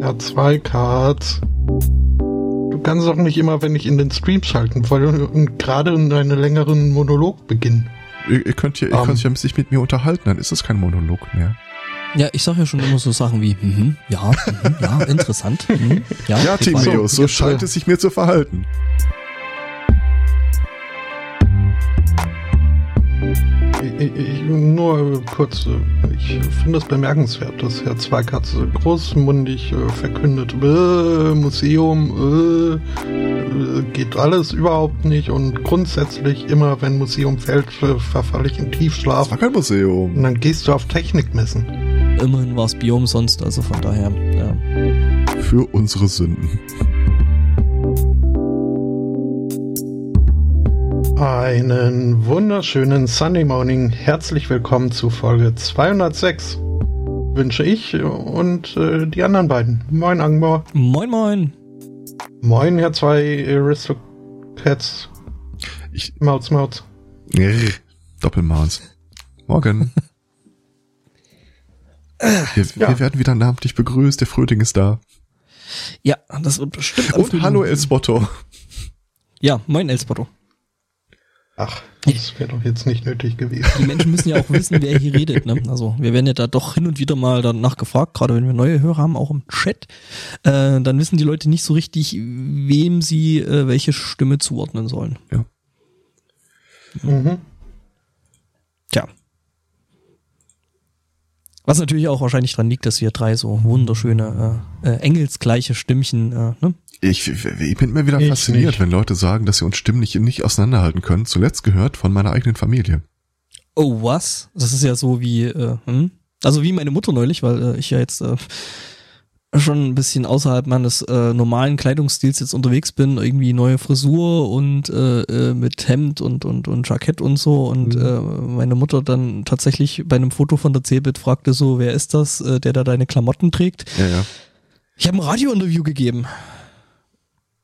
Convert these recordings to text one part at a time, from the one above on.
Ja, zwei Cards. Du kannst auch nicht immer, wenn ich in den Stream schalten wollte und gerade in einen längeren Monolog beginnen. Ihr, ihr könnt ja, ihr Um. könnt ja sich mit mir unterhalten, dann ist es kein Monolog mehr. Ja, ich sag ja schon immer so Sachen wie, mhm, ja, mhm, ja, interessant. Mhm, ja, Ja. Timeus, so scheint es sich mir zu verhalten. Ich, nur äh, kurz, äh, ich finde es bemerkenswert, dass Herr Zweikatz großmundig äh, verkündet, äh, Museum, äh, geht alles überhaupt nicht und grundsätzlich immer, wenn Museum fällt, verfalle ich in Das Tiefschlaf war kein und Museum. dann gehst du auf Technikmessen. Immerhin war es Bier umsonst, also von daher, ja. Für unsere Sünden. Einen wunderschönen Sunday Morning. Herzlich willkommen zu Folge 206. Wünsche ich und äh, die anderen beiden. Moin Angbor. Moin, moin. Moin, Herr zwei Aristocats. Ich, Mauz. Grrr, Doppelmaß. Morgen. Wir, Ja. wir werden wieder namentlich begrüßt, der Fröding ist da. Ja, das wird bestimmt Und hallo Elsbotto. Ja, moin Elspoto. Ach, das wäre doch jetzt nicht nötig gewesen. Die Menschen müssen ja auch wissen, wer hier redet. Ne? Also wir werden ja da doch hin und wieder mal danach gefragt, gerade wenn wir neue Hörer haben, auch im Chat. Äh, dann wissen die Leute nicht so richtig, wem sie äh, welche Stimme zuordnen sollen. Mhm. Tja. Was natürlich auch wahrscheinlich dran liegt, dass wir drei so wunderschöne, äh, äh, engelsgleiche Stimmchen, äh, ne? Ich, ich bin immer wieder Ich fasziniert, nicht. wenn Leute sagen, dass sie uns stimmlich nicht auseinanderhalten können. Zuletzt gehört von meiner eigenen Familie. Oh, was? Das ist ja so wie, äh, hm? also wie meine Mutter neulich, weil äh, ich ja jetzt äh, schon ein bisschen außerhalb meines äh, normalen Kleidungsstils jetzt unterwegs bin, irgendwie neue Frisur und äh, äh, mit Hemd und und und Jackett und so und Mhm. äh, meine Mutter dann tatsächlich bei einem Foto von der Cebit fragte so, wer ist das, äh, der da deine Klamotten trägt? Ja, ja. Ich habe ein Radiointerview gegeben.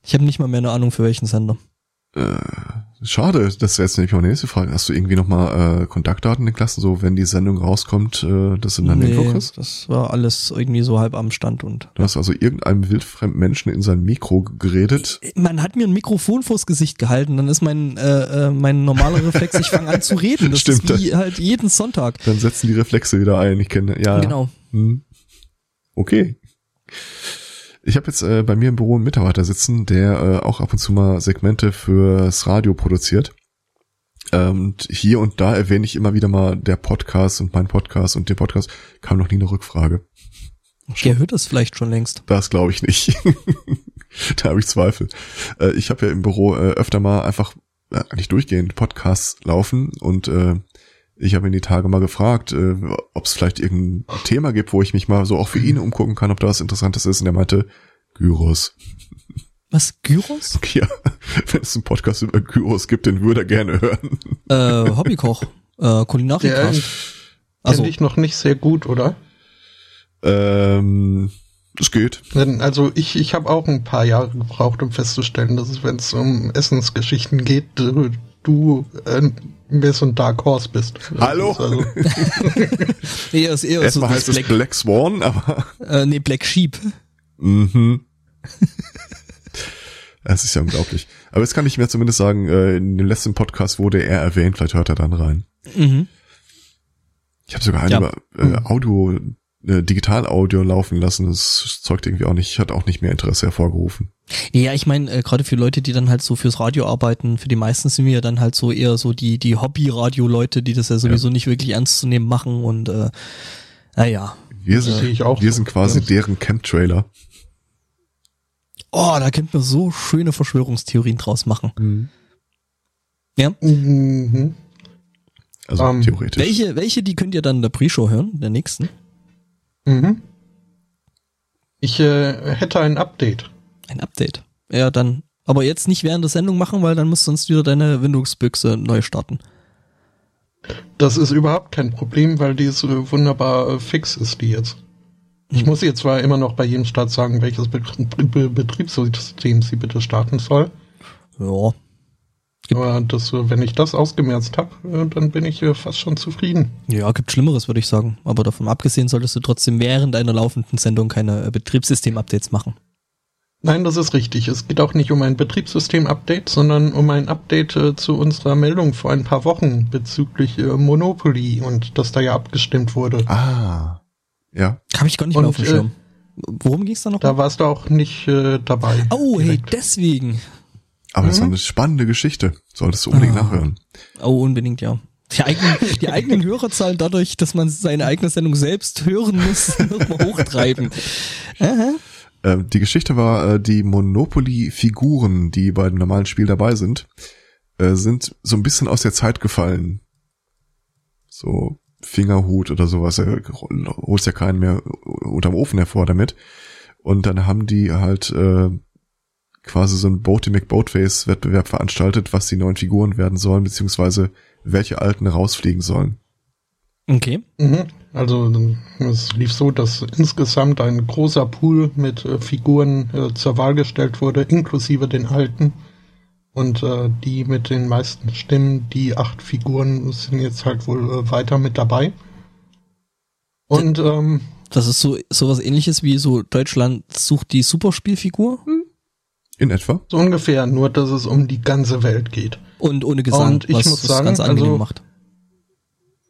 Ich habe nicht mal mehr eine Ahnung für welchen Sender. Äh, schade, das wäre jetzt nämlich meine nächste Frage. Hast du irgendwie nochmal äh, Kontaktdaten in Klassen, so wenn die Sendung rauskommt, äh, dass du dann nee, Info kriegst? das war alles irgendwie so halb am Stand und Du hast also irgendeinem wildfremden Menschen in sein Mikro geredet. man hat mir ein Mikrofon vors Gesicht gehalten, dann ist mein äh, äh, mein normaler Reflex, ich fange an zu reden. Das Stimmt. ist wie halt jeden Sonntag. Dann setzen die Reflexe wieder ein. Ich kenne, ja. Genau. Hm. Okay. Ich habe jetzt äh, bei mir im Büro einen Mitarbeiter sitzen, der äh, auch ab und zu mal Segmente fürs Radio produziert. Ähm, Und hier und da erwähne ich immer wieder mal der Podcast und mein Podcast und den Podcast. Kam noch nie eine Rückfrage. Der hört das vielleicht schon längst. Das glaube ich nicht. da habe ich Zweifel. Äh, ich habe ja im Büro äh, öfter mal einfach äh, eigentlich durchgehend Podcasts laufen und äh, ich habe ihn die Tage mal gefragt, äh, ob es vielleicht irgendein Thema gibt, wo ich mich mal so auch für ihn umgucken kann, ob da was Interessantes ist. Und er meinte, Gyros. Was, Gyros? Ja, wenn es einen Podcast über Gyros gibt, den würde er gerne hören. äh, Hobbykoch. Äh, Der Kulinarikast. Also, kenne ich noch nicht sehr gut, oder? Ähm, es geht. Also ich, ich habe auch ein paar Jahre gebraucht, um festzustellen, dass es, wenn es um Essensgeschichten geht, du, du äh, mehr so ein Dark Horse bist. Hallo? Also, eher ist eher so Erstmal das heißt es Black, Black Swan, aber äh, nee, Black Sheep. Mhm. Das ist ja unglaublich. Aber jetzt kann ich mir zumindest sagen, äh, in dem letzten Podcast wurde er erwähnt, vielleicht hört er dann rein. Mhm. Ich habe sogar einen Ja. über äh, Audio, äh, Digital-Audio laufen lassen. Das zeugt irgendwie auch nicht, hat auch nicht mehr Interesse hervorgerufen. Ja, ich meine, äh, gerade für Leute, die dann halt so fürs Radio arbeiten, für die meisten sind wir ja dann halt so eher so die, die Hobby-Radio-Leute, die das ja sowieso nicht wirklich ernst zu nehmen machen und äh, naja. Wir sind, ich auch wir so. sind quasi Ja. deren Camp-Trailer. Oh, da könnte man so schöne Verschwörungstheorien draus machen. Ja. mhm. Also Ähm, theoretisch. Welche, welche, die könnt ihr dann in der Pre-Show hören, der nächsten? Mhm. Ich äh, hätte ein Update. Ein Update. Ja, dann. Aber jetzt nicht während der Sendung machen, weil dann musst du sonst wieder deine Windows-Büchse neu starten. Das ist überhaupt kein Problem, weil die so wunderbar äh, fix ist, die jetzt. Ich Hm. muss ihr zwar immer noch bei jedem Start sagen, welches Be Be Betriebssystem sie bitte starten soll. Ja. Aber das, äh, wenn ich das ausgemerzt habe, äh, dann bin ich äh, fast schon zufrieden. Ja, gibt Schlimmeres, würde ich sagen. Aber davon abgesehen solltest du trotzdem während einer laufenden Sendung keine äh, Betriebssystem-Updates machen. Nein, das ist richtig. Es geht auch nicht um ein Betriebssystem-Update, sondern um ein Update äh, zu unserer Meldung vor ein paar Wochen bezüglich äh, Monopoly und dass da ja abgestimmt wurde. Ah. Ja. Habe ich gar nicht Und, mehr auf dem äh, Schirm. Worum ging's da noch? Da warst du auch nicht äh, dabei. oh, hey, direkt. deswegen. Aber das ist Mhm. eine spannende Geschichte. Solltest du unbedingt Ah. nachhören. Oh, unbedingt, ja. Die eigenen, die eigenen Hörerzahlen dadurch, dass man seine eigene Sendung selbst hören muss, nochmal hochtreiben. Aha. Ähm, die Geschichte war, äh, die Monopoly-Figuren, die bei dem normalen Spiel dabei sind, äh, sind so ein bisschen aus der Zeit gefallen. So Fingerhut oder sowas, äh, holst ja keinen mehr unterm Ofen hervor damit. Und dann haben die halt äh, quasi so ein Boaty McBoatface-Wettbewerb veranstaltet, was die neuen Figuren werden sollen, beziehungsweise welche alten rausfliegen sollen. Okay. Mhm. Also es lief so, dass insgesamt ein großer Pool mit äh, Figuren äh, zur Wahl gestellt wurde, inklusive den alten. Und äh, die mit den meisten Stimmen, die acht Figuren, sind jetzt halt wohl äh, weiter mit dabei. Und ähm, Das ist so sowas ähnliches wie so Deutschland sucht die Superspielfigur In etwa. so ungefähr, nur dass es um die ganze Welt geht. und ohne Gesang, Und ich was muss das sagen, ganz angenehm also- macht.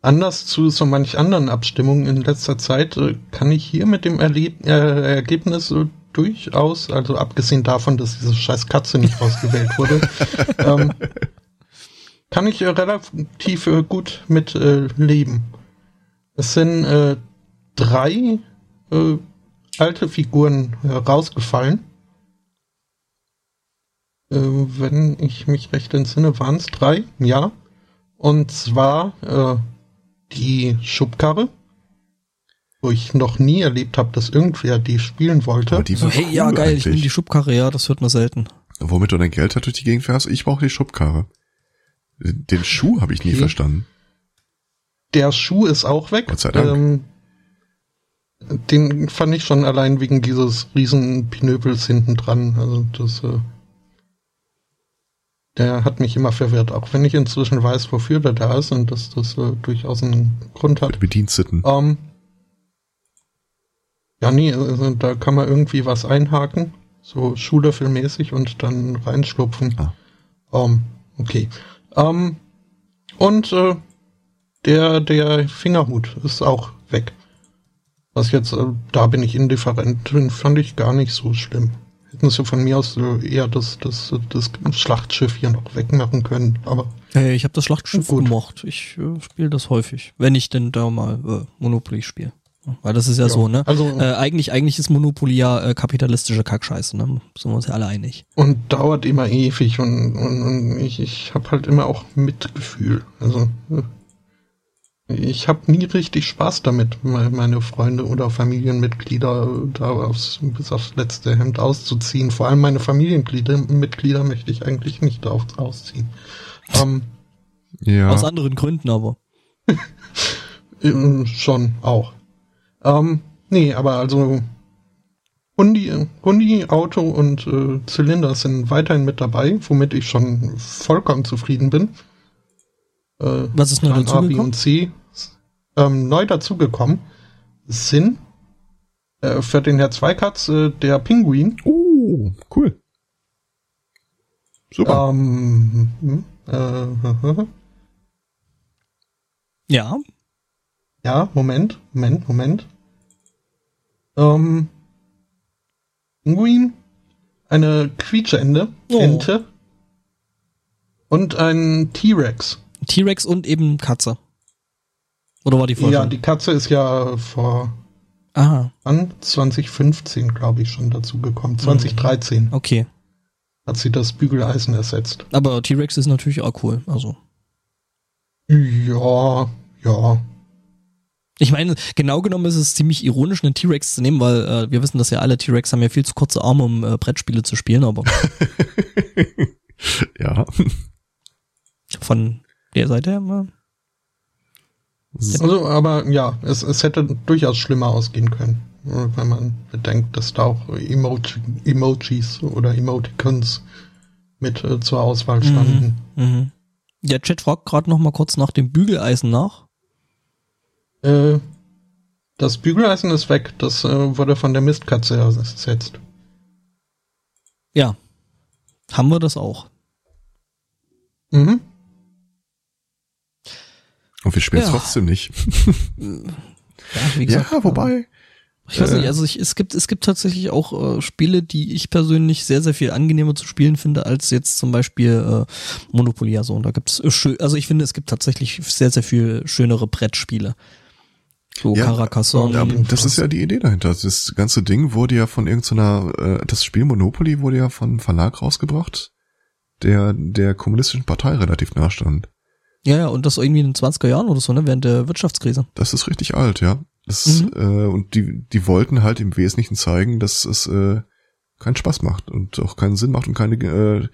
Anders zu so manch anderen Abstimmungen in letzter Zeit äh, kann ich hier mit dem Erleb äh, Ergebnis äh, durchaus, also abgesehen davon, dass diese scheiß Katze nicht ausgewählt wurde, ähm, kann ich äh, relativ äh, gut mit äh, leben. Es sind äh, drei äh, alte Figuren äh, rausgefallen. Äh, wenn ich mich recht entsinne, waren es drei, ja. Und zwar äh, die Schubkarre, wo ich noch nie erlebt habe, dass irgendwer die spielen wollte. Aber die So, hey, ja, cool geil, ich nehme eigentlich. die Schubkarre, ja, das hört man selten. Womit du dein Geld halt durch die Gegend fährst? Ich brauche die Schubkarre. Den Schuh habe ich nie Okay. verstanden. Der Schuh ist auch weg. Gott sei Dank. Ähm, den fand ich schon allein wegen dieses riesen Pinöbels hinten dran. Also das, äh, der hat mich immer verwirrt, auch wenn ich inzwischen weiß, wofür der da ist und dass das äh, durchaus einen Grund hat. Mit Bediensteten. Ähm, ja, nee, also da kann man irgendwie was einhaken, so Schuhlöffelmäßig und dann reinschlupfen. Ah. Ähm, okay. Ähm, und äh, der, der Fingerhut ist auch weg. Was jetzt, äh, da bin ich indifferent, fand ich gar nicht so schlimm. Hätten sie von mir aus äh, eher das, das, das Schlachtschiff hier noch wegmachen können, aber Hey, ich habe das Schlachtschiff Gut. gemocht. Ich äh, spiele das häufig, wenn ich denn da mal äh, Monopoly spiele. Weil das ist ja, so, ne? Also, Äh, eigentlich, eigentlich ist Monopoly ja äh, kapitalistische Kackscheiße, ne? Sind wir uns ja alle einig. und dauert immer ewig und, und, und ich, ich habe halt immer auch Mitgefühl. Also äh, ich habe nie richtig Spaß damit, me- meine Freunde oder Familienmitglieder da aufs, bis aufs letzte Hemd auszuziehen. Vor allem meine Familienmitglieder Mitglieder möchte ich eigentlich nicht auf, ausziehen. Ähm, Ja. Aus anderen Gründen aber. schon auch. Ähm, nee, aber also Hundi, Hundi, Auto und äh, Zylinder sind weiterhin mit dabei, womit ich schon vollkommen zufrieden bin. Äh, Was ist neu Plan A, B dazugekommen? und C ähm, neu dazugekommen sind äh, für den Herr Zweikatz äh, der Pinguin. Oh, cool. Super. Ähm, hm, äh, Ja. ja, Moment, Moment, Moment. Ähm, Pinguin, eine Quietscheente, Oh. Ente und ein T-Rex. T-Rex und eben Katze. Oder war die vorher? Ja, die Katze ist ja vor Aha, an 2015, glaube ich, schon dazu gekommen. 2013 okay. hat sie das Bügeleisen ersetzt. Aber T-Rex ist natürlich auch cool. Also. Ja, ja. Ich meine, genau genommen ist es ziemlich ironisch, einen T-Rex zu nehmen, weil äh, wir wissen, dass ja alle T-Rex haben ja viel zu kurze Arme, um äh, Brettspiele zu spielen, aber ja. von der Seite mal. Also, aber ja, es, es hätte durchaus schlimmer ausgehen können, wenn man bedenkt, dass da auch Emoji, Emojis oder Emoticons mit äh, zur Auswahl standen. Mhm. Der Chat fragt gerade noch mal kurz nach dem Bügeleisen nach. Äh, das Bügeleisen ist weg. Das äh, wurde von der Mistkatze ersetzt. Ja. Haben wir das auch. Mhm. Und wir spielen es Ja. trotzdem nicht. Ja, wie gesagt, ja, wobei. Ich weiß Äh. nicht, also ich, es gibt es gibt tatsächlich auch äh, Spiele, die ich persönlich sehr sehr viel angenehmer zu spielen finde als jetzt zum Beispiel äh, Monopoly. Also und da gibt's äh, schön, also ich finde es gibt tatsächlich sehr sehr viel schönere Brettspiele. So Ja, Carcassonne. Ja, das ist ja die Idee dahinter. Das ganze Ding wurde ja von irgendeiner, äh, das Spiel Monopoly wurde ja von einem Verlag rausgebracht, der der kommunistischen Partei relativ nahe stand. Ja ja und das irgendwie in den 20er Jahren oder so ne während der Wirtschaftskrise. Das ist richtig alt, ja. Das, Mhm. äh, und die, die wollten halt im Wesentlichen zeigen, dass es äh, keinen Spaß macht und auch keinen Sinn macht und keine, äh,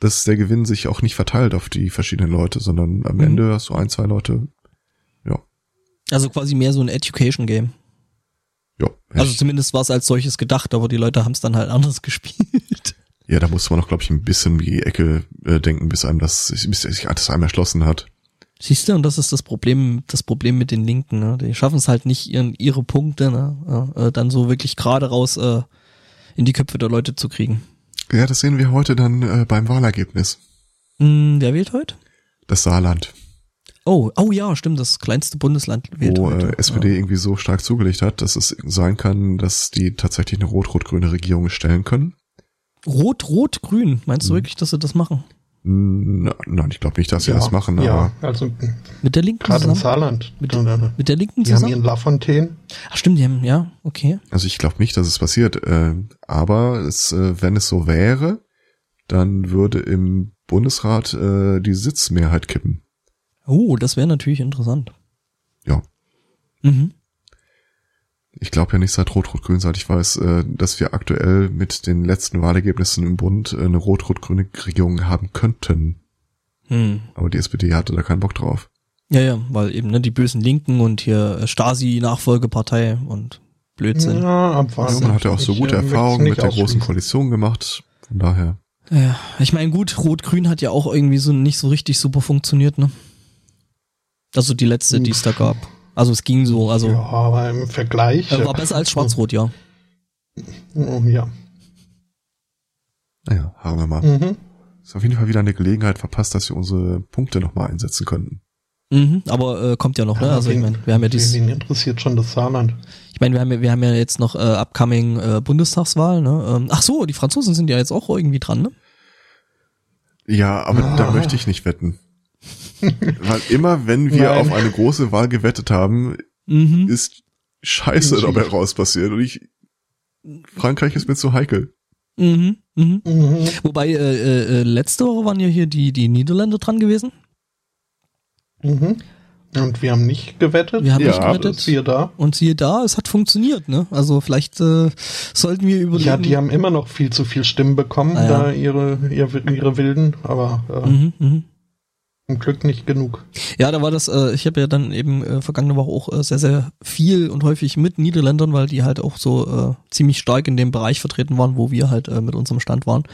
dass der Gewinn sich auch nicht verteilt auf die verschiedenen Leute, sondern am Mhm. Ende hast du ein, zwei Leute, ja, Also quasi mehr so ein Education Game. ja. Also zumindest war es als solches gedacht, aber die Leute haben es dann halt anders gespielt. Ja, da musste man noch, glaube ich, ein bisschen wie die Ecke äh, denken, bis einem das, bis sich das einem erschlossen hat. Siehst du, und das ist das Problem, das Problem mit den Linken, ne? Die schaffen es halt nicht, ihren, ihre Punkte, ne? äh, dann so wirklich gerade raus äh, in die Köpfe der Leute zu kriegen. Ja, das sehen wir heute dann äh, beim Wahlergebnis. Hm, wer wählt heute? Das Saarland, Oh, oh ja, stimmt, das kleinste Bundesland wählt wo heute. äh, SPD irgendwie so stark zugelegt hat, dass es sein kann, dass die tatsächlich eine rot-rot-grüne Regierung stellen können. Ja. Rot, Rot, Grün. Meinst du Mhm. wirklich, dass sie das machen? Na, nein, ich glaube nicht, dass sie das machen, Ja, aber also Mit der Linken gerade zusammen? Saarland. Mit- Die Mit der Linken haben zusammen? ihren Lafontaine. Ach stimmt, die haben, ja, okay. also ich glaube nicht, dass es passiert. Äh, aber es, äh, wenn es so wäre, dann würde im Bundesrat äh, die Sitzmehrheit kippen. Oh, das wäre natürlich interessant. Ja. Mhm. Ich glaube ja nicht seit Rot-Rot-Grün, seit ich weiß, äh, dass wir aktuell mit den letzten Wahlergebnissen im Bund äh, eine rot-rot-grüne Regierung haben könnten. Hm. Aber die SPD hatte da keinen Bock drauf. Ja, ja, weil eben, ne, die bösen Linken und hier äh, Stasi-Nachfolgepartei und Blödsinn. Ja, abwarten. Man hat ja auch so gute Erfahrungen mit der großen. Koalition gemacht. Von daher. Ja, ich meine, gut, Rot-Grün hat ja auch irgendwie so nicht so richtig super funktioniert, ne? Also die letzte, die es da gab. Also es ging so, also Ja, aber im Vergleich. äh, war besser als Schwarz-Rot, ja. Oh, ja. Naja, haben wir mal. Mhm. Ist auf jeden Fall wieder eine Gelegenheit verpasst, dass wir unsere Punkte nochmal einsetzen könnten. Mhm, aber äh, kommt ja noch, ne? Also ich wen- meine, wir haben ja dies, Wen interessiert schon das Saarland? ich meine, wir haben ja, wir haben ja jetzt noch äh, upcoming äh, Bundestagswahl, ne? Ähm, ach so, die Franzosen sind ja jetzt auch irgendwie dran, ne? Ja, aber Ah. da möchte ich nicht wetten. Weil immer, wenn wir Nein. auf eine große Wahl gewettet haben, Mhm. ist Scheiße dabei raus passiert. Und ich, Frankreich ist mir zu heikel. Mhm. Mhm. Mhm. Wobei, äh, äh, äh, letzte Woche waren ja hier die, die Niederländer dran gewesen. Mhm. Und wir haben nicht gewettet. Wir haben Ja, nicht gewettet. Siehe da. Und siehe da, es hat funktioniert, ne? Also vielleicht äh, sollten wir überlegen. Ja, die haben immer noch viel zu viel Stimmen bekommen, Ah, ja. da ihre, ihre, ihre Wilden, aber äh, mhm, mhm. Zum Glück nicht genug. Ja, da war das, äh, ich habe ja dann eben äh, vergangene Woche auch äh, sehr, sehr viel und häufig mit Niederländern, weil die halt auch so äh, ziemlich stark in dem Bereich vertreten waren, wo wir halt äh, mit unserem Stand waren.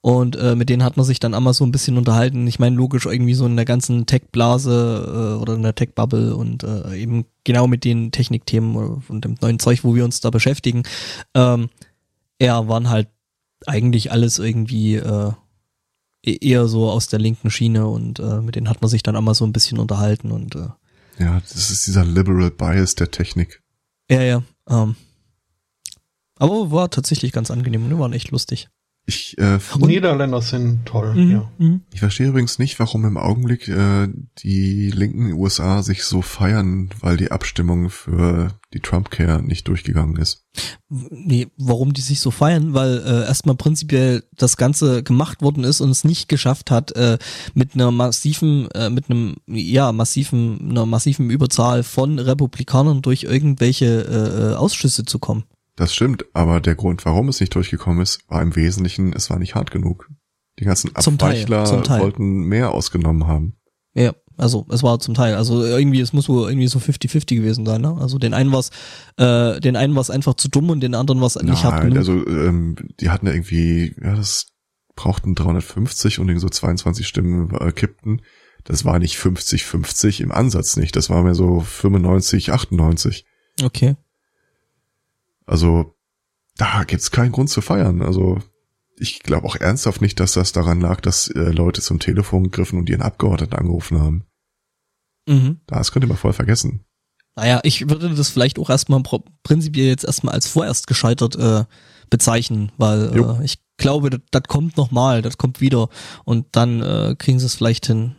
Und äh, mit denen hat man sich dann einmal so ein bisschen unterhalten. Ich meine, logisch irgendwie so in der ganzen Tech-Blase äh, oder in der Tech-Bubble und äh, eben genau mit den Technikthemen und dem neuen Zeug, wo wir uns da beschäftigen. Ähm, ja, waren halt eigentlich alles irgendwie äh, eher so aus der linken Schiene und äh, mit denen hat man sich dann einmal so ein bisschen unterhalten und äh, Ja, das ist dieser liberal bias der Technik. ja, ja. Ähm, aber war tatsächlich ganz angenehm und die waren echt lustig. Ich, äh, Die Niederländer sind toll, Mhm, ja. mhm. ich verstehe übrigens nicht, warum im Augenblick äh, die linken USA sich so feiern, weil die Abstimmung für die Trump-Care nicht durchgegangen ist. Nee, warum die sich so feiern? Weil äh, erstmal prinzipiell das Ganze gemacht worden ist und es nicht geschafft hat, äh, mit einer massiven, äh, mit einem, ja, massiven, einer massiven Überzahl von Republikanern durch irgendwelche äh, äh, Ausschüsse zu kommen. Das stimmt, aber der Grund, warum es nicht durchgekommen ist, war im Wesentlichen, es war nicht hart genug. Die ganzen Zum Teil, Abweichler zum Teil. wollten mehr ausgenommen haben. Ja, also es war zum Teil, also irgendwie, es muss wohl irgendwie so 50-50 gewesen sein, ne? Also den einen war's, äh, den einen war's einfach zu dumm und den anderen war's nicht hart genug. also ähm, die hatten ja irgendwie, ja, das brauchten 350 und in so 22 Stimmen äh, kippten. Das war nicht 50-50 im Ansatz nicht. Das war mehr so 95, 98. Okay. Also da gibt's keinen Grund zu feiern. Also ich glaube auch ernsthaft nicht, dass das daran lag, dass äh, Leute zum Telefon griffen und ihren Abgeordneten angerufen haben. Mhm. Das könnt ihr mal voll vergessen. Naja, ich würde das vielleicht auch erstmal prinzipiell jetzt erstmal als vorerst gescheitert äh, bezeichnen, weil Jo. äh, ich glaube, das, das kommt nochmal, das kommt wieder und dann äh, kriegen sie es vielleicht hin.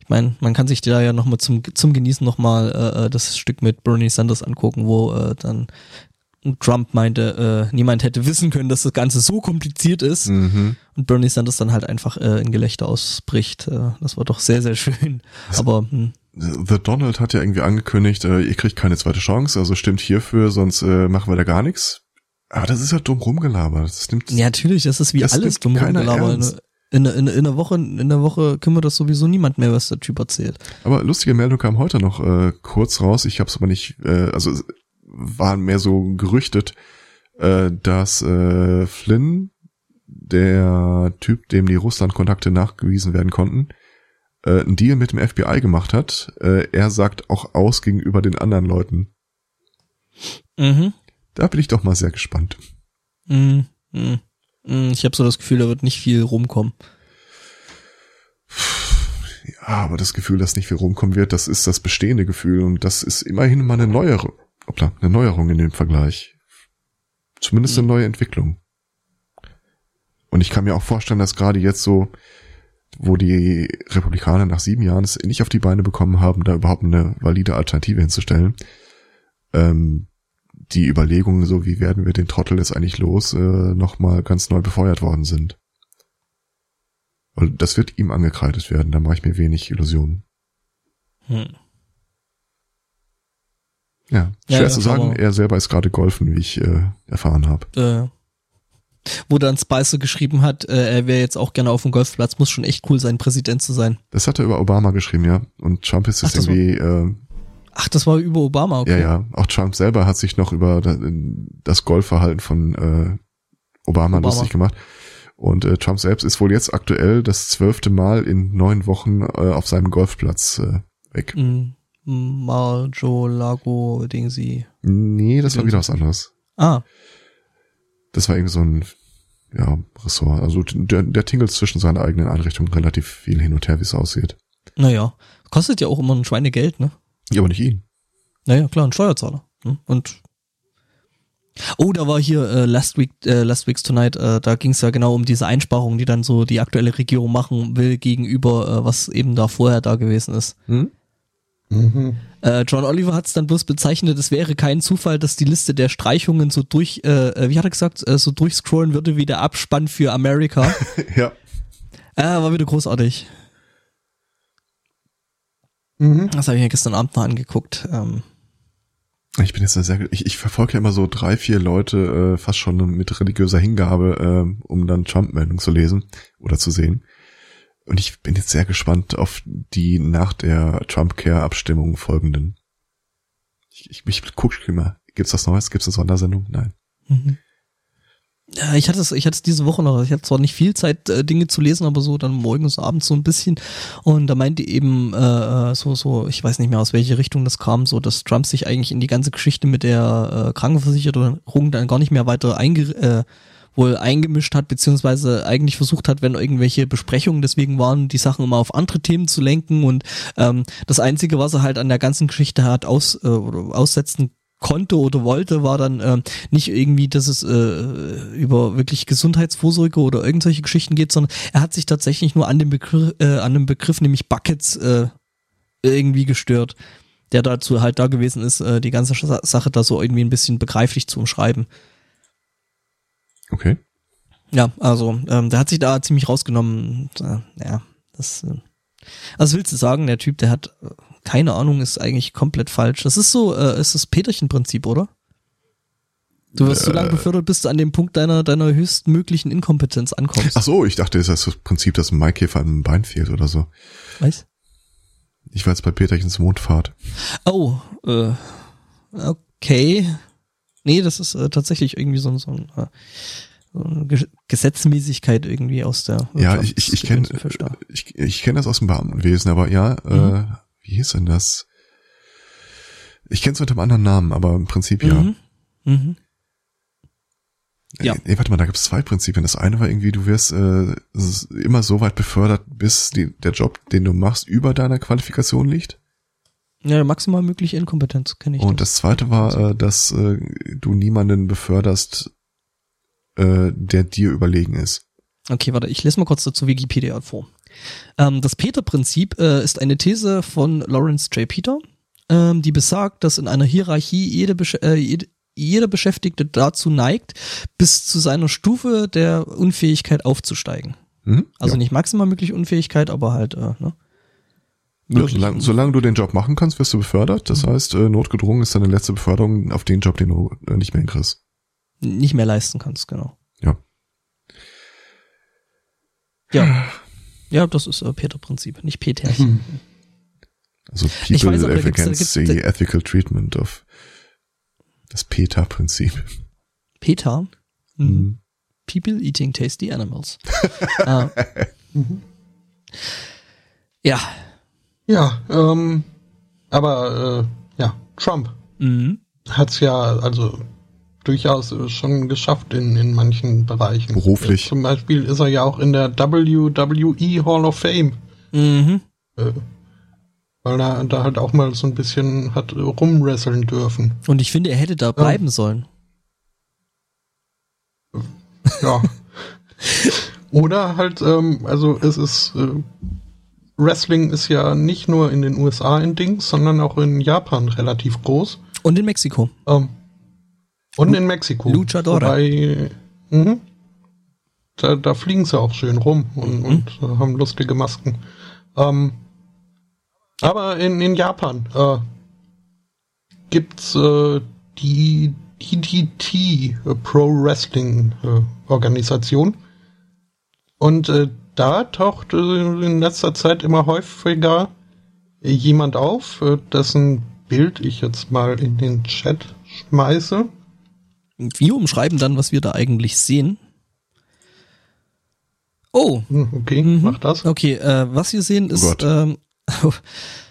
Ich meine, man kann sich da ja nochmal zum, zum Genießen nochmal äh, äh, das Stück mit Bernie Sanders angucken, wo äh, dann Trump meinte, äh, niemand hätte wissen können, dass das Ganze so kompliziert ist Mhm. und Bernie Sanders dann halt einfach äh, in Gelächter ausbricht. Äh, das war doch sehr, sehr schön. Aber hm, The Donald hat ja irgendwie angekündigt, äh, ihr kriegt keine zweite Chance, also stimmt hierfür, sonst äh, machen wir da gar nichts. Aber das ist ja dumm rumgelabert. Das nimmt, Ja, natürlich, das ist wie Das alles dumm rumgelabert. ernst. In, in, in der Woche, in der Woche kümmert das sowieso niemand mehr, was der Typ erzählt. Aber lustige Meldung kam heute noch äh, kurz raus. Ich habe es aber nicht, äh, also waren mehr so gerüchtet, äh, dass äh, Flynn, der Typ, dem die Russland-Kontakte nachgewiesen werden konnten, äh, einen Deal mit dem FBI gemacht hat. Äh, er sagt auch aus gegenüber den anderen Leuten. Mhm. Da bin ich doch mal sehr gespannt. Mhm. Mhm. Mhm. Ich habe so das Gefühl, da wird nicht viel rumkommen. Ja, aber das Gefühl, dass nicht viel rumkommen wird, das ist das bestehende Gefühl und das ist immerhin mal eine neuere, hoppla, eine Neuerung in dem Vergleich. Zumindest eine neue Entwicklung. Und ich kann mir auch vorstellen, dass gerade jetzt so, wo die Republikaner nach sieben Jahren es nicht auf die Beine bekommen haben, da überhaupt eine valide Alternative hinzustellen, ähm, die Überlegungen, so wie werden wir den Trottel jetzt eigentlich los, äh, nochmal ganz neu befeuert worden sind. Weil das wird ihm angekreidet werden, da mache ich mir wenig Illusionen. Hm. Ja, schwer ja, zu sagen, er selber ist gerade golfen, wie ich äh, erfahren habe. Äh, wo dann Spicer geschrieben hat, äh, er wäre jetzt auch gerne auf dem Golfplatz, muss schon echt cool sein, Präsident zu sein. Das hat er über Obama geschrieben, ja. Und Trump ist jetzt das war- irgendwie, äh, Ach, das war über Obama, okay. ja, ja, auch Trump selber hat sich noch über da- das Golfverhalten von äh, Obama, Obama. lustig gemacht. Und äh, Trump selbst ist wohl jetzt aktuell das zwölfte Mal in neun Wochen äh, auf seinem Golfplatz äh, weg. Mhm. Marjo Lago Dingsy. Nee, das war wieder was anderes. Ah, Das war irgendwie so ein ja, Ressort. Also der, der tingelt zwischen seinen eigenen Einrichtungen relativ viel hin und her, wie es aussieht. naja. Kostet ja auch immer ein Schweinegeld, ne? Ja, aber nicht ihn. Naja, klar, ein Steuerzahler. Hm? Und Oh, da war hier äh, Last Week, äh, Last Week's Tonight, äh, da ging es ja genau um diese Einsparungen, die dann so die aktuelle Regierung machen will gegenüber, äh, was eben da vorher da gewesen ist. Hm? Mhm. Äh, John Oliver hat es dann bloß bezeichnet, es wäre kein Zufall, dass die Liste der Streichungen so durch, äh, äh, wie hat er gesagt, äh, so durchscrollen würde wie der Abspann für America. Ja. äh, war wieder großartig. Mhm. Das habe ich mir gestern Abend noch angeguckt. Ähm, Ich bin jetzt sehr, ich, ich verfolge ja immer so drei, vier Leute fast schon mit religiöser Hingabe, um dann Trump-Meldungen zu lesen oder zu sehen. Und ich bin jetzt sehr gespannt auf die nach der Trump-Care-Abstimmung folgenden. Ich, ich, ich guck immer, gibt's was Neues? Gibt's eine Sondersendung? Nein. Mhm. Ja, ich hatte es, ich hatte es diese Woche noch. Ich hatte zwar nicht viel Zeit, äh, Dinge zu lesen, aber so dann morgens, abends so ein bisschen. Und da meinte eben äh, äh, so, so, ich weiß nicht mehr aus welche Richtung das kam, so, dass Trump sich eigentlich in die ganze Geschichte mit der äh, Krankenversicherung dann gar nicht mehr weiter einge äh, wohl eingemischt hat, beziehungsweise eigentlich versucht hat, wenn irgendwelche Besprechungen deswegen waren, die Sachen immer auf andere Themen zu lenken und ähm, das Einzige, was er halt an der ganzen Geschichte hat aus, äh, aussetzen konnte oder wollte, war dann ähm, nicht irgendwie, dass es äh, über wirklich Gesundheitsvorsorge oder irgendwelche Geschichten geht, sondern er hat sich tatsächlich nur an dem Begriff, äh, an dem Begriff nämlich Buckets äh, irgendwie gestört, der dazu halt da gewesen ist, äh, die ganze Sa- Sache da so irgendwie ein bisschen begreiflich zu umschreiben. Okay. Ja, also ähm, der hat sich da ziemlich rausgenommen. Und, äh, ja, das. Äh, was willst du sagen? Der Typ, der hat äh, keine Ahnung, ist eigentlich komplett falsch. Das ist so, äh, ist das Peterchen-Prinzip, oder? Du wirst so lange befördert, bis du an dem Punkt deiner deiner höchstmöglichen Inkompetenz ankommst. Ach so, ich dachte, es ist das Prinzip, dass ein Maikäfer einem Bein fehlt oder so. Weißt? Ich war jetzt bei Peterchens Mondfahrt. Oh, äh, okay. Nee, das ist äh, tatsächlich irgendwie so, so ein, äh, Ge Gesetzmäßigkeit irgendwie aus der Ja, ich, ich, ich kenne ich, ich kenn das aus dem Beamtenwesen, aber ja, mhm. äh, wie hieß denn das? Ich kenne es unter einem anderen Namen, aber im Prinzip ja. Mhm. Mhm. Ja. Nee, warte mal, da gibt es zwei Prinzipien. Das eine war irgendwie, du wirst äh, immer so weit befördert, bis die, der Job, den du machst, über deiner Qualifikation liegt. Ja, maximal mögliche Inkompetenz kenne ich. Und das, das zweite war, äh, dass äh, du niemanden beförderst, äh, der dir überlegen ist. Okay, warte, ich lese mal kurz dazu Wikipedia vor. Ähm, das Peter-Prinzip äh, ist eine These von Lawrence J. Peter, ähm, die besagt, dass in einer Hierarchie jede, Besch äh, jede, jeder Beschäftigte dazu neigt, bis zu seiner Stufe der Unfähigkeit aufzusteigen. Mhm, also ja. nicht maximal mögliche Unfähigkeit, aber halt, äh, ne? Ja, solange, solange du den Job machen kannst, wirst du befördert. Das mhm. heißt, äh, notgedrungen ist deine letzte Beförderung auf den Job, den du äh, nicht mehr hinkriegst. Nicht mehr leisten kannst, genau. Ja. Ja. Ja, das ist äh, Peter-Prinzip, nicht Peterchen. Mhm. Also People weiß, against the ethical treatment of das PETA-Prinzip. PETA? Mhm. mhm. People eating tasty animals. ah. mhm. Ja, ja, ähm, aber äh, ja, Trump mhm. hat es ja also durchaus schon geschafft in, in manchen Bereichen. Beruflich. Äh, zum Beispiel ist er ja auch in der WWE Hall of Fame. Mhm. Äh, weil er da halt auch mal so ein bisschen hat rumwresteln dürfen. Und ich finde, er hätte da bleiben ja. sollen. Ja. Oder halt, ähm, also es ist äh, Wrestling ist ja nicht nur in den USA ein Ding, sondern auch in Japan relativ groß. Und in Mexiko. Ähm, und in Mexiko. Luchadora. Wobei, mh, da, da fliegen sie auch schön rum und, mhm. und äh, haben lustige Masken. Ähm, aber in, in Japan äh, gibt's äh, die DDT äh, Pro Wrestling äh, Organisation. Und äh, da taucht in letzter Zeit immer häufiger jemand auf, äh, dessen Bild ich jetzt mal in den Chat schmeiße. Wir umschreiben dann, was wir da eigentlich sehen. Oh. Hm, okay, mhm. mach das. Okay, äh, was wir sehen ist, oh ähm,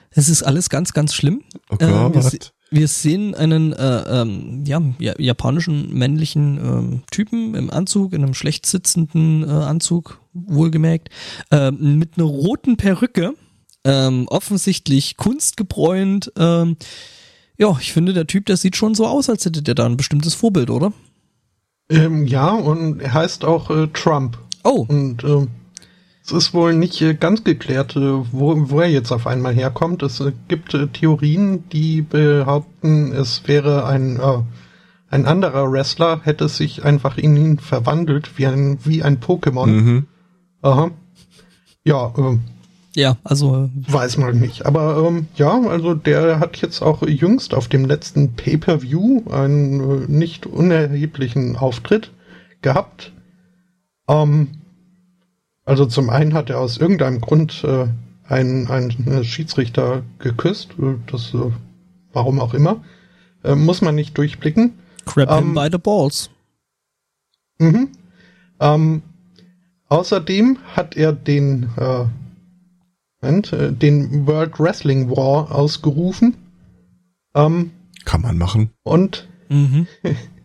es ist alles ganz, ganz schlimm. Oh Gott. Äh, wir sehen einen äh, ähm, ja, japanischen männlichen ähm, Typen im Anzug, in einem schlecht sitzenden äh, Anzug, wohlgemerkt, äh, mit einer roten Perücke, ähm, offensichtlich kunstgebräunt. Ähm, ja, ich finde, der Typ, der sieht schon so aus, als hätte der da ein bestimmtes Vorbild, oder? Ähm, ja, und er heißt auch äh, Trump. Oh. Und ähm, es ist wohl nicht äh, ganz geklärt, äh, wo, wo er jetzt auf einmal herkommt. Es äh, gibt Theorien, die behaupten, es wäre ein, äh, ein anderer Wrestler, hätte sich einfach in ihn verwandelt, wie ein, wie ein Pokémon. Mhm. Aha. Ja, äh, ja, also weiß man nicht. Aber ähm, ja, also der hat jetzt auch jüngst auf dem letzten Pay-per-View einen äh, nicht unerheblichen Auftritt gehabt. Ähm, also zum einen hat er aus irgendeinem Grund äh, einen, einen Schiedsrichter geküsst. Äh, das, äh, warum auch immer. Äh, muss man nicht durchblicken. Him ähm, by the balls. Mhm. Ähm, außerdem hat er den, äh, Moment, äh, den World Wrestling War ausgerufen. Ähm, Kann man machen. Und mhm.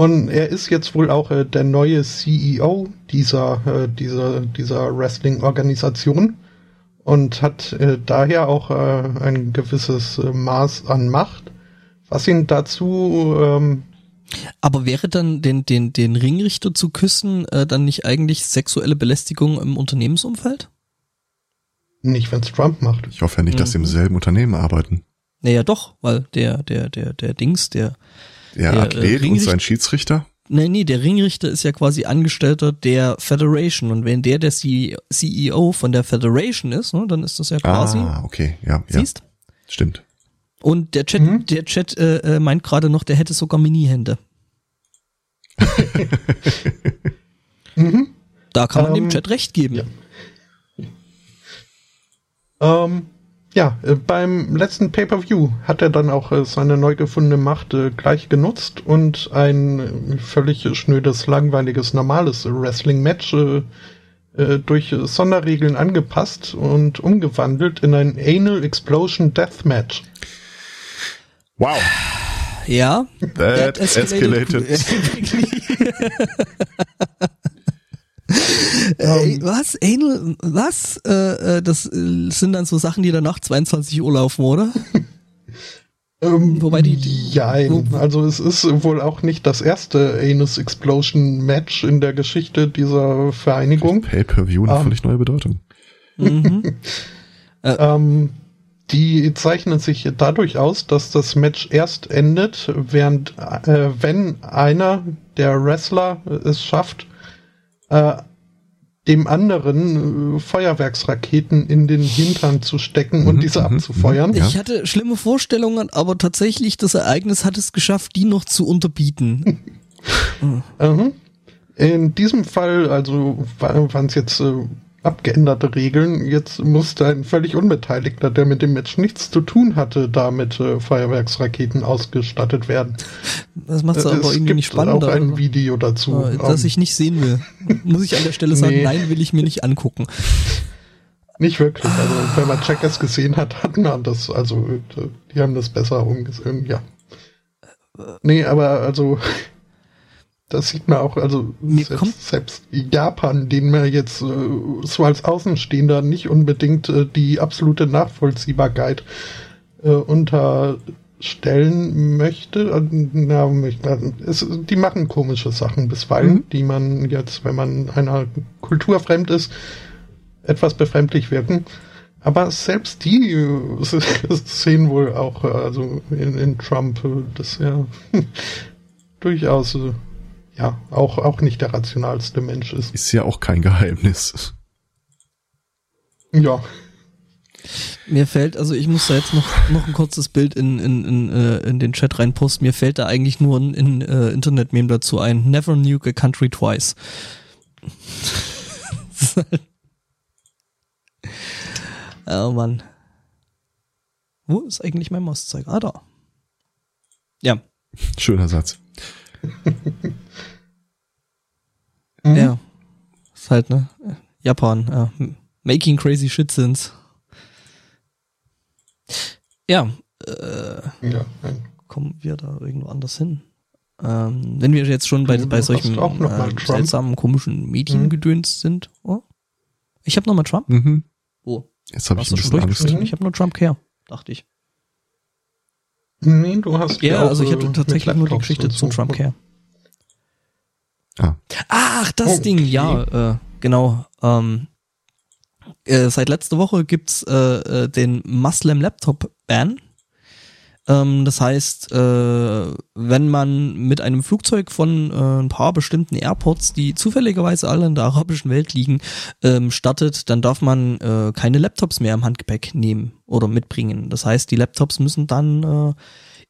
Und er ist jetzt wohl auch äh, der neue CEO dieser, äh, dieser, dieser Wrestling-Organisation und hat äh, daher auch äh, ein gewisses äh, Maß an Macht, was ihn dazu. Ähm, Aber wäre dann den, den, den Ringrichter zu küssen äh, dann nicht eigentlich sexuelle Belästigung im Unternehmensumfeld? Nicht, wenn es Trump macht. Ich hoffe ja nicht, dass sie im mhm. selben Unternehmen arbeiten. Naja, doch, weil der, der, der, der Dings, der der, der Athlet und sein Schiedsrichter? Nee, nee, der Ringrichter ist ja quasi Angestellter der Federation und wenn der der CEO von der Federation ist, ne, dann ist das ja quasi. Ah, okay, ja, siehst? ja. Stimmt. Und der Chat, mhm. der Chat äh, äh, meint gerade noch, der hätte sogar Mini-Hände. mhm. Da kann man ähm, dem Chat recht geben. Ja. Ähm, ja, äh, beim letzten Pay-per-View hat er dann auch äh, seine neu gefundene Macht äh, gleich genutzt und ein völlig schnödes, langweiliges, normales Wrestling-Match durch Sonderregeln angepasst und umgewandelt in ein Anal Explosion Deathmatch. Wow. Ja. That escalated. Äh, was? Anal, was? Äh, äh, das äh, sind dann so Sachen, die dann nach 22 Uhr laufen, oder? Ähm, Wobei die- die- Jein. also es ist wohl auch nicht das erste Anus Explosion Match in der Geschichte dieser Vereinigung. Pay-per-view eine Ah. völlig neue Bedeutung. Mhm. Ähm, die zeichnen sich dadurch aus, dass das Match erst endet, während äh, wenn einer der Wrestler es schafft, äh, dem anderen äh, Feuerwerksraketen in den Hintern zu stecken und Mhm, diese mhm, abzufeuern. mhm. Ich hatte schlimme Vorstellungen, aber tatsächlich das Ereignis hat es geschafft, die noch zu unterbieten. Mhm. In diesem Fall, also waren es jetzt äh, abgeänderte Regeln, jetzt musste ein völlig Unbeteiligter, der mit dem Match nichts zu tun hatte, da mit äh, Feuerwerksraketen ausgestattet werden. Das macht es aber irgendwie gibt nicht spannender. auch ein? Video dazu. Äh, das Ähm, ich nicht sehen will. Muss ich an der Stelle sagen, Nee. nein, will ich mir nicht angucken. nicht wirklich. Also wenn man Checkers gesehen hat, hat man das, also äh, die haben das besser umgesehen, ja. Nee, aber also das sieht man auch, also Mir selbst, selbst Japan, den man jetzt äh, so als Außenstehender nicht unbedingt äh, die absolute Nachvollziehbarkeit äh, unterstellen möchte. Äh, Na, es, die machen komische Sachen bisweilen, Mhm. die man jetzt, wenn man einer Kultur fremd ist, etwas befremdlich wirken. Aber selbst die äh, sehen wohl auch, äh, also in, in Trump, dass er durchaus, ja, auch, auch nicht der rationalste Mensch ist. Ist ja auch kein Geheimnis. Ja, Mir fällt, also ich muss da jetzt noch, noch ein kurzes Bild in, in, in, äh, in den Chat reinposten. Mir fällt da eigentlich nur ein, ein äh, Internet-Meme dazu ein. Never nuke a country twice. Oh Mann. Wo ist eigentlich mein Mauszeiger? Ah, da. Ja, Schöner Satz. Mhm. ja. Ist halt, ne? Japan, ja. Making crazy shit since. Ja, äh, ja. nein. kommen wir da irgendwo anders hin? Ähm, wenn wir jetzt schon bei, bei solchen auch noch mal äh, seltsamen, komischen Mediengedöns sind. Oh. Ich habe nochmal Trump. Mhm. Oh, Jetzt habe ich ein bisschen Angst. Mhm. Ich habe nur Trump Care, dachte ich. Nee, du hast Ja, auch, also ich äh, hatte mit tatsächlich nur die Geschichte zu. Trump Care. Ah. Ach, das Oh, Ding, okay. ja, äh, genau. Ähm, äh, seit letzter Woche gibt's äh, äh, den Muslim Laptop Ban. Ähm, das heißt, äh, wenn man mit einem Flugzeug von äh, ein paar bestimmten Airports, die zufälligerweise alle in der arabischen Welt liegen, ähm, startet, dann darf man keine Laptops mehr im Handgepäck nehmen oder mitbringen. Das heißt, die Laptops müssen dann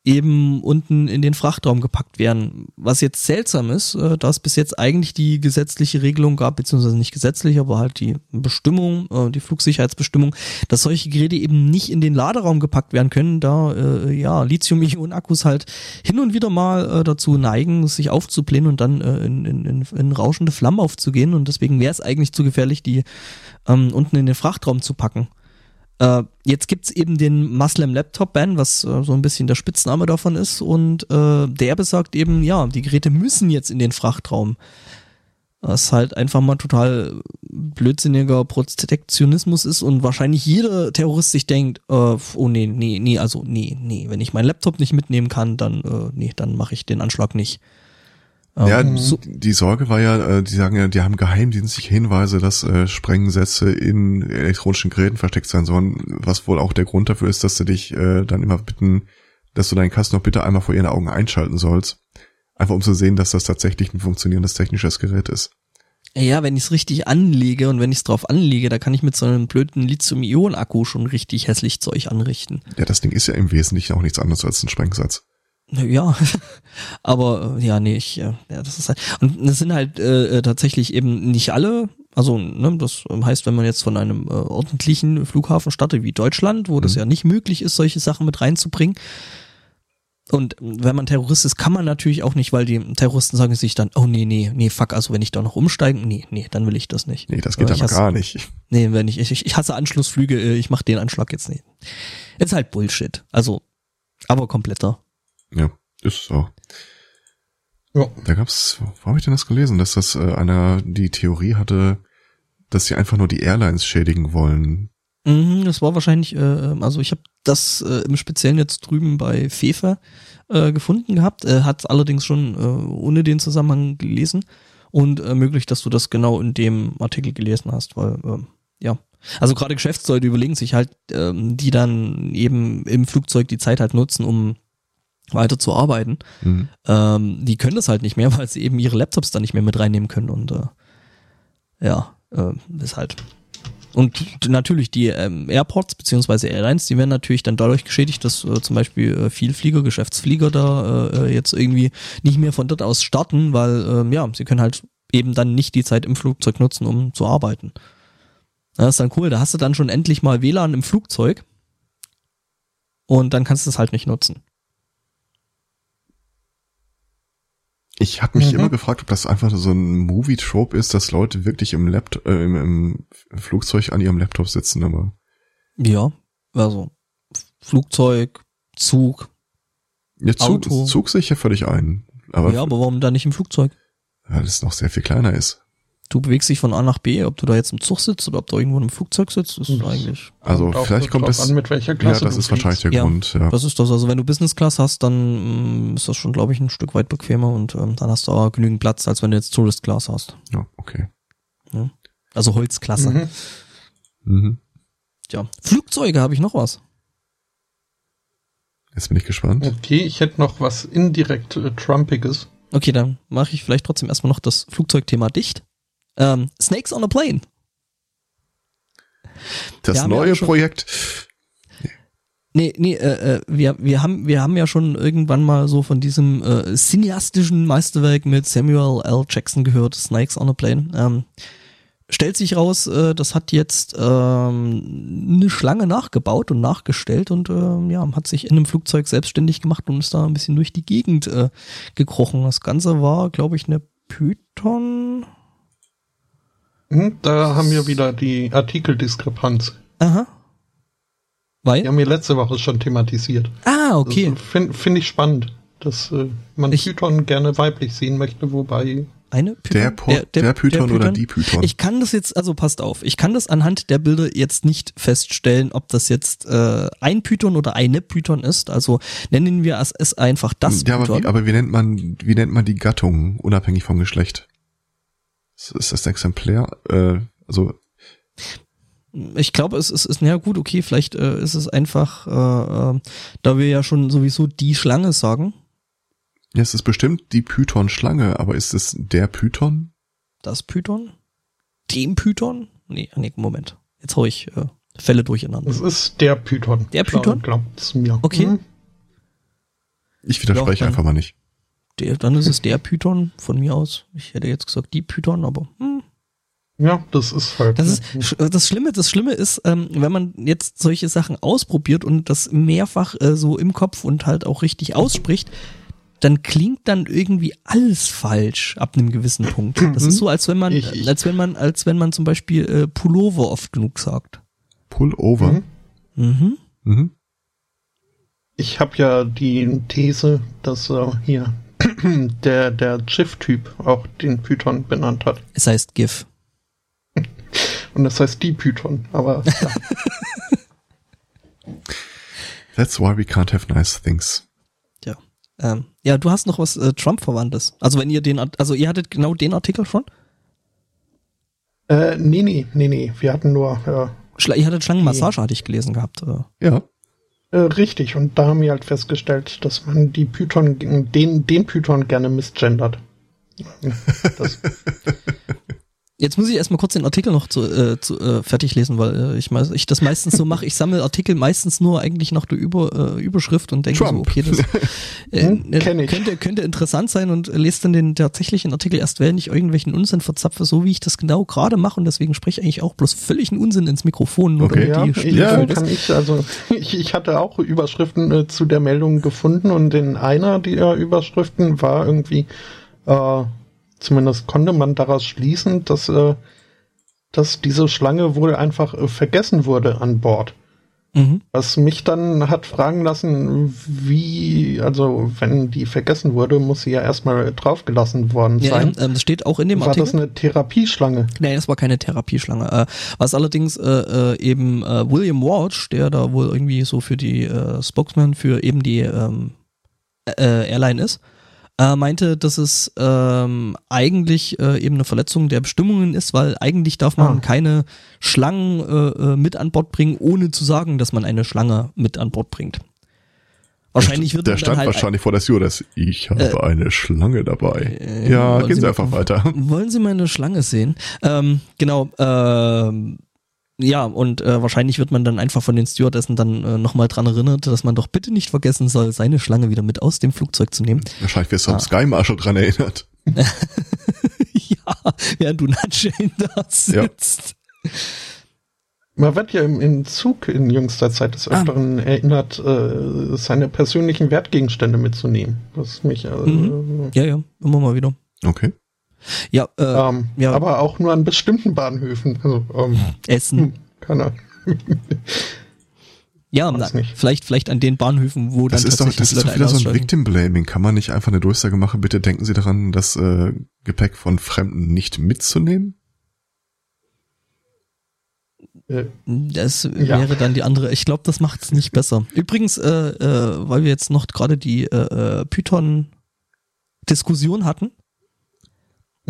eben unten in den Frachtraum gepackt werden. Was jetzt seltsam ist, äh, da es bis jetzt eigentlich die gesetzliche Regelung gab, beziehungsweise nicht gesetzlich, aber halt die Bestimmung, äh, die Flugsicherheitsbestimmung, dass solche Geräte eben nicht in den Laderaum gepackt werden können, da äh, ja Lithium-Ionen-Akkus halt hin und wieder mal äh, dazu neigen, sich aufzublähen und dann äh, in, in, in, in rauschende Flammen aufzugehen. Und deswegen wäre es eigentlich zu gefährlich, die ähm, unten in den Frachtraum zu packen. Äh, jetzt gibt's eben den Muslim Laptop Ban, was äh, so ein bisschen der Spitzname davon ist. Und äh, der besagt eben, ja, die Geräte müssen jetzt in den Frachtraum. Was halt einfach mal total blödsinniger Protektionismus ist und wahrscheinlich jeder Terrorist sich denkt, äh, oh nee, nee, nee, also nee, nee, wenn ich meinen Laptop nicht mitnehmen kann, dann, äh, nee, dann mache ich den Anschlag nicht. Ähm, Ja, so, die Sorge war ja, äh, die sagen ja, die haben geheimdienstliche Hinweise, dass äh, Sprengsätze in elektronischen Geräten versteckt sein sollen, was wohl auch der Grund dafür ist, dass sie dich äh, dann immer bitten, dass du deinen Kasten noch bitte einmal vor ihren Augen einschalten sollst. Einfach um zu sehen, dass das tatsächlich ein funktionierendes technisches Gerät ist. Ja, wenn ich es richtig anlege und wenn ich es drauf anlege, da kann ich mit so einem blöden Lithium-Ionen-Akku schon richtig hässlich Zeug anrichten. Ja, das Ding ist ja im Wesentlichen auch nichts anderes als ein Sprengsatz. Ja, aber äh, ja, nee, ich, äh, ja, das ist halt. Und es sind halt äh, äh, tatsächlich eben nicht alle Also ne, das heißt, wenn man jetzt von einem äh, ordentlichen Flughafen startet wie Deutschland, wo das ja nicht möglich ist, solche Sachen mit reinzubringen. Und wenn man Terrorist ist, kann man natürlich auch nicht, weil die Terroristen sagen sich dann, oh nee, nee, nee, fuck, also wenn ich da noch umsteigen, nee, nee, dann will ich das nicht. Nee, das geht aber hasse- gar nicht. Nee, wenn ich, ich, ich hasse Anschlussflüge, ich mach den Anschlag jetzt nicht. Ist halt Bullshit. Also, aber kompletter. Ja, ist so. Ja. Da gab's, wo habe ich denn das gelesen, dass das äh, einer die Theorie hatte, dass sie einfach nur die Airlines schädigen wollen. Mhm, das war wahrscheinlich, äh, also ich habe das äh, im Speziellen jetzt drüben bei Fefe äh, gefunden gehabt, äh, hat allerdings schon äh, ohne den Zusammenhang gelesen und äh, möglich, dass du das genau in dem Artikel gelesen hast, weil ähm, ja, also gerade Geschäftsleute überlegen sich halt, ähm, die dann eben im Flugzeug die Zeit halt nutzen, um weiter zu arbeiten. Mhm. Ähm, die können das halt nicht mehr, weil sie eben ihre Laptops dann nicht mehr mit reinnehmen können und äh, ja, äh, ist halt. Und natürlich die ähm, Airports beziehungsweise Airlines, die werden natürlich dann dadurch geschädigt, dass äh, zum Beispiel äh, Vielflieger, Geschäftsflieger da äh, jetzt irgendwie nicht mehr von dort aus starten, weil ähm, ja, sie können halt eben dann nicht die Zeit im Flugzeug nutzen, um zu arbeiten. Das ist dann cool, da hast du dann schon endlich mal WLAN im Flugzeug und dann kannst du es halt nicht nutzen. Ich habe mich Mhm. immer gefragt, ob das einfach so ein Movie-Trope ist, dass Leute wirklich im Laptop, äh, im, im Flugzeug an ihrem Laptop sitzen, aber Ja, also Flugzeug, Zug. ja, Zug, Auto. Zug sehe ich ja völlig ein. Aber ja, aber warum dann nicht im Flugzeug? weil es noch sehr viel kleiner ist. Du bewegst dich von A nach B, ob du da jetzt im Zug sitzt oder ob du irgendwo im Flugzeug sitzt, ist Mhm. eigentlich. Also vielleicht kommt das, an, mit welcher ja, Klasse das du ist wahrscheinlich der Ja. Grund, ja. Das ist das. Also wenn du Business Class hast, dann mm, ist das schon, glaube ich, ein Stück weit bequemer und ähm, dann hast du auch genügend Platz, als wenn du jetzt Tourist Class hast. Ja, okay. Also Holzklasse. Mhm. Mhm. Ja. Flugzeuge habe ich noch was. Jetzt bin ich gespannt. Okay, ich hätte noch was indirekt äh, Trumpiges. Okay, dann mache ich vielleicht trotzdem erstmal noch das Flugzeugthema dicht. Ähm, Snakes on a Plane. Das ja neue schon- Projekt. Nee, nee, äh, äh, wir, wir, haben, wir haben ja schon irgendwann mal so von diesem äh, cineastischen Meisterwerk mit Samuel L. Jackson gehört, Snakes on a Plane. Ähm, stellt sich raus, äh, das hat jetzt ähm, eine Schlange nachgebaut und nachgestellt und ähm, ja, hat sich in einem Flugzeug selbstständig gemacht und ist da ein bisschen durch die Gegend äh, gekrochen. Das Ganze war, glaube ich, eine Python. Hm, da haben wir wieder die Artikeldiskrepanz. Aha. Weil? Die haben wir letzte Woche schon thematisiert. Ah, okay. Finde find ich spannend, dass äh, man Ich- Python gerne weiblich sehen möchte, wobei Eine Python? Der, Po- der, Python oder die Python. Ich kann das jetzt, also passt auf, ich kann das anhand der Bilder jetzt nicht feststellen, ob das jetzt äh, ein Python oder eine Python ist. Also nennen wir es, einfach das ja, aber Python. wie, aber wie nennt man, wie nennt man die Gattung, unabhängig vom Geschlecht? Ist ist das Exemplar? Äh, also, ich glaube, es ist, ist, na gut, okay, vielleicht äh, ist es einfach, äh, äh, da wir ja schon sowieso die Schlange sagen, ja, es ist bestimmt die Python-Schlange, aber ist es der Python? das Python, dem Python, nee, nee, Moment, jetzt hau ich äh, Fälle durcheinander. es ist der Python. Der Python? Glaubt's mir. Okay. Hm, Ich widerspreche Ja, dann- einfach mal nicht. Der, dann ist es der Python von mir aus. Ich hätte jetzt gesagt die Python, aber hm, Ja, das ist halt. Das ist sch- das Schlimme. Das Schlimme ist, ähm, wenn man jetzt solche Sachen ausprobiert und das mehrfach äh, so im Kopf und halt auch richtig ausspricht, dann klingt dann irgendwie alles falsch ab einem gewissen Punkt. Das ist so, als wenn man, Ich- ich- als wenn man, als wenn man zum Beispiel äh, Pullover oft genug sagt. Pullover. Mhm. Mhm. Mhm. Ich habe ja die These, dass äh, hier der, der GIF-Typ auch den Python benannt hat. Es heißt GIF. Und das heißt die Python. Aber ja. That's why we can't have nice things. Ja. Ähm, ja, du hast noch was äh, Trump-Verwandtes. Also wenn ihr den, Art- also ihr hattet genau den Artikel schon? äh, nee, nee, nee, nee. Wir hatten nur äh, Schla ihr hattet Schlangenmassage, hatte ich gelesen gehabt. Äh. Ja. Äh, richtig, und da haben wir halt festgestellt, dass man die Python, den, den Python gerne misgendert. Das, Jetzt muss ich erstmal kurz den Artikel noch zu, äh, zu, äh, fertig lesen, weil äh, ich, ich das meistens so mache. Ich sammle Artikel meistens nur eigentlich nach der Über, äh, Überschrift und denke so, okay, das äh, Hm, ich. könnte, könnte interessant sein und lese dann den tatsächlichen Artikel erst, wenn ich irgendwelchen Unsinn verzapfe, so wie ich das genau gerade mache und deswegen spreche ich eigentlich auch bloß völligen Unsinn ins Mikrofon. Nur Okay. Ja, Ja, kann ich, also ich, ich hatte auch Überschriften äh, zu der Meldung gefunden und in einer der Überschriften war irgendwie, äh, zumindest konnte man daraus schließen, dass, äh, dass diese Schlange wohl einfach äh, vergessen wurde an Bord. Mhm. Was mich dann hat fragen lassen, wie, also wenn die vergessen wurde, muss sie ja erstmal draufgelassen worden Ja, sein. ähm, das steht auch in dem war Artikel. das eine Therapieschlange? Nee, das war keine Therapieschlange. Äh, was allerdings äh, äh, eben äh, William Walsh, der da wohl irgendwie so für die äh, Spokesman für eben die ähm, äh, Airline ist, äh, meinte, dass es ähm, eigentlich äh, eben eine Verletzung der Bestimmungen ist, weil eigentlich darf man Ah. keine Schlangen äh, äh, mit an Bord bringen, ohne zu sagen, dass man eine Schlange mit an Bord bringt. Wahrscheinlich wird Der stand halt wahrscheinlich vor der Stewardess. Ich habe eine Schlange dabei. äh, ja, gehen Sie Sie einfach weiter. Wollen Sie meine Schlange sehen? Ähm, genau, ähm, ja, und äh, wahrscheinlich wird man dann einfach von den Stewardessen dann äh, nochmal dran erinnert, dass man doch bitte nicht vergessen soll, seine Schlange wieder mit aus dem Flugzeug zu nehmen. Wahrscheinlich wirst du am Ah. Sky Marshal dran erinnert. ja, während du Nutshane da sitzt. Man wird ja im, im Zug in jüngster Zeit des Ah. Öfteren erinnert, äh, seine persönlichen Wertgegenstände mitzunehmen. Was mich, äh, Mhm. Ja, ja, immer mal wieder. Okay. Ja, äh, ähm, ja. aber auch nur an bestimmten Bahnhöfen. Also, ähm, Essen. hm, keine Ahnung. Ja, na, vielleicht, vielleicht an den Bahnhöfen, wo Das dann ist doch, das ist doch wieder so ein. Victim Blaming. Kann man nicht einfach eine Durchsage machen? Bitte denken Sie daran, das äh, Gepäck von Fremden nicht mitzunehmen? Äh, Das Ja. wäre dann die andere. Ich glaube, das macht es nicht besser. Übrigens, äh, äh, weil wir jetzt noch gerade die äh, äh, Python-Diskussion hatten,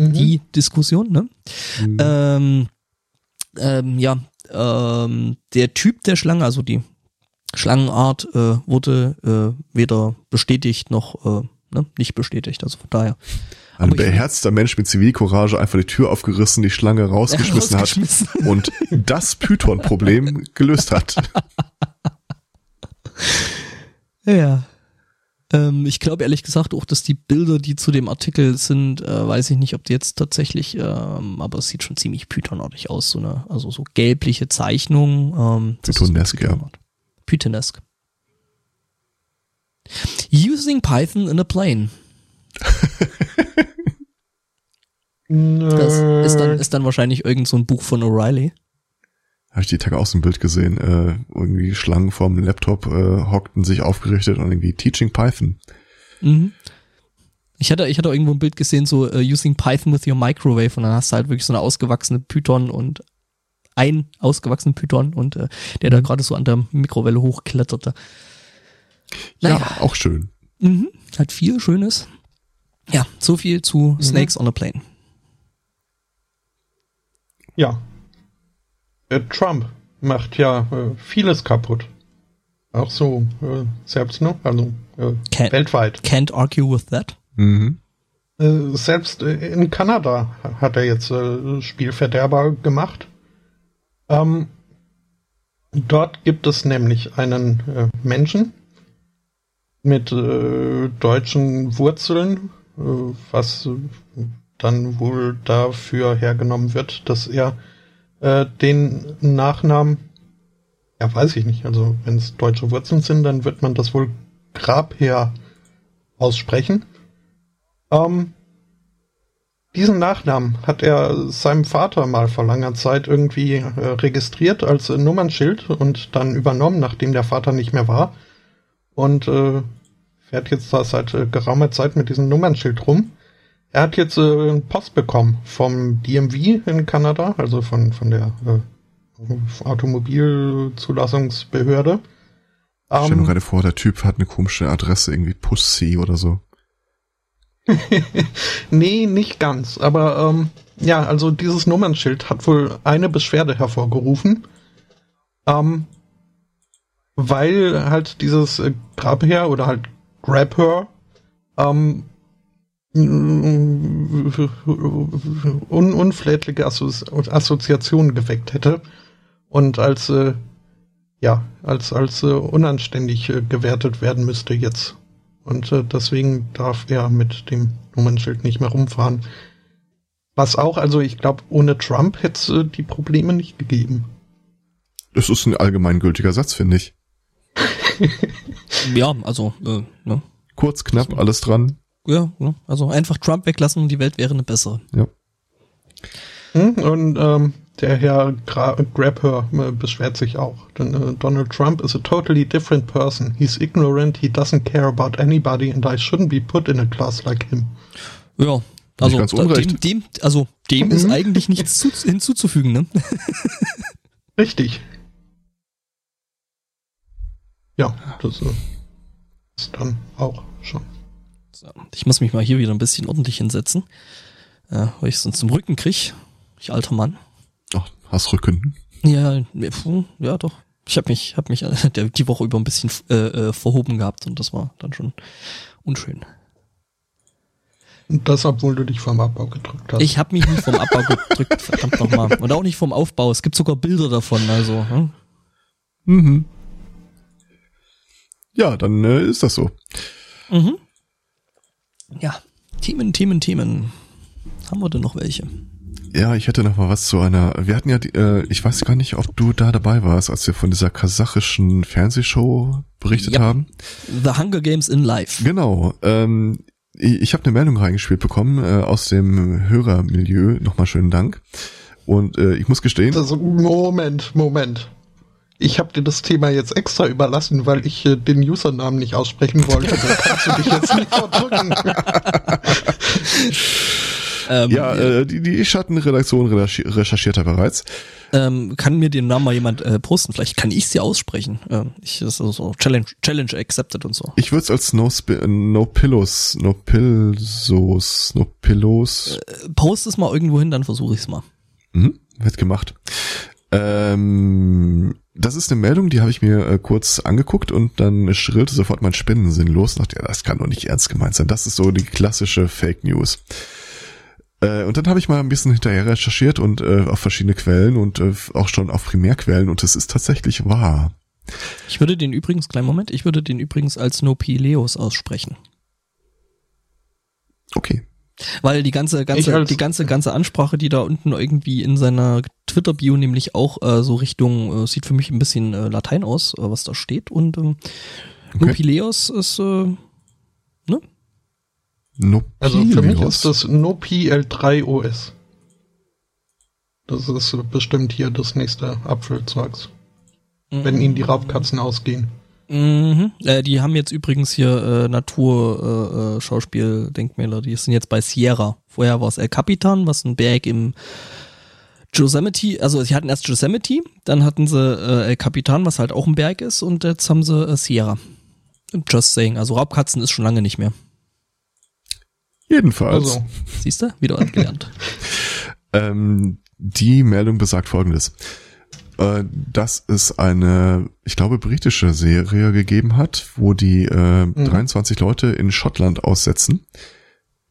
mhm. die Diskussion, ne? Mhm. Ähm, ähm, ja, ähm, der Typ der Schlange, also die Schlangenart, äh, wurde äh, weder bestätigt noch äh, ne, nicht bestätigt. Also von daher. Ein beherzter Mensch mit Zivilcourage einfach die Tür aufgerissen, die Schlange rausgeschmissen hat Rausgeschmissen. und das Python-Problem gelöst hat. Ja. Ähm, ich glaube ehrlich gesagt auch, dass die Bilder, die zu dem Artikel sind, äh, weiß ich nicht, ob die jetzt tatsächlich, ähm, aber es sieht schon ziemlich pythonartig aus, so eine, also so gelbliche Zeichnung. Ähm, Pythonesk, ja. Pythonesk. Using Python in a plane. Das ist dann, ist dann wahrscheinlich irgend so ein Buch von O'Reilly. Habe ich die Tage auch so ein Bild gesehen. Äh, irgendwie Schlangen vorm Laptop äh, hockten sich aufgerichtet und irgendwie Teaching Python. Mhm. Ich hatte, ich hatte irgendwo ein Bild gesehen, so uh, using Python with your microwave und dann hast du halt wirklich so eine ausgewachsene Python und ein ausgewachsenen Python und äh, der da gerade so an der Mikrowelle hochkletterte. Naja. Ja, auch schön. Mhm. Hat viel Schönes. Ja, so viel zu Snakes on a Plane. Ja. Äh, Trump macht ja äh, vieles kaputt. Auch so äh, selbst, ne? Also äh, Can- weltweit. Can't argue with that. Mhm. Selbst in Kanada hat er jetzt Spielverderber gemacht. Ähm, dort gibt es nämlich einen Menschen mit äh, deutschen Wurzeln, äh, was dann wohl dafür hergenommen wird, dass er äh, den Nachnamen, ja weiß ich nicht, also wenn es deutsche Wurzeln sind, dann wird man das wohl Grabherr aussprechen. Ähm, diesen Nachnamen hat er seinem Vater mal vor langer Zeit irgendwie äh, registriert als äh, Nummernschild und dann übernommen, nachdem der Vater nicht mehr war. Und äh, fährt jetzt da seit äh, geraumer Zeit mit diesem Nummernschild rum. Er hat jetzt äh, Post bekommen vom DMV in Kanada, also von, von der äh, Automobilzulassungsbehörde. Ich stell mir Ähm, gerade vor, der Typ hat eine komische Adresse, irgendwie Pussy oder so. Nee, nicht ganz. Aber ähm, ja, also dieses Nummernschild hat wohl eine Beschwerde hervorgerufen. Ähm, weil halt dieses äh, oder halt Grabher ähm, un unflätliche Assozi Assoziationen geweckt hätte und als äh, ja als als äh, unanständig äh, gewertet werden müsste jetzt und äh, deswegen darf er mit dem Nummernschild nicht mehr rumfahren. Was auch, also ich glaube, ohne Trump hätte es äh, die Probleme nicht gegeben. Das ist ein allgemeingültiger Satz, finde ich. ja, also äh, ne? kurz, knapp, alles dran. Ja, ne? also einfach Trump weglassen und die Welt wäre eine bessere. Ja. Hm, und ähm, der Herr Gra Grabher äh, beschwert sich auch. Denn, äh, Donald Trump is a totally different person. He's ignorant, he doesn't care about anybody and I shouldn't be put in a class like him. Ja, also dem, dem, also dem Mhm. ist eigentlich nichts zu, hinzuzufügen, ne? Richtig. Ja, das äh, ist dann auch schon. So, ich muss mich mal hier wieder ein bisschen ordentlich hinsetzen, äh, weil ich sonst im Rücken krieg. Ich alter Mann. Ach, hast Rücken. Ja, ne, puh, ja doch. Ich habe mich, hab mich äh, die Woche über ein bisschen äh, äh, verhoben gehabt und das war dann schon unschön. Und das, obwohl du dich vom Abbau gedrückt hast. Ich habe mich nicht vom Abbau gedrückt, verdammt nochmal. Und auch nicht vom Aufbau. Es gibt sogar Bilder davon, also. Hm? Mhm. Ja, dann äh, ist das so. Mhm. Ja, Themen, Themen, Themen. Haben wir denn noch welche? Ja, ich hätte noch mal was zu einer. Wir hatten ja, die, äh, ich weiß gar nicht, ob du da dabei warst, als wir von dieser kasachischen Fernsehshow berichtet Ja. haben. The Hunger Games in Life. Genau. Ähm, ich ich habe eine Meldung reingespielt bekommen äh, aus dem Hörermilieu. Nochmal schönen Dank. Und äh, ich muss gestehen, Also, Moment, Moment. Ich habe dir das Thema jetzt extra überlassen, weil ich äh, den Usernamen nicht aussprechen wollte. Da kannst du dich jetzt nicht verdrücken. Ähm, ja, äh, die, die Schattenredaktion recherchi- recherchiert da bereits. ähm, kann mir den Namen mal jemand äh, posten? Vielleicht kann ich sie aussprechen. Ähm, ich, das ist so Challenge, Challenge accepted und so. Ich würde es als No, Spi- no Pillows, No Pilsos, No Pillows Äh, Post es mal irgendwo hin, dann versuche ich es mal. Mhm, wird gemacht. Ähm, das ist eine Meldung, die habe ich mir äh, kurz angeguckt und dann schrillte sofort mein Spinnensinn los. Dachte, ja, das kann doch nicht ernst gemeint sein. Das ist so die klassische Fake News. Äh, und dann habe ich mal ein bisschen hinterher recherchiert und äh, auf verschiedene Quellen und äh, auch schon auf Primärquellen und es ist tatsächlich wahr. Ich würde den übrigens, kleinen Moment, ich würde den übrigens als No Leos aussprechen. Okay. Weil die ganze, ganze, als- die ganze, ganze Ansprache, die da unten irgendwie in seiner Twitter-Bio nämlich auch äh, so Richtung, äh, sieht für mich ein bisschen äh, Latein aus, äh, was da steht. Und ähm, Okay. Nopileos ist, äh, ne? No Also für mich ist das No PL3 OS. Das ist bestimmt hier das nächste Apfelzeugs. Wenn ihnen die Raubkatzen ausgehen. Mhm. Äh, die haben jetzt übrigens hier äh, Natur äh, äh. Die sind jetzt bei Sierra. Vorher war es El Capitan, was ein Berg im Yosemite, also sie hatten erst Yosemite, dann hatten sie äh, El Capitan, was halt auch ein Berg ist, und jetzt haben sie äh, Sierra. Just saying. Also Raubkatzen ist schon lange nicht mehr. Jedenfalls. Also, Siehst du? Wieder was gelernt. Ähm, die Meldung besagt folgendes. Äh, dass es eine, ich glaube, britische Serie gegeben hat, wo die äh, 23 Leute in Schottland aussetzen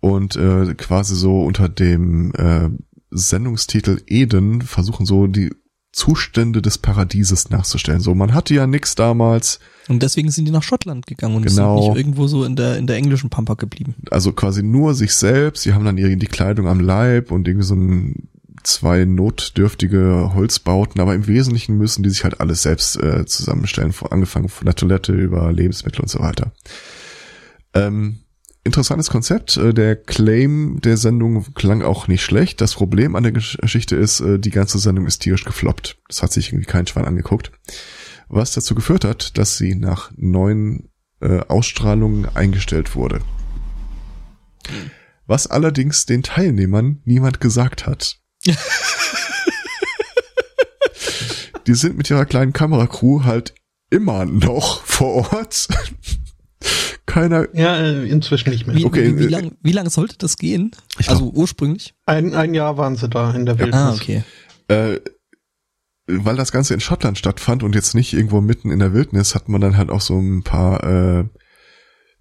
und äh, quasi so unter dem äh, Sendungstitel Eden versuchen so die Zustände des Paradieses nachzustellen. So, man hatte ja nix damals, Und deswegen sind die nach Schottland gegangen und Genau. sind nicht irgendwo so in der, in der englischen Pampa geblieben. also quasi nur sich selbst, sie haben dann ihre, die Kleidung am Leib und irgendwie so ein, zwei notdürftige Holzbauten, aber im Wesentlichen müssen die sich halt alles selbst äh, zusammenstellen, von, angefangen von der Toilette über Lebensmittel und so weiter. Ähm, interessantes Konzept. Äh, Der Claim der Sendung klang auch nicht schlecht. Das Problem an der Gesch- Geschichte ist, äh, die ganze Sendung ist tierisch gefloppt. Das hat sich irgendwie kein Schwein angeguckt. Was dazu geführt hat, dass sie nach neun äh, Ausstrahlungen eingestellt wurde. Was allerdings den Teilnehmern niemand gesagt hat. Die sind mit ihrer kleinen Kameracrew halt immer noch vor Ort. Keiner, ja, äh, inzwischen nicht mehr. Wie, Okay, wie, wie äh, lang, wie lang sollte das gehen? Ich also ursprünglich? Ein, ein Jahr waren sie da in der Wildnis. Ah, okay. äh, weil das Ganze in Schottland stattfand und jetzt nicht irgendwo mitten in der Wildnis, hat man dann halt auch so ein paar äh,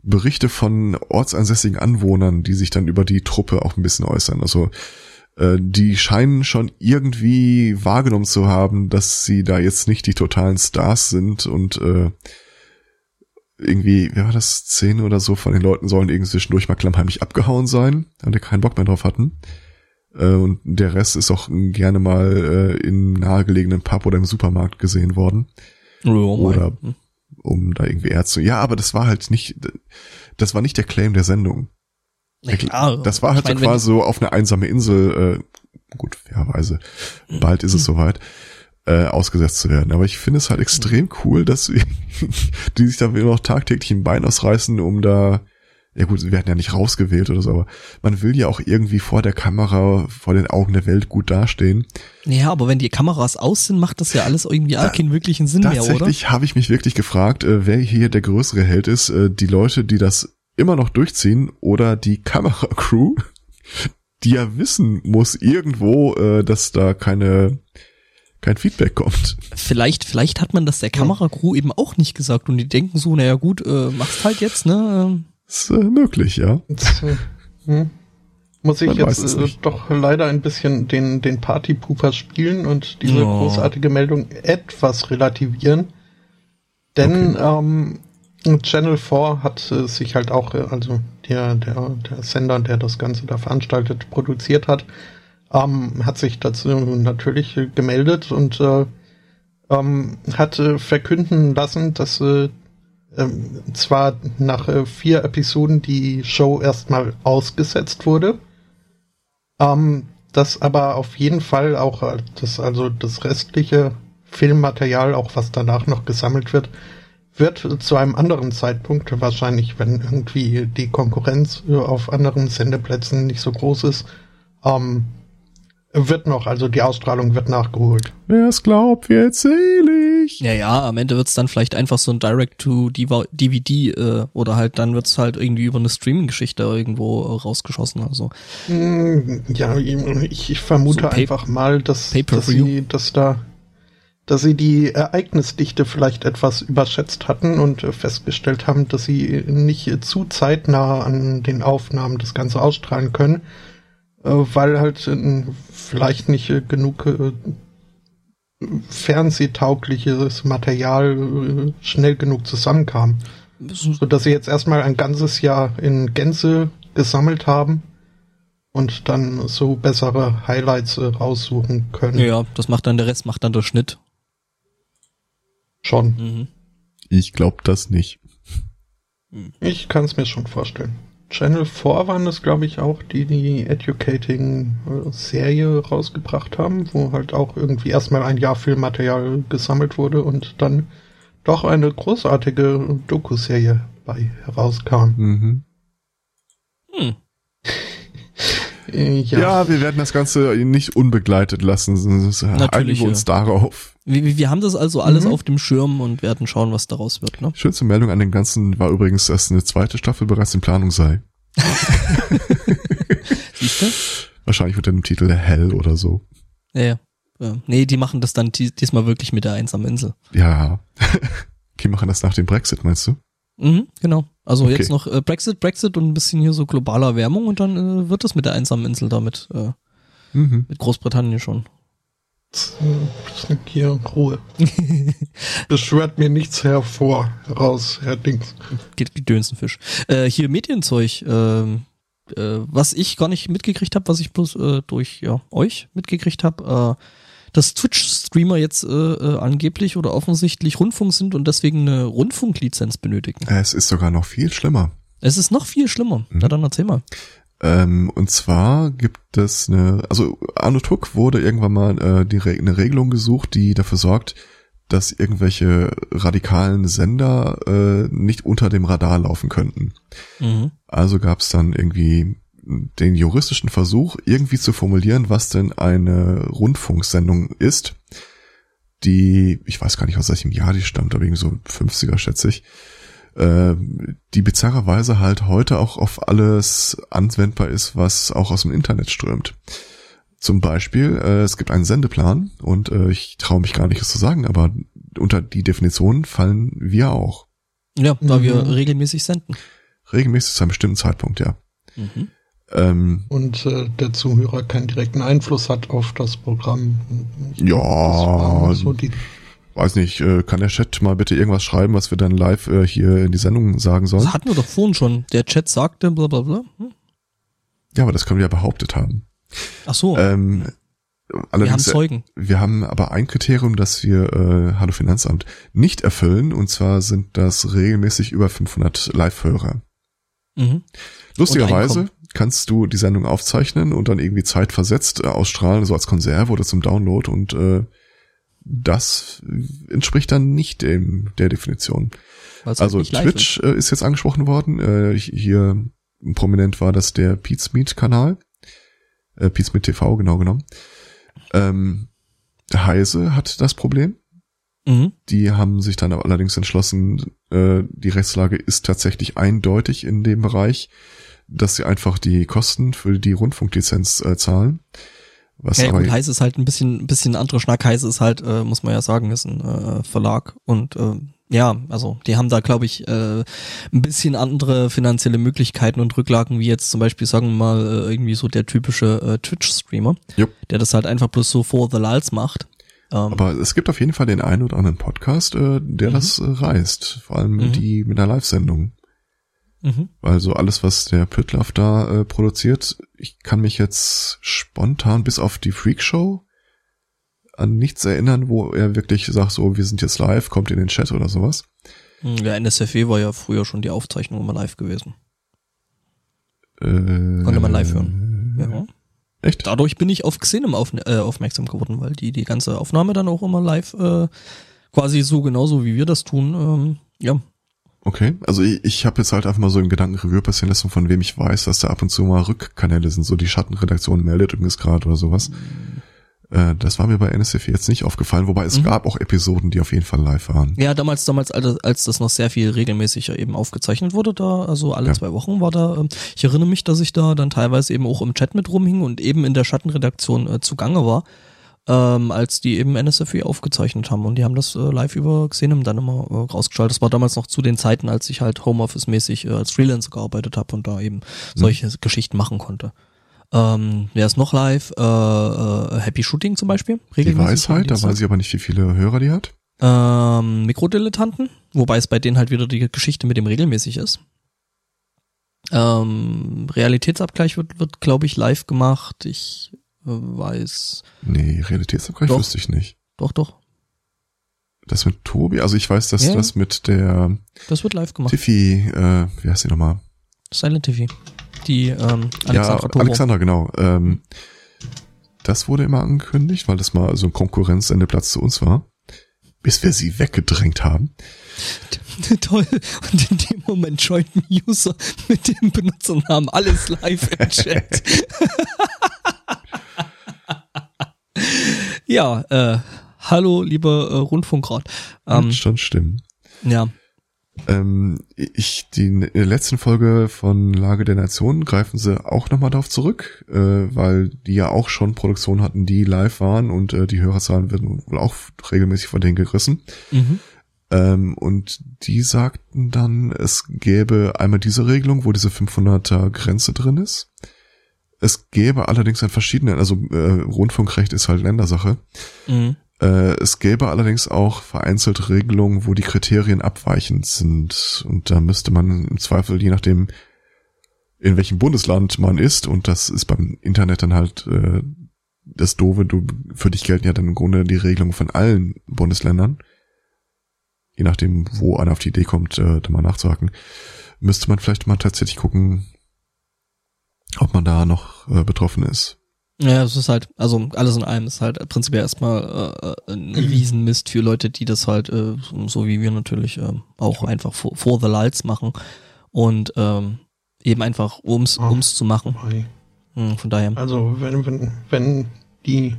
Berichte von ortsansässigen Anwohnern, die sich dann über die Truppe auch ein bisschen äußern. Also äh, die scheinen schon irgendwie wahrgenommen zu haben, dass sie da jetzt nicht die totalen Stars sind und äh, irgendwie, wie war das, zehn oder so von den Leuten sollen irgendwie zwischendurch mal klammheimlich abgehauen sein, weil die keinen Bock mehr drauf hatten. Äh, und der Rest ist auch gerne mal äh, im nahegelegenen Pub oder im Supermarkt gesehen worden. Oh, Oder um da irgendwie Ärzte. Ja, aber das war halt nicht, das war nicht der Claim der Sendung. Na klar. Das war halt Ich mein, so quasi so auf eine einsame Insel, äh, gut, fairerweise, bald ist es soweit, äh, ausgesetzt zu werden. Aber ich finde es halt extrem cool, dass sie, die sich da immer noch tagtäglich ein Bein ausreißen, um da, ja gut, sie werden ja nicht rausgewählt oder so, aber man will ja auch irgendwie vor der Kamera, vor den Augen der Welt gut dastehen. ja, aber wenn die Kameras aus sind, macht das ja alles irgendwie auch keinen wirklichen Sinn mehr, oder? Tatsächlich habe ich mich wirklich gefragt, äh, wer hier der größere Held ist, äh, die Leute, die das immer noch durchziehen oder die Kameracrew, die ja wissen muss irgendwo, äh, dass da keine kein Feedback kommt. Vielleicht, vielleicht hat man das der Kameracrew eben auch nicht gesagt und die denken so, naja gut, äh, mach's halt jetzt, ne? Ist äh, möglich, ja. Jetzt, äh, hm, muss ich Man jetzt äh, doch leider ein bisschen den, den Partypooper spielen und diese Oh. großartige Meldung etwas relativieren. Denn ähm, Channel 4 hat äh, sich halt auch, äh, also der, der, der Sender, der das Ganze da veranstaltet, produziert hat, ähm, hat sich dazu natürlich äh, gemeldet und äh, ähm, hat äh, verkünden lassen, dass äh, ähm, zwar nach vier Episoden die Show erstmal ausgesetzt wurde, ähm, dass aber auf jeden Fall auch das, also das restliche Filmmaterial, auch was danach noch gesammelt wird, wird zu einem anderen Zeitpunkt, wahrscheinlich wenn irgendwie die Konkurrenz auf anderen Sendeplätzen nicht so groß ist, ähm, wird noch, also die Ausstrahlung wird nachgeholt. Wer es glaubt, wird selig. Ja, ja, am Ende wird's dann vielleicht einfach so ein Direct-to-DVD äh, oder halt dann wird's halt irgendwie über eine Streaming-Geschichte irgendwo äh, rausgeschossen. Also Mm, Ja, ich, ich vermute So einfach mal, dass, dass sie, dass da, dass sie die Ereignisdichte vielleicht etwas überschätzt hatten und äh, festgestellt haben, dass sie nicht zu zeitnah an den Aufnahmen das Ganze ausstrahlen können, äh, weil halt äh, vielleicht nicht genug fernsehtaugliches Material schnell genug zusammenkam. So dass sie jetzt erstmal ein ganzes Jahr in Gänze gesammelt haben und dann so bessere Highlights raussuchen können. ja, das macht dann der Rest, macht dann der Schnitt. Schon. Mhm. Ich glaube das nicht. Ich kann es mir schon vorstellen. Channel 4 waren es, glaube ich, auch, die die Educating-Serie rausgebracht haben, wo halt auch irgendwie erstmal ein Jahr Filmmaterial gesammelt wurde und dann doch eine großartige Doku-Serie bei herauskam. Mhm. Hm. Äh, Ja. wir werden das Ganze nicht unbegleitet lassen. Halten Natürlich, wir uns ja. darauf. Wir, wir- haben das also alles Mhm. auf dem Schirm und werden schauen, was daraus wird. Ne? Schönste Meldung an dem Ganzen war übrigens, dass eine zweite Staffel bereits in Planung sei. Siehst du? Wahrscheinlich unter dem Titel Hell oder so. Ja, ja. ja. Nee, die machen das dann die- diesmal wirklich mit der einsamen Insel. Ja. Okay, machen das nach dem Brexit, meinst du? Mhm, genau. Also Okay. jetzt noch äh, Brexit, Brexit und ein bisschen hier so globale Erwärmung und dann äh, wird das mit der einsamen Insel damit äh, Mhm. mit Großbritannien schon. Hier, Ruhe. Beschwört mir nichts hervor, heraus, Herr Dings. Geht Gedönsenfisch. Äh, hier Medienzeug, ähm, äh, was ich gar nicht mitgekriegt habe, was ich bloß äh, durch ja, euch mitgekriegt habe, äh, dass Twitch-Streamer jetzt äh, äh, angeblich oder offensichtlich Rundfunk sind und deswegen eine Rundfunklizenz benötigen. Es ist sogar noch viel schlimmer. Es ist noch viel schlimmer. Mhm. Na dann erzähl mal. Ähm, und zwar gibt es eine, also Arno Tuck wurde irgendwann mal äh, die Re eine Regelung gesucht, die dafür sorgt, dass irgendwelche radikalen Sender äh, nicht unter dem Radar laufen könnten. Mhm. Also gab es dann irgendwie den juristischen Versuch, irgendwie zu formulieren, was denn eine Rundfunksendung ist, die, ich weiß gar nicht, aus welchem Jahr die stammt, aber irgendwie so 50er, schätze ich, äh, die bizarrerweise halt heute auch auf alles anwendbar ist, was auch aus dem Internet strömt. Zum Beispiel, äh, es gibt einen Sendeplan und äh, ich traue mich gar nicht, es zu sagen, aber unter die Definition fallen wir auch. Ja, da Mhm. wir regelmäßig senden. Regelmäßig zu einem bestimmten Zeitpunkt, ja. Mhm. Ähm, Und äh, der Zuhörer keinen direkten Einfluss hat auf das Programm. Das ja, war so die, weiß nicht, äh, kann der Chat mal bitte irgendwas schreiben, was wir dann live äh, hier in die Sendung sagen sollen? Das hatten wir doch vorhin schon. Der Chat sagte, bla bla bla. Hm? Ja, aber das können wir ja behauptet haben. Ach so, Ähm, wir haben allerdings, äh, Zeugen. wir haben aber ein Kriterium, das wir, äh, Hallo Finanzamt, nicht erfüllen, und zwar sind das regelmäßig über 500 Live-Hörer. Mhm. Lustigerweise. Kannst du die Sendung aufzeichnen und dann irgendwie zeitversetzt äh, ausstrahlen, so als Konserve oder zum Download und äh, das entspricht dann nicht dem der Definition. halt Also Twitch äh, ist jetzt angesprochen worden. Äh, hier prominent war das der Pete's Meet Kanal. Äh, Pete's Meet TV, genau genommen. Ähm, Heise hat das Problem. Mhm. Die haben sich dann allerdings entschlossen, äh, die Rechtslage ist tatsächlich eindeutig in dem Bereich, dass sie einfach die Kosten für die Rundfunklizenz äh, zahlen. Was Ja, aber gut, Heise ist halt ein bisschen, ein bisschen anderer Schnack. Heise ist halt, äh, muss man ja sagen, ist ein äh, Verlag und äh, ja, also die haben da, glaube ich, äh, ein bisschen andere finanzielle Möglichkeiten und Rücklagen, wie jetzt zum Beispiel, sagen wir mal, äh, irgendwie so der typische äh, Twitch-Streamer, Jupp. der das halt einfach bloß so for the lulz macht. Ähm, Aber es gibt auf jeden Fall den einen oder anderen Podcast, äh, der Mhm. das äh, reißt. Vor allem Mhm. die mit einer Live-Sendung. Mhm. Weil so alles, was der Pütlaff da äh, produziert, ich kann mich jetzt spontan bis auf die Freakshow an nichts erinnern, wo er wirklich sagt, so, wir sind jetzt live, kommt in den Chat oder sowas. Ja, NSFW war ja früher schon die Aufzeichnung immer live gewesen. Äh, Konnte man live hören. Ja. Echt? Dadurch bin ich auf Xenem auf, äh, aufmerksam geworden, weil die die ganze Aufnahme dann auch immer live äh, quasi so genauso wie wir das tun. Ähm, ja, Okay, also ich, ich habe jetzt halt einfach mal so im Gedanken Revue passieren lassen, von wem ich weiß, dass da ab und zu mal Rückkanäle sind, so die Schattenredaktion meldet übrigens gerade oder sowas. Äh, das war mir bei NSF jetzt nicht aufgefallen, wobei es Mhm. gab auch Episoden, die auf jeden Fall live waren. Ja, damals, damals, als, das noch sehr viel regelmäßiger eben aufgezeichnet wurde, da, also alle Ja. zwei Wochen war da, ähm, ich erinnere mich, dass ich da dann teilweise eben auch im Chat mit rumhing und eben in der Schattenredaktion äh, zugange war, ähm, als die eben NSFW aufgezeichnet haben und die haben das äh, live über Xenem dann immer äh, rausgeschaltet. Das war damals noch zu den Zeiten, als ich halt Homeoffice-mäßig äh, als Freelancer gearbeitet habe und da eben solche Geschichten machen konnte. Ähm, wer ist noch live? Äh, äh, Happy Shooting zum Beispiel. Die regelmäßig am Weisheit, da weiß ich aber nicht, wie viele Hörer die hat. Ähm, Mikrodilettanten, wobei es bei denen halt wieder die Geschichte mit dem regelmäßig ist. Ähm, Realitätsabgleich wird, wird glaube ich, live gemacht. Ich weiß. Nee, Realitätsabgleich Doch. wüsste ich nicht. Doch, doch. Das mit Tobi, also ich weiß, dass Ja. das mit der Das wird live gemacht. Tiffy, äh, wie heißt die nochmal? Silent TV. Die ähm, Alexandra ja, Poro. Alexandra, genau. Ähm, das wurde immer angekündigt, weil das mal so ein Konkurrenzsendeplatz zu uns war. Bis wir sie weggedrängt haben. Toll. Und in dem Moment joint ein User mit dem Benutzernamen alles live im Chat. ja, äh, hallo, lieber äh, Rundfunkrat. Ähm, Ähm, schon stimmen. ja, Ähm, ich, die in der letzten Folge von Lage der Nation greifen sie auch nochmal darauf zurück, äh, weil die ja auch schon Produktionen hatten, die live waren und äh, die Hörerzahlen werden wohl auch regelmäßig von denen gerissen. mhm. Ähm, und die sagten dann, es gäbe einmal diese Regelung, wo diese 500er Grenze drin ist. Es gäbe allerdings an verschiedenen, also äh, Rundfunkrecht ist halt Ländersache. Mhm. Äh, es gäbe allerdings auch vereinzelt Regelungen, wo die Kriterien abweichend sind. Und da müsste man im Zweifel, je nachdem, in welchem Bundesland man ist, und das ist beim Internet dann halt äh, das Doofe, du, für dich gelten ja dann im Grunde die Regelungen von allen Bundesländern. Je nachdem, wo einer auf die Idee kommt, äh, da mal nachzuhaken, müsste man vielleicht mal tatsächlich gucken, ob man da noch äh, betroffen ist. Ja, es ist halt, also alles in allem ist halt prinzipiell erstmal äh, ein Riesenmist für Leute, die das halt, äh, so wie wir natürlich, äh, auch einfach for, for the lights machen und ähm, eben einfach ums, Ah. ums zu machen. Mai. Hm, von daher. Also wenn, wenn, wenn die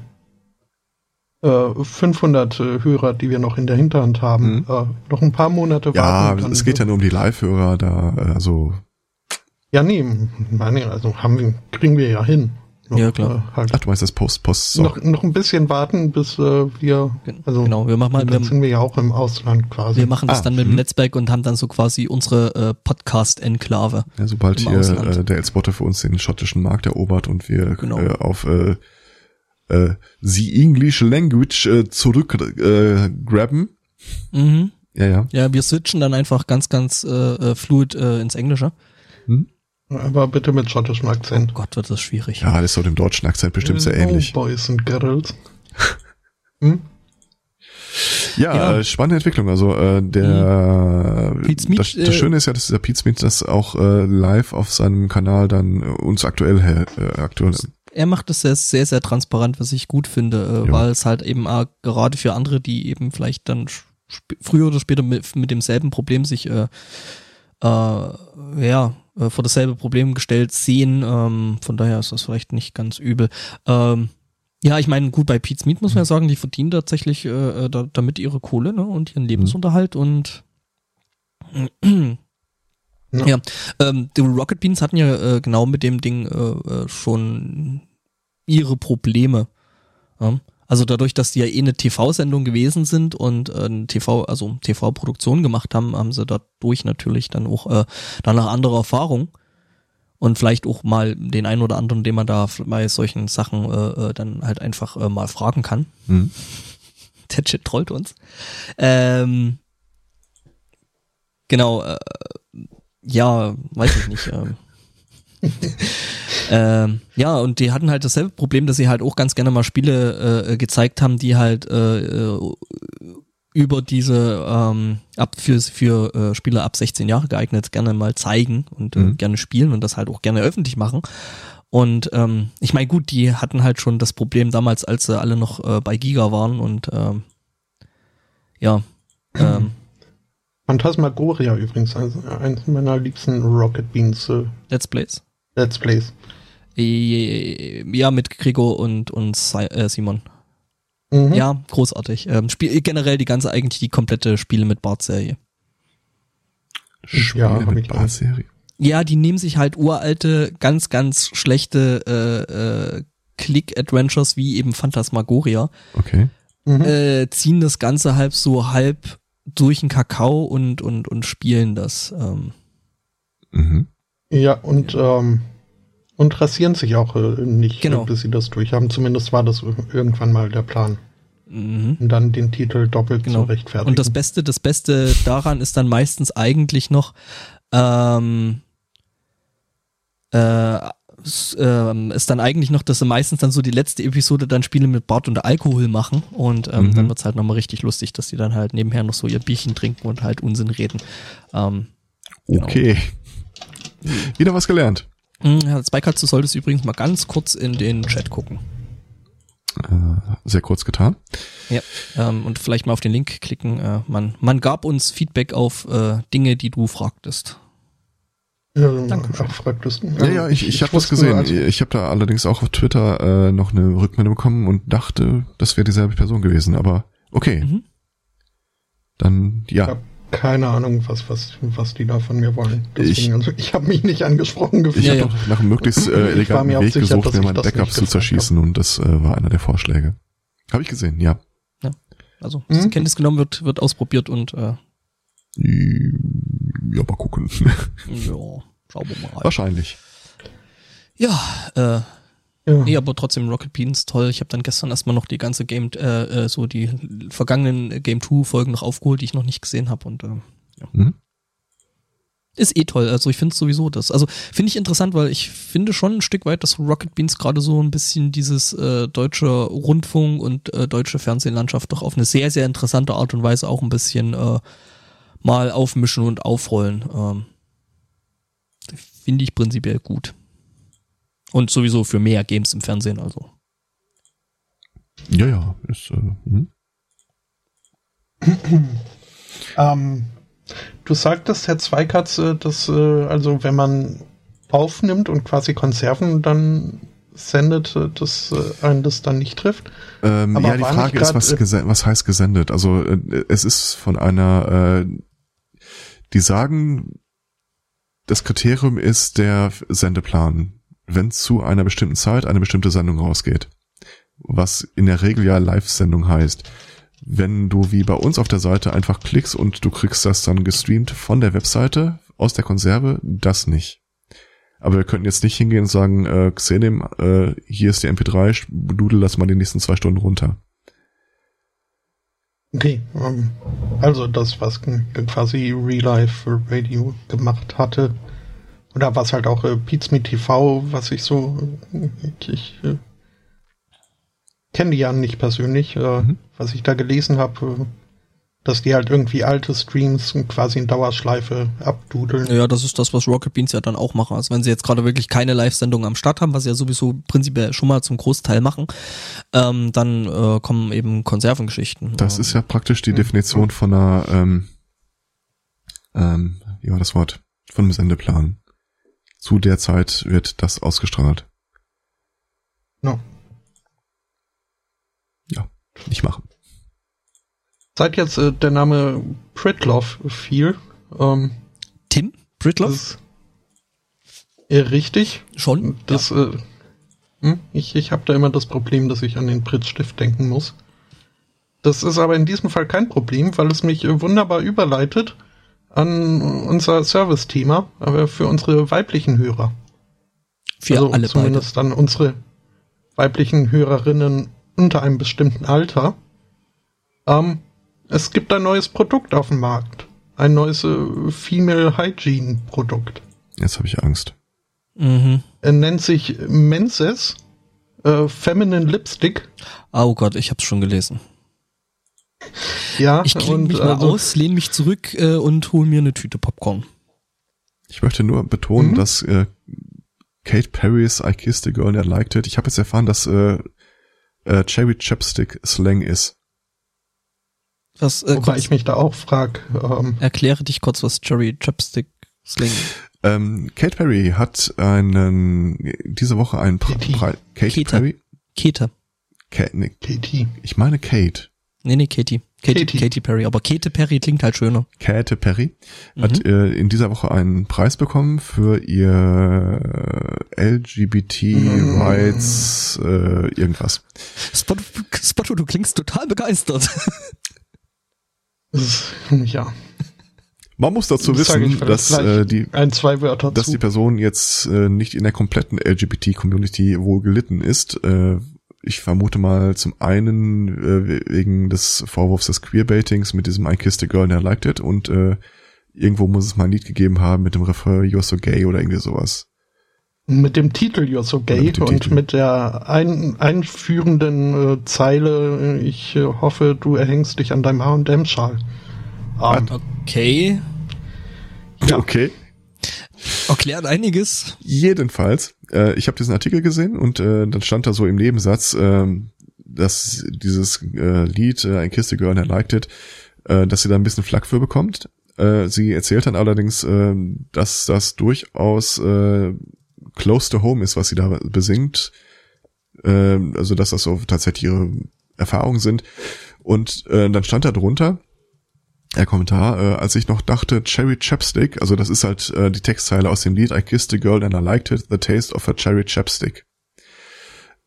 äh, 500 äh, Hörer, die wir noch in der Hinterhand haben, Mhm. äh, noch ein paar Monate Ja, warten. dann- es geht ja nur um die Live-Hörer, da, äh, also Ja, nee, meine, also haben wir, kriegen wir ja hin. noch, Ja, klar. Äh, halt Ach, du meinst das Post, Post. so. noch, noch ein bisschen warten, bis äh, wir, also genau, wir machen mal, dann wir, sind wir ja auch im Ausland quasi. wir machen das Ah, dann mit dem mhm. Netzwerk und haben dann so quasi unsere äh, Podcast-Enklave. Ja, sobald im hier Ausland. äh, der Elspotter für uns den schottischen Markt erobert und wir Genau. äh, auf äh, äh, the English Language äh, zurück äh, grabben. Mhm. Ja, ja. Ja, wir switchen dann einfach ganz, ganz äh, äh, fluid äh, ins Englische. Aber bitte mit schottischem Akzent. Oh Gott, wird das schwierig. Ja, das ist doch dem deutschen Akzent bestimmt sehr ähnlich. Boys and Girls. hm? Ja, Ja. Äh, spannende Entwicklung. Also äh, der Pete Smith, das, das äh, Schöne ist ja, dass dieser Pete Smith das auch äh, live auf seinem Kanal dann äh, uns aktuell hält. Äh, aktuell. Er macht es sehr, sehr, sehr transparent, was ich gut finde, äh, Ja. weil es halt eben auch gerade für andere, die eben vielleicht dann früher oder später mit, mit demselben Problem sich äh, äh, ja, äh, vor dasselbe Problem gestellt sehen. Ähm, von daher ist das vielleicht nicht ganz übel. Ähm, ja, ich meine, gut, bei Pete's Meat muss man ja sagen, die verdienen tatsächlich äh, äh, da, damit ihre Kohle ne, und ihren Lebensunterhalt und Ja. ja, ähm, die Rocket Beans hatten ja äh, genau mit dem Ding äh, äh, schon ihre Probleme. Ja? Also dadurch, dass die ja eh eine TV-Sendung gewesen sind und äh, eine TV, also TV-Produktion gemacht haben, haben sie dadurch natürlich dann auch äh, danach andere Erfahrung und vielleicht auch mal den einen oder anderen, den man da bei solchen Sachen äh, äh, dann halt einfach äh, mal fragen kann. Hm. Der Chat trollt uns. Ähm, genau, äh, ja, weiß ich nicht. Ähm, ähm, ja, und die hatten halt dasselbe Problem, dass sie halt auch ganz gerne mal Spiele äh, gezeigt haben, die halt äh, äh, über diese ähm, ab für für äh, Spieler ab 16 Jahre geeignet gerne mal zeigen und äh, Mhm. gerne spielen und das halt auch gerne öffentlich machen. Und ähm, ich meine, gut, die hatten halt schon das Problem damals, als sie alle noch äh, bei Giga waren und ähm, ja, ähm, Phantasmagoria übrigens, also eins meiner liebsten Rocket Beans äh, Let's Plays. Let's Plays. Äh, Ja, mit Gregor und, und äh, Simon. Mhm. Ja, großartig. Ähm, Spiel, generell die ganze, eigentlich die komplette Spiele mit Bart-Serie. Spiele Ja, mit. Bart-Serie. Ja, die nehmen sich halt uralte, ganz, ganz schlechte äh, äh, Click-Adventures wie eben Phantasmagoria, Okay. Mhm. äh, ziehen das Ganze halb so halb durch den Kakao und, und, und spielen das. Ähm, Mhm. Ja, und, ähm, und rasieren sich auch äh, nicht, Genau. äh, bis sie das durchhaben. Zumindest war das irgendwann mal der Plan. mhm. Und dann den Titel doppelt Genau. zu rechtfertigen. Und das Beste, das Beste daran ist dann meistens eigentlich noch, ähm, äh, ähm, ist dann eigentlich noch, dass sie meistens dann so die letzte Episode dann Spiele mit Bart und Alkohol machen und ähm, Mhm. dann wird's halt nochmal richtig lustig, dass die dann halt nebenher noch so ihr Bierchen trinken und halt Unsinn reden. Ähm, Genau. Wieder was gelernt. mh, Herr Zweikatz, du solltest übrigens mal ganz kurz in den Chat gucken. Äh, sehr kurz getan. Ja, ähm, und vielleicht mal auf den Link klicken. Äh, man, man gab uns Feedback auf äh, Dinge, die du fragtest. ähm, ach, fragtest du? Ja, ja, ich, ich, habe das gesehen. also- ich habe da allerdings auch auf Twitter äh, noch eine Rückmeldung bekommen und dachte, das wäre dieselbe Person gewesen. Aber okay, Mhm. dann ja. Ja. Keine Ahnung, was, was, was die da von mir wollen. Ich- Deswegen, also ich habe mich nicht angesprochen Ich gefühlt. Ja, habe ja. doch nach einem möglichst Ich äh, war eleganten Weg sicher, gesucht, mir ich Backups nicht zu zerschießen und das äh, war einer der Vorschläge. Habe ich gesehen, ja. Also, Mhm. zur Kenntnis genommen wird, wird ausprobiert und äh, Ja, mal gucken. ja, schauen wir mal. Wahrscheinlich. Ja, äh, Ja. nee, aber trotzdem Rocket Beans toll. Ich habe dann gestern erstmal noch die ganze Game, äh, äh, so die vergangenen Game 2 Folgen noch aufgeholt, die ich noch nicht gesehen habe und äh, ja. Mhm. ist eh toll. Also ich finde sowieso das. Also finde ich interessant, weil ich finde schon ein Stück weit, dass Rocket Beans gerade so ein bisschen dieses äh, deutsche Rundfunk und äh, deutsche Fernsehlandschaft doch auf eine sehr, sehr interessante Art und Weise auch ein bisschen äh, mal aufmischen und aufrollen. Ähm, finde ich prinzipiell gut. Und sowieso für mehr Games im Fernsehen, also. Ja, ja. Ist, äh, mhm. Ähm, du sagtest, Herr Zweikatz, äh, dass äh, also wenn man aufnimmt und quasi Konserven dann sendet, äh, dass äh, einen das dann nicht trifft. Ähm, Aber ja, die Frage nicht ist, grad, was, äh, was heißt gesendet? Also äh, es ist von einer, äh, die sagen, das Kriterium ist der Sendeplan wenn zu einer bestimmten Zeit eine bestimmte Sendung rausgeht. Was in der Regel ja Live-Sendung heißt. Wenn du wie bei uns auf der Seite einfach klickst und du kriegst das dann gestreamt von der Webseite aus der Konserve, das nicht. Aber wir könnten jetzt nicht hingehen und sagen, äh, Xenem, äh, hier ist die MP3, dudel das mal die nächsten zwei Stunden runter. Okay, ähm, also das, was quasi Real Life Radio gemacht hatte, oder was halt auch äh, Pizme TV, was ich so, ich, ich äh, kenne die ja nicht persönlich, äh, mhm. was ich da gelesen habe, äh, dass die halt irgendwie alte Streams quasi in Dauerschleife abdudeln. Ja, das ist das, was Rocket Beans ja dann auch machen. Also wenn sie jetzt gerade wirklich keine Live-Sendung am Start haben, was sie ja sowieso prinzipiell schon mal zum Großteil machen, ähm, dann äh, kommen eben Konservengeschichten. Das ist ja praktisch die Definition von einer, ähm, ähm, wie war das Wort, von einem Sendeplan. Zu der Zeit wird das ausgestrahlt. No. Ja, nicht machen. Seit jetzt äh, der Name Pritloff fiel. Ähm, Tim Pritloff? Äh, richtig. Schon? Das, ja. äh, hm, ich ich habe da immer das Problem, dass ich an den Prittstift denken muss. Das ist aber in diesem Fall kein Problem, weil es mich äh, wunderbar überleitet an unser Service-Thema, aber für unsere weiblichen Hörer. Für also alle zumindest beide. dann unsere weiblichen Hörerinnen unter einem bestimmten Alter. Ähm, es gibt ein neues Produkt auf dem Markt. Ein neues äh, Female Hygiene Produkt. Jetzt habe ich Angst. Mhm. Er nennt sich Menses äh, Feminine Lipstick. Oh Gott, ich hab's schon gelesen. Ja, ich klinge mich mal also, aus, lehne mich zurück äh, und hole mir eine Tüte Popcorn. Ich möchte nur betonen, mhm. dass äh, Kate Perry's I Kissed a Girl and I Liked It. Ich habe jetzt erfahren, dass äh, äh, Cherry Chapstick Slang ist. Was, äh, Wobei ich mich da auch frage. Ähm, erkläre dich kurz, was Cherry Chapstick Slang ähm, Kate Perry hat einen diese Woche einen Pre Kate, Kate Perry? Kate. Katie. Ich meine Kate. Nee, nee, Katie. Katie, Katie. Katy Perry. Aber Kate Perry klingt halt schöner. Kate Perry mhm. hat äh, in dieser Woche einen Preis bekommen für ihr LGBT mhm. Rights äh, irgendwas. Spotto, Spotto, du klingst total begeistert. ja. Man muss dazu das wissen, dass äh, die ein, dass zu. die Person jetzt äh, nicht in der kompletten LGBT-Community wohl gelitten ist. Äh, ich vermute mal zum einen äh, wegen des Vorwurfs des Queerbaitings mit diesem I kissed a girl and I liked it und äh, irgendwo muss es mal ein Lied gegeben haben mit dem Refrain You're so gay oder irgendwie sowas. Mit dem Titel You're so gay mit und Titel. mit der ein, einführenden äh, Zeile Ich äh, hoffe, du erhängst dich an deinem H&M-Schal. Um, okay. Ja. Okay. Erklärt einiges. Jedenfalls, äh, ich habe diesen Artikel gesehen und äh, dann stand da so im Nebensatz, äh, dass dieses äh, Lied, äh, ein Kiste and I liked it, äh, dass sie da ein bisschen Flack für bekommt. Äh, sie erzählt dann allerdings, äh, dass das durchaus äh, close to home ist, was sie da besingt. Äh, also dass das so tatsächlich ihre Erfahrungen sind. Und äh, dann stand da drunter, der Kommentar, äh, als ich noch dachte, Cherry Chapstick, also das ist halt äh, die Textzeile aus dem Lied I Kissed a Girl and I Liked It, The Taste of a Cherry Chapstick.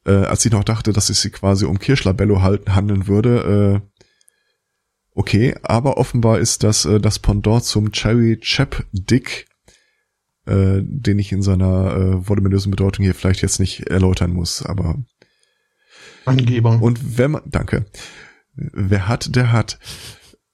Äh, als ich noch dachte, dass es sie quasi um Kirschlabello halten, handeln würde, äh, okay, aber offenbar ist das äh, das Pendant zum Cherry Chapdick, äh, den ich in seiner äh, voluminösen Bedeutung hier vielleicht jetzt nicht erläutern muss, aber Angeber. Und wenn man, danke. Wer hat, der hat.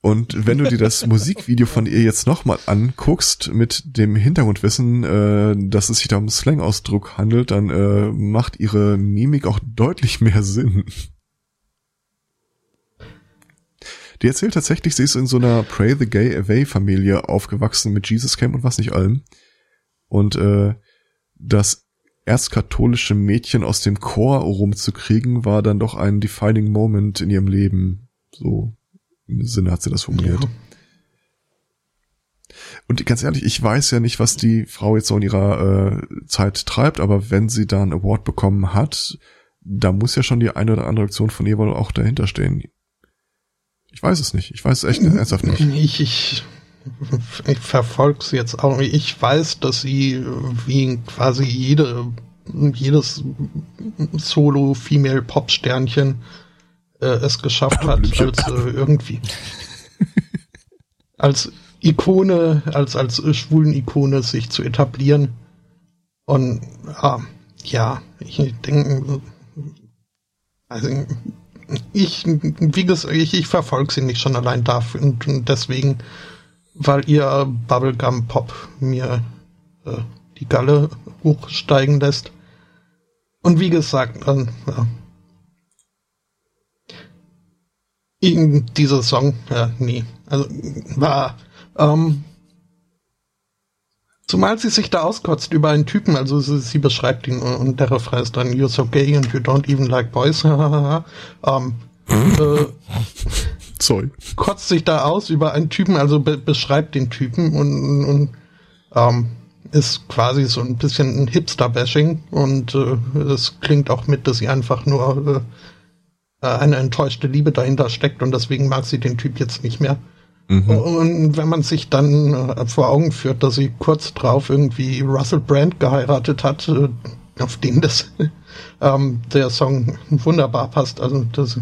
Und wenn du dir das Musikvideo von ihr jetzt nochmal anguckst, mit dem Hintergrundwissen, äh, dass es sich da um Slang-Ausdruck handelt, dann äh, macht ihre Mimik auch deutlich mehr Sinn. Die erzählt tatsächlich, sie ist in so einer Pray the Gay Away Familie aufgewachsen mit Jesus Camp und was nicht allem. Und äh, das erstkatholische Mädchen aus dem Chor rumzukriegen, war dann doch ein defining Moment in ihrem Leben. So Sinne hat sie das formuliert. Ja. Und ganz ehrlich, ich weiß ja nicht, was die Frau jetzt so in ihrer äh, Zeit treibt, aber wenn sie da einen Award bekommen hat, da muss ja schon die eine oder andere Aktion von ihr wohl auch dahinter stehen. Ich weiß es nicht. Ich weiß es echt ernsthaft nicht. Ich, ich, ich verfolge sie jetzt auch. Ich weiß, dass sie wie quasi jede jedes Solo-Female-Pop-Sternchen äh, es geschafft hat, als äh, irgendwie als Ikone, als als schwulen Ikone sich zu etablieren. Und ah, ja, ich denke, also ich, wie gesagt, ich, ich verfolge sie nicht schon allein dafür und, und deswegen, weil ihr Bubblegum Pop mir äh, die Galle hochsteigen lässt. Und wie gesagt, äh, ja. Dieser Song, ja, nee, also war, ähm, Zumal sie sich da auskotzt über einen Typen, also sie, sie beschreibt ihn und der Refrain ist dann You're so gay and you don't even like boys. ähm, äh, Sorry. Kotzt sich da aus über einen Typen, also be beschreibt den Typen und, und ähm, ist quasi so ein bisschen ein Hipster-Bashing und äh, es klingt auch mit, dass sie einfach nur äh, eine enttäuschte Liebe dahinter steckt und deswegen mag sie den Typ jetzt nicht mehr. Mhm. Und wenn man sich dann äh, vor Augen führt, dass sie kurz drauf irgendwie Russell Brand geheiratet hat, äh, auf den das ähm, der Song wunderbar passt. Also das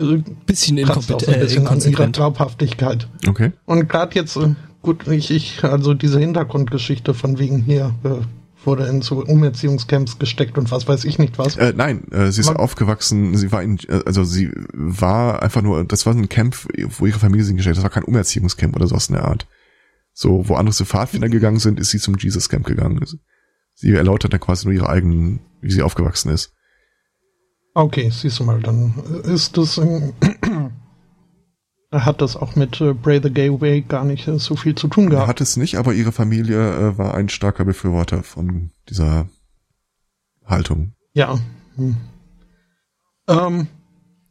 äh, bisschen, inkompet äh, bisschen inkonsequent. Glaubhaftigkeit. Okay. Und gerade jetzt, gut, ich, ich, also diese Hintergrundgeschichte von wegen hier, äh, wurde in so Umerziehungscamps gesteckt und was weiß ich nicht was. Äh, nein, äh, sie ist Man aufgewachsen, sie war in, äh, also sie war einfach nur, das war ein Camp, wo ihre Familie sie gesteckt hat, das war kein Umerziehungscamp oder sowas in der Art. So, wo andere zu Pfadfinder gegangen sind, ist sie zum Jesus Camp gegangen. Sie erläutert dann quasi nur ihre eigenen, wie sie aufgewachsen ist. Okay, siehst du mal, dann ist das ein hat das auch mit äh, Bray the Gay Way gar nicht äh, so viel zu tun gehabt. Hat es nicht, aber ihre Familie äh, war ein starker Befürworter von dieser Haltung. Ja. Hm. Ähm,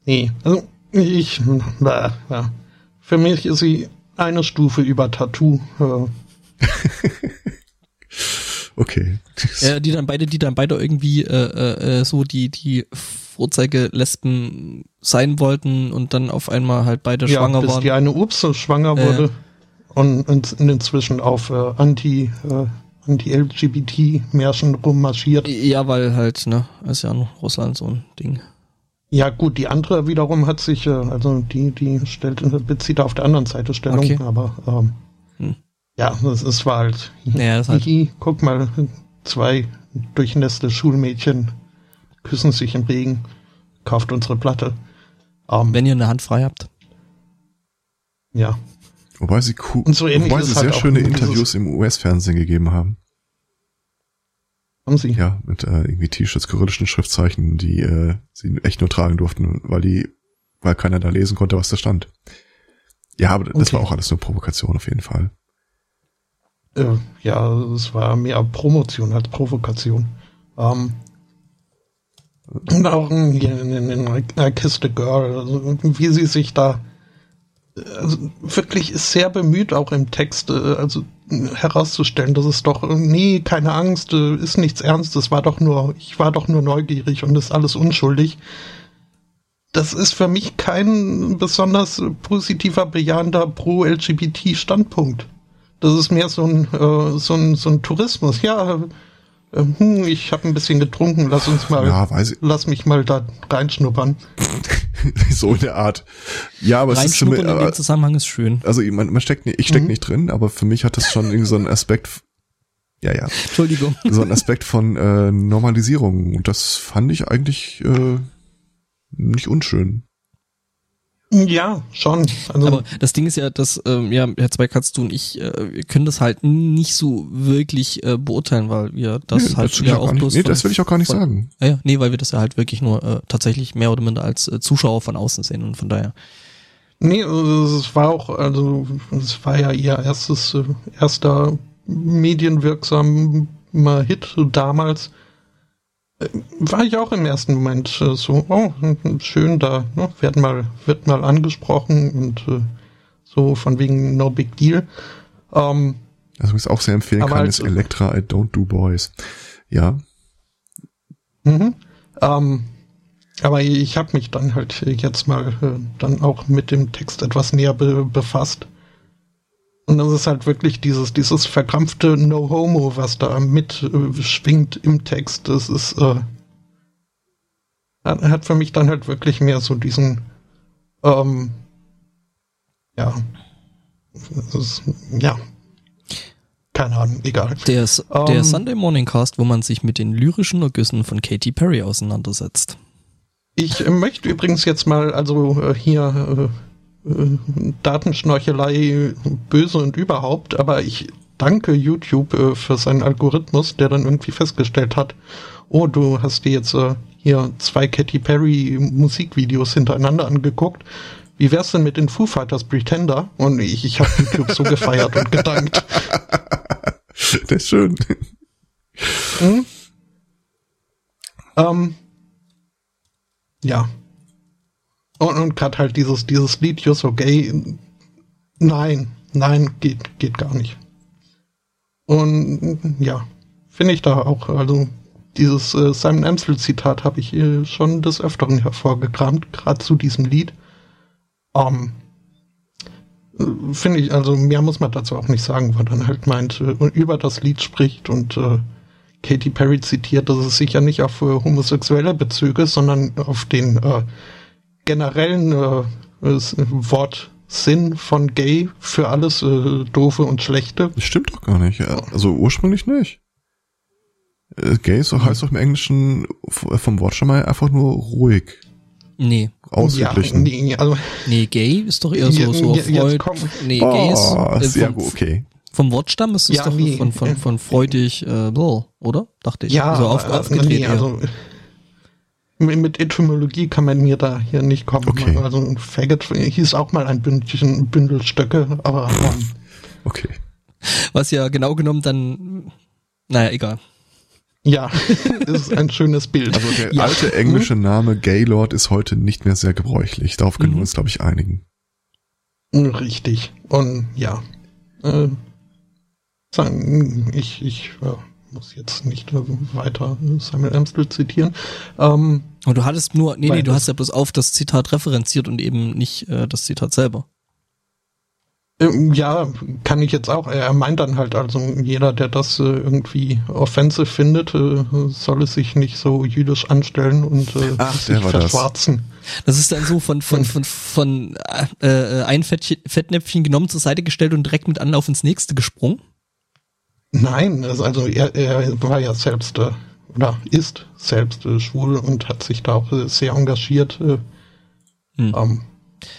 nee, also ich, äh, ja. für mich ist sie eine Stufe über Tattoo. Äh. okay. Ja, die dann beide, die dann beide irgendwie äh, äh, äh so die die Vorzeige-Lesben sein wollten und dann auf einmal halt beide ja, schwanger bis waren. die eine Ups schwanger äh. wurde und, und inzwischen auf äh, Anti äh, Anti-LGBT-Märchen rummarschiert. Ja, weil halt, ne, ist ja noch Russland so ein Ding. Ja, gut, die andere wiederum hat sich, äh, also die, die stellt, bezieht auf der anderen Seite Stellung, okay. aber ähm, hm. ja, es, es war halt, ja, das halt. guck mal, zwei durchnässte Schulmädchen küssen sich im Regen, kauft unsere Platte. Um, ähm, Wenn ihr eine Hand frei habt. Ja. Wobei sie, cool, und so wobei sie halt sehr schöne Interviews im US-Fernsehen gegeben haben. Haben sie? Ja, mit äh, irgendwie T-Shirts, kyrillischen Schriftzeichen, die äh, sie echt nur tragen durften, weil die, weil keiner da lesen konnte, was da stand. Ja, aber das okay. war auch alles nur Provokation auf jeden Fall. Äh, ja, es war mehr Promotion als Provokation. Ähm, und auch in, in, in I Kissed a Girl, also wie sie sich da also wirklich sehr bemüht, auch im Text, äh, also herauszustellen, dass es doch, nee, keine Angst, äh, ist nichts Ernstes, war doch nur, ich war doch nur neugierig und ist alles unschuldig. Das ist für mich kein besonders positiver, bejahender Pro-LGBT-Standpunkt. Das ist mehr so ein, äh, so ein, so ein Tourismus. Ja, hm, ich habe ein bisschen getrunken, lass uns mal, ja, weiß ich. lass mich mal da reinschnuppern. so in der Art. Ja, aber es ist für mich, in dem Zusammenhang ist schön. Also man, man steckt, ich steck mhm. nicht drin, aber für mich hat das schon irgendwie so einen Aspekt. Ja, ja. Entschuldigung. So ein Aspekt von äh, Normalisierung. Und das fand ich eigentlich äh, nicht unschön. Ja, schon. Also Aber das Ding ist ja, dass ähm, ja, Herr Zweikatz, du und ich, äh, wir können das halt nicht so wirklich äh, beurteilen, weil wir das nee, halt das ja auch bloß. Nee, das will ich auch gar nicht von, sagen. Ja, ja, nee, weil wir das ja halt wirklich nur äh, tatsächlich mehr oder minder als äh, Zuschauer von außen sehen und von daher. Nee, also es war auch, also es war ja ihr erstes, äh, erster medienwirksamer Hit damals war ich auch im ersten Moment äh, so, oh, schön, da ne, wird mal, wird mal angesprochen und äh, so von wegen no big deal. Ähm, also was ich auch sehr empfehlen kann, ist Elektra I Don't Do Boys. Ja. Mhm. Ähm, aber ich habe mich dann halt jetzt mal äh, dann auch mit dem Text etwas näher be befasst. Und das ist halt wirklich dieses, dieses verkrampfte No Homo, was da mitschwingt äh, im Text. Das ist, äh, hat für mich dann halt wirklich mehr so diesen, ähm, ja, ist, ja, keine Ahnung, egal. Der, um, der ähm, Sunday Morning Cast, wo man sich mit den lyrischen Ergüssen von Katy Perry auseinandersetzt. Ich möchte übrigens jetzt mal, also äh, hier äh, Datenschnorchelei böse und überhaupt, aber ich danke YouTube äh, für seinen Algorithmus, der dann irgendwie festgestellt hat, oh, du hast dir jetzt äh, hier zwei Katy Perry Musikvideos hintereinander angeguckt. Wie wär's denn mit den Foo Fighters Pretender? Und ich, ich habe YouTube so gefeiert und gedankt. Das ist schön. Hm? Ähm, ja. Und, und gerade halt dieses, dieses Lied You're so gay. Nein, nein, geht, geht gar nicht. Und ja, finde ich da auch, also dieses äh, Simon Amstel Zitat habe ich äh, schon des Öfteren hervorgekramt, gerade zu diesem Lied. Ähm, äh, finde ich, also mehr muss man dazu auch nicht sagen, weil dann halt meint, äh, über das Lied spricht und äh, Katy Perry zitiert, dass es sich ja nicht auf äh, homosexuelle Bezüge, sondern auf den äh, generellen äh, Wortsinn von gay für alles äh, doofe und schlechte. Das stimmt doch gar nicht. Also ursprünglich nicht. Äh, gay so heißt doch im Englischen vom Wort schon mal einfach nur ruhig. Nee. Ausgeglichen. Ja, nee, also, nee, gay ist doch eher so, so Freud. Nee, gay ist. Äh, sehr gut, okay. Vom Wortstamm ist es ja, doch nee, von, von, von freudig, äh, oder? Dachte ich. Ja, also auf, äh, aufgedreht. Nee, also, mit Etymologie kann man mir da hier nicht kommen. Okay. Also ein Faggot hieß auch mal ein Bündchen, Bündel Stöcke, aber. Ähm, okay. Was ja genau genommen dann, naja, egal. Ja, ist ein schönes Bild. Also der ja. alte englische Name Gaylord ist heute nicht mehr sehr gebräuchlich. Darauf können mhm. wir uns, glaube ich, einigen. Richtig. Und ja, äh, sagen, ich, ich äh, muss jetzt nicht weiter Samuel Amstel zitieren. Ähm, und du hattest nur, nee, nee, du hast ja bloß auf das Zitat referenziert und eben nicht äh, das Zitat selber. Ähm, ja, kann ich jetzt auch. Er meint dann halt, also jeder, der das äh, irgendwie offensive findet, äh, soll es sich nicht so jüdisch anstellen und äh, Ach, sich verschwarzen. Das. das. ist dann so von, von, von, von äh, ein Fettchen, Fettnäpfchen genommen, zur Seite gestellt und direkt mit Anlauf ins nächste gesprungen? Nein, also er, er war ja selbst äh, oder ist selbst äh, schwul und hat sich da auch äh, sehr engagiert. Hm. ähm,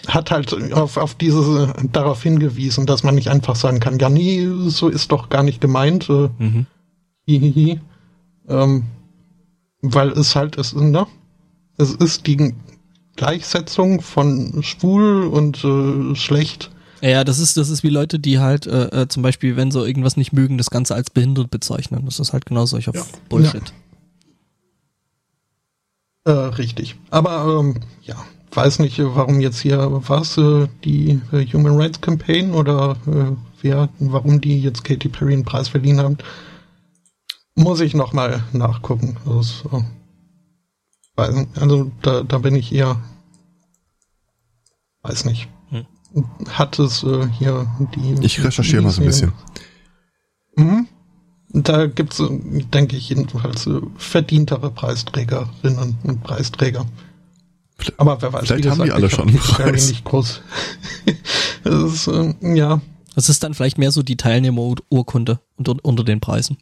hat halt auf, auf diese darauf hingewiesen, dass man nicht einfach sagen kann, ja nee, so ist doch gar nicht gemeint. Mhm. hihihi. Ähm, weil es halt ist, ne? Es ist die Gleichsetzung von schwul und schlecht ja, das ist, das ist wie Leute, die halt äh, äh, zum Beispiel, wenn sie irgendwas nicht mögen, das Ganze als behindert bezeichnen. Das ist halt genau solcher ja. Bullshit. Ja. Äh, richtig. Aber ähm, ja, weiß nicht, warum jetzt hier was äh, die äh, Human Rights Campaign oder äh, wer, warum die jetzt Katy Perry einen Preis verliehen haben. Muss ich nochmal nachgucken. Also, also da, da bin ich eher, weiß nicht hat es äh, hier die. Ich recherchiere mal so ein bisschen. Mhm. Da gibt's, äh, denke ich, jedenfalls äh, verdientere Preisträgerinnen und Preisträger. Aber wer weiß, vielleicht wie haben die alle schon einen Preis. Nicht groß. das ist, äh, ja. Das ist dann vielleicht mehr so die Teilnehmerurkunde unter, unter den Preisen.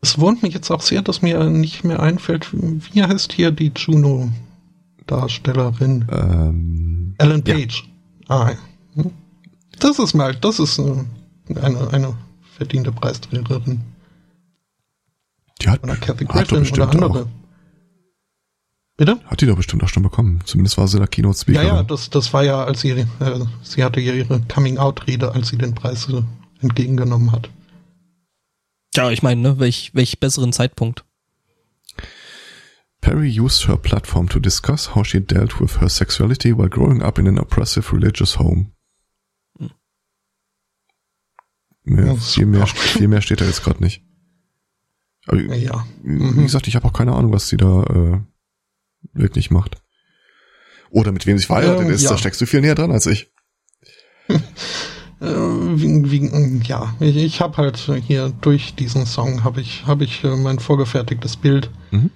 Es wundert mich jetzt auch sehr, dass mir nicht mehr einfällt, wie heißt hier die Juno-Darstellerin? Ähm, Ellen Page. Ah, das ist mal, das ist äh, eine, eine verdiente Preisträgerin. Die hat, oder Kathy Griffin oder andere. Auch. Bitte? Hat die doch bestimmt auch schon bekommen. Zumindest war sie der Keynote Speaker. Ja, ja, das, das war ja, als sie, äh, sie hatte ja ihre Coming-out-Rede, als sie den Preis äh, entgegengenommen hat. Ja, ich meine, ne, welch, welch besseren Zeitpunkt. Perry used her platform to discuss how she dealt with her sexuality while growing up in an oppressive religious home. Ja, viel, mehr, viel mehr steht da jetzt gerade nicht. Aber, ja. Wie gesagt, ich habe auch keine Ahnung, was sie da äh, wirklich macht. Oder mit wem sie verheiratet ähm, ist. Ja. Da steckst du viel näher dran als ich. Äh, wie, wie, ja, ich, ich habe halt hier durch diesen Song habe ich habe ich äh, mein vorgefertigtes Bild. Mhm.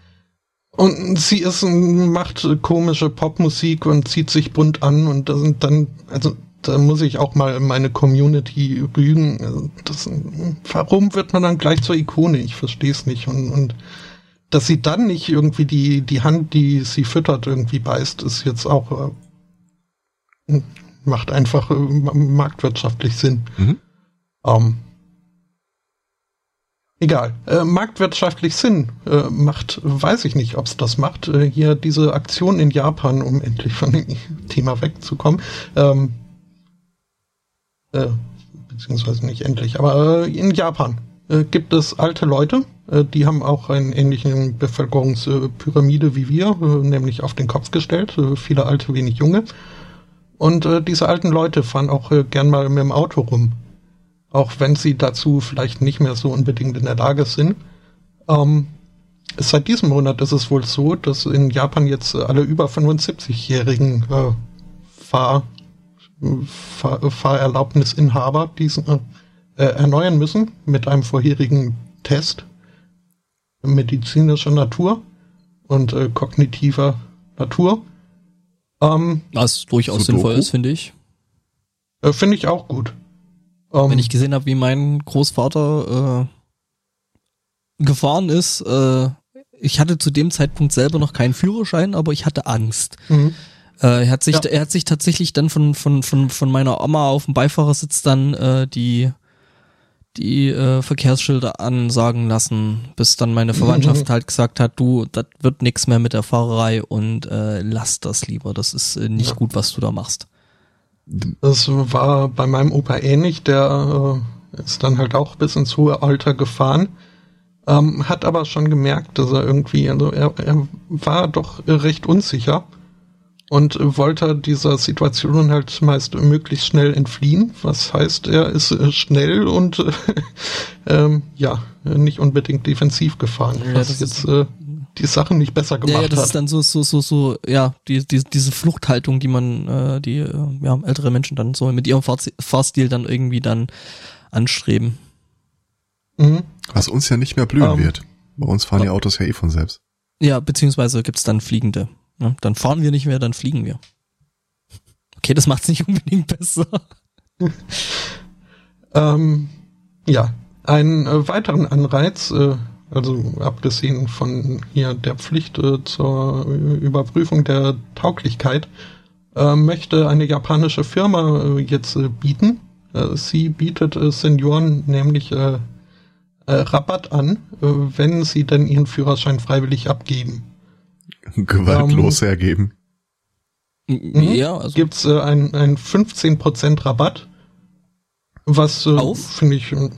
Und sie ist macht komische Popmusik und zieht sich bunt an und das sind dann also da muss ich auch mal meine Community rügen. Das, warum wird man dann gleich zur Ikone? Ich verstehe es nicht und und dass sie dann nicht irgendwie die die Hand, die sie füttert, irgendwie beißt, ist jetzt auch äh, macht einfach äh, marktwirtschaftlich Sinn. Mhm. Ähm, egal. Äh, marktwirtschaftlich Sinn äh, macht, weiß ich nicht, ob es das macht. Äh, hier diese Aktion in Japan, um endlich von dem Thema wegzukommen. Ähm, äh, beziehungsweise nicht endlich, aber äh, in Japan äh, gibt es alte Leute, die haben auch einen ähnlichen Bevölkerungspyramide wie wir, nämlich auf den Kopf gestellt. Viele alte, wenig junge. Und diese alten Leute fahren auch gern mal mit dem Auto rum. Auch wenn sie dazu vielleicht nicht mehr so unbedingt in der Lage sind. Ähm, seit diesem Monat ist es wohl so, dass in Japan jetzt alle über 75-jährigen äh, Fahr, Fahr, Fahrerlaubnisinhaber diesen äh, äh, erneuern müssen mit einem vorherigen Test medizinischer Natur und äh, kognitiver Natur. Ähm, Was durchaus Sudoku? sinnvoll ist, finde ich. äh, Finde ich auch gut. Ähm, Wenn ich gesehen habe, wie mein Großvater äh, gefahren ist, äh, ich hatte zu dem Zeitpunkt selber noch keinen Führerschein, aber ich hatte Angst. mhm. Äh, er hat sich, Ja. er hat sich tatsächlich dann von von von von meiner Oma auf dem Beifahrersitz dann äh, die die äh, Verkehrsschilder ansagen lassen, bis dann meine Verwandtschaft halt gesagt hat, du, das wird nix mehr mit der Fahrerei und äh, lass das lieber. Das ist äh, nicht Ja. gut, was du da machst. Das war bei meinem Opa ähnlich, der äh, ist dann halt auch bis ins hohe Alter gefahren, ähm, hat aber schon gemerkt, dass er irgendwie, also er, er war doch recht unsicher und wollte dieser Situation halt meist möglichst schnell entfliehen. Was heißt, er ist äh, schnell und äh, ähm, ja, nicht unbedingt defensiv gefahren, Ja, was jetzt äh, die Sachen nicht besser Ja, gemacht ja, das hat. ist dann so, so, so, so, ja, die, die, diese Fluchthaltung, die man, äh, die, äh, ja, ältere Menschen dann so mit ihrem Fahrstil dann irgendwie dann anstreben. mhm. Was uns ja nicht mehr blühen Ähm. wird. Bei uns fahren die Autos ja eh von selbst. Ja, beziehungsweise gibt's dann Fliegende. Ne? Dann fahren wir nicht mehr, dann fliegen wir. Okay, das macht's nicht unbedingt besser. Ähm, ja, einen äh, weiteren Anreiz, äh, also abgesehen von hier der Pflicht äh, zur äh, Überprüfung der Tauglichkeit, äh, möchte eine japanische Firma äh, jetzt äh, bieten. Äh, sie bietet äh, Senioren nämlich äh, äh, Rabatt an, äh, wenn sie denn ihren Führerschein freiwillig abgeben. Gewaltlos hergeben. Mhm. Ja, also Gibt's äh, ein, ein 15% Rabatt, was äh, finde ich äh,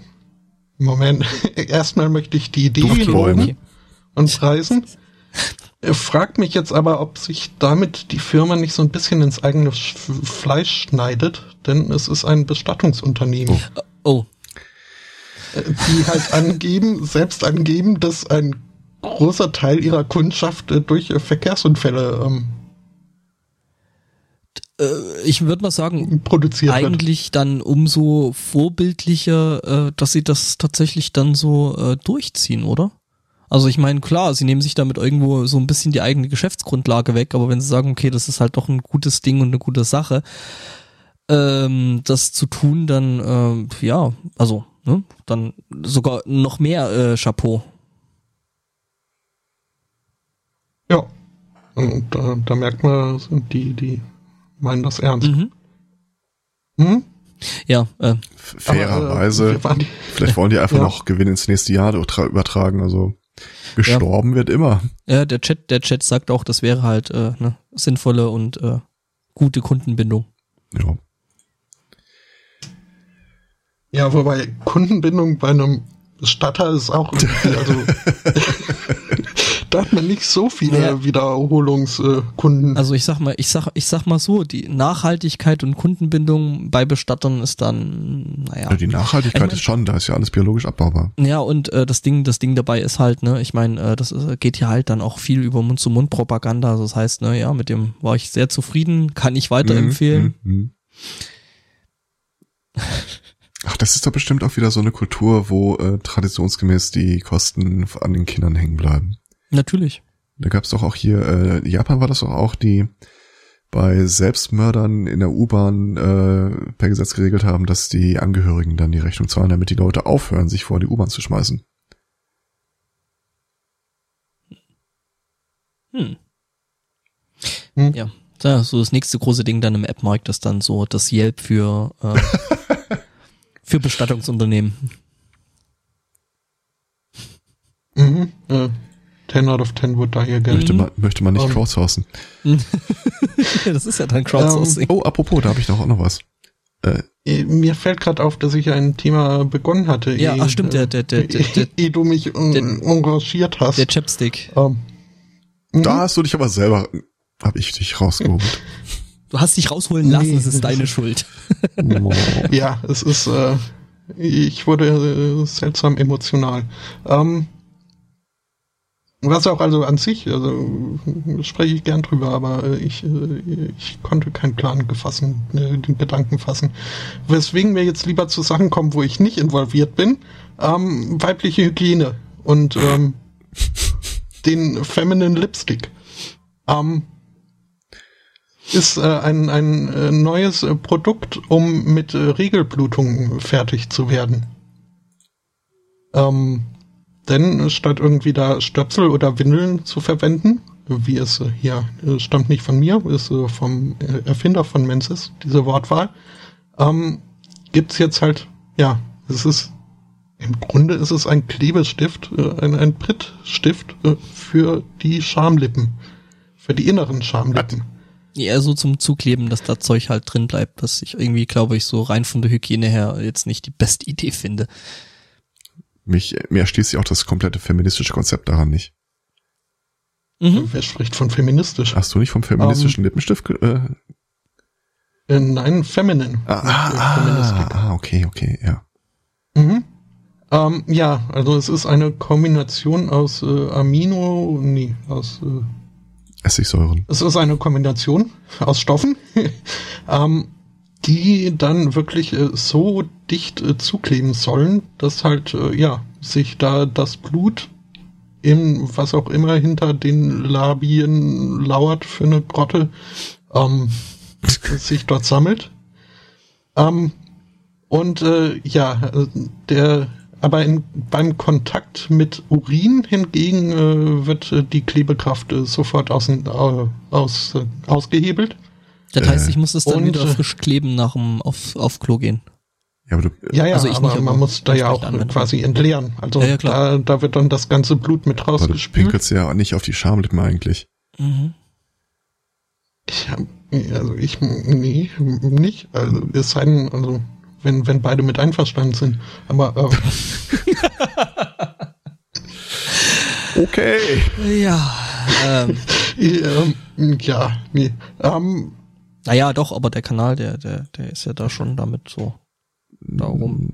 Moment, erstmal möchte ich die Idee loben und preisen. Fragt mich jetzt aber, ob sich damit die Firma nicht so ein bisschen ins eigene Sch Fleisch schneidet, denn es ist ein Bestattungsunternehmen, oh, äh, die halt angeben, selbst angeben, dass ein großer Teil ihrer Kundschaft äh, durch Verkehrsunfälle ähm, äh, ich würde mal sagen, produziert wird. eigentlich dann umso vorbildlicher, äh, dass sie das tatsächlich dann so äh, durchziehen, oder? Also ich meine, klar, sie nehmen sich damit irgendwo so ein bisschen die eigene Geschäftsgrundlage weg, aber wenn sie sagen, okay, das ist halt doch ein gutes Ding und eine gute Sache, ähm, das zu tun, dann ähm, ja, also ne, dann sogar noch mehr äh, Chapeau. Ja. Und da, da merkt man, die, die meinen das ernst. Mhm. Hm? Ja, äh, Fairerweise. Aber, äh, waren Vielleicht wollen die einfach Ja. noch Gewinn ins nächste Jahr übertra- übertragen. Also gestorben wird immer. ja, der Chat, der Chat sagt auch, das wäre halt äh, ne, sinnvolle und äh, gute Kundenbindung. Ja. Ja, wobei Kundenbindung bei einem Bestatter ist auch irgendwie, also hat man nicht so viele Ja. Wiederholungskunden. Also ich sag mal, ich sag, ich sag mal so, die Nachhaltigkeit und Kundenbindung bei Bestattern ist dann, naja. Ja, die Nachhaltigkeit Ich mein- ist schon, da ist ja alles biologisch abbaubar. Ja, und äh, das Ding, das Ding dabei ist halt, ne, ich meine, äh, das ist, geht ja halt dann auch viel über Mund-zu-Mund-Propaganda. Also das heißt, ne, ja, mit dem war ich sehr zufrieden, kann ich weiterempfehlen. Mhm, mhm. Das ist doch bestimmt auch wieder so eine Kultur, wo äh, traditionsgemäß die Kosten an den Kindern hängen bleiben. Natürlich. Da gab es doch auch hier, äh, Japan war das doch auch, die bei Selbstmördern in der U-Bahn äh, per Gesetz geregelt haben, dass die Angehörigen dann die Rechnung zahlen, damit die Leute aufhören, sich vor die U-Bahn zu schmeißen. Hm. Hm. Ja. Ja, so das nächste große Ding dann im App-Markt ist dann so das Yelp für, äh, für Bestattungsunternehmen. Mhm. Äh, 10 out of 10 wird da hier Geld. Möchte man, möchte man nicht Um. crowdsourcen. ja, das ist ja dann Crowdsourcing. Oh, apropos, da habe ich doch auch noch was. Äh, Mir fällt gerade auf, dass ich ein Thema begonnen hatte. Ja, ehe, ach stimmt, der- der- der- der- der- ehe du mich der- engagiert hast. Der Chapstick. Ähm, mhm. Da hast du dich aber selber, habe ich dich rausgeholt. Du hast dich rausholen lassen, Nee. es ist deine Schuld. Ja, es ist, äh, ich wurde äh, seltsam emotional. Ähm, was auch also an sich, also spreche ich gern drüber, aber äh, ich, äh, ich konnte keinen Plan gefassen, äh, den Gedanken fassen. Weswegen wir jetzt lieber zu Sachen kommen, wo ich nicht involviert bin. Ähm, weibliche Hygiene und ähm, den Feminine Lipstick. Ähm, ist äh, ein, ein äh, neues äh, Produkt, um mit äh, Regelblutungen fertig zu werden. Ähm, denn statt irgendwie da Stöpsel oder Windeln zu verwenden, wie es äh, hier äh, stammt nicht von mir, ist äh, vom äh, Erfinder von Menses, diese Wortwahl, ähm, gibt's jetzt halt, ja, es ist im Grunde ist es ein Klebestift, äh, ein, ein Prittstift äh, für die Schamlippen, für die inneren Schamlippen. Eher so zum Zukleben, dass da Zeug halt drin bleibt, was ich irgendwie, glaube ich, so rein von der Hygiene her jetzt nicht die beste Idee finde. Mich, mir erschließt sich auch das komplette feministische Konzept daran nicht. Mhm. Wer spricht von feministisch? Hast du nicht vom feministischen Lippenstift? ge- Äh, Äh, nein, feminine. ah, ah, Feministik. ah, okay, okay, ja. Mhm. Ähm, ja, also es ist eine Kombination aus äh, Amino, nee, aus äh, Essigsäuren. Es ist eine Kombination aus Stoffen, ähm, die dann wirklich äh, so dicht äh, zukleben sollen, dass halt, äh, ja, sich da das Blut im, was auch immer hinter den Labien lauert für eine Grotte, ähm, sich dort sammelt. Ähm, und äh, ja, der aber in, beim Kontakt mit Urin hingegen äh, wird äh, die Klebekraft äh, sofort aus, äh, aus, äh, ausgehebelt. Das heißt, ich muss es dann und, wieder äh, frisch kleben nach dem auf, auf Klo gehen. Ja, aber du, Ja, ja, Also ich aber nicht, aber man muss da ja auch anwenden. quasi entleeren. Also Ja, ja, klar. da, da wird dann das ganze Blut mit aber du rausgespült. pinkelst ja nicht auf die Schamlippen eigentlich. Mhm. Ich hab, also ich, nee, nicht. Also es sei denn, also wenn, wenn beide mit einverstanden sind. Aber äh, Okay. Ja, ähm, ähm, ja, nee. Ähm, naja, doch, aber der Kanal, der, der, der ist ja da schon damit so darum.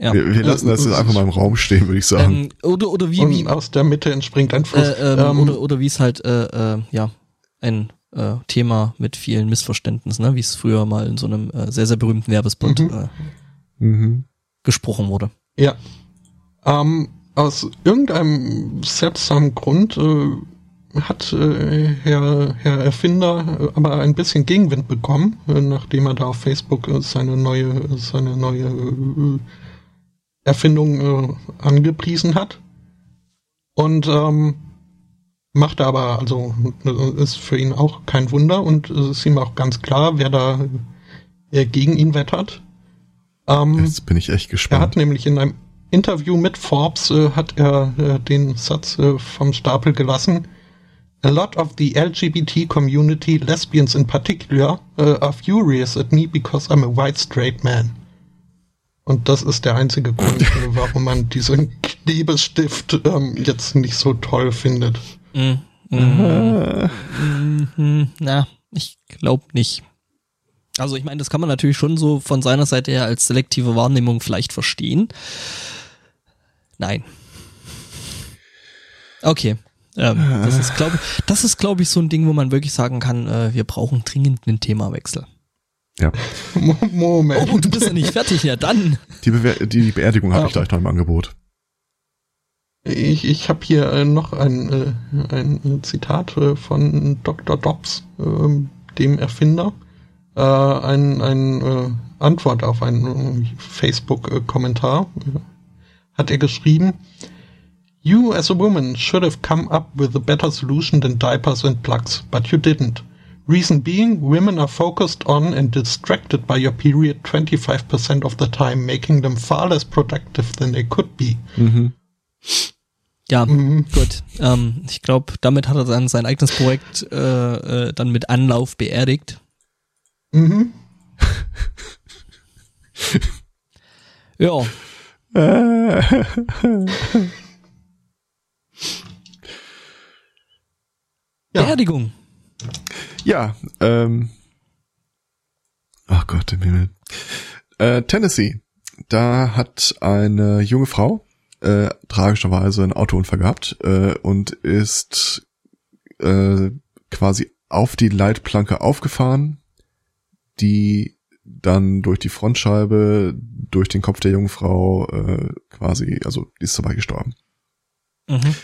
Ja. Wir, wir lassen das jetzt einfach mal im Raum stehen, würde ich sagen. Ähm, oder, oder wie, und wie, aus der Mitte entspringt ein Fluss. äh, ähm, Ähm, oder, oder wie es halt, äh, äh, ja, ein äh, Thema mit vielen Missverständnissen, ne? wie es früher mal in so einem äh, sehr, sehr berühmten Werbespot Mhm. äh, Mhm. gesprochen wurde. Ja. Ähm, aus irgendeinem seltsamen Grund äh, hat äh, Herr, Herr Erfinder äh, aber ein bisschen Gegenwind bekommen, äh, nachdem er da auf Facebook äh, seine neue, seine neue äh, Erfindung äh, angepriesen hat. Und ähm, macht aber, also ist für ihn auch kein Wunder und es ist ihm auch ganz klar, wer da gegen ihn wettert. Ähm, Jetzt bin ich echt er hat gespannt. nämlich in einem Interview mit Forbes äh, hat er äh, den Satz äh, vom Stapel gelassen. A lot of the LGBT community, lesbians in particular, uh, are furious at me because I'm a white straight man. Und das ist der einzige Grund, warum man diesen Klebestift ähm, jetzt nicht so toll findet. Mhm. Mhm. Mhm. Na, ich glaube nicht. Also ich meine, das kann man natürlich schon so von seiner Seite her als selektive Wahrnehmung vielleicht verstehen. Nein. Okay. Ähm, das ist, glaube das ist, glaube ich, so ein Ding, wo man wirklich sagen kann, äh, wir brauchen dringend einen Themawechsel. Ja. Moment. Oh, du bist ja nicht fertig, ja dann. Die, Bewer die Beerdigung habe Ah. ich gleich noch im Angebot. Ich, ich habe hier äh, noch ein, äh, ein äh, Zitat von Dr. Dobbs, ähm, dem Erfinder. Ein ein äh, Antwort auf einen Facebook-Kommentar hat er geschrieben, You as a woman should have come up with a better solution than diapers and plugs, but you didn't. Reason being, women are focused on and distracted by your period 25% of the time, making them far less productive than they could be. Ja, Mhm. gut. Ähm, ich glaube, damit hat er dann sein eigenes Projekt äh, äh, dann mit Anlauf beerdigt. Mhm. Ja, Ja. Beerdigung. Ja, ähm. Ach Gott im Himmel. Äh, Tennessee. Da hat eine junge Frau äh, tragischerweise einen Autounfall gehabt äh, und ist äh, quasi auf die Leitplanke aufgefahren, die dann durch die Frontscheibe, durch den Kopf der jungen Frau äh, quasi, also die ist dabei gestorben. Mhm.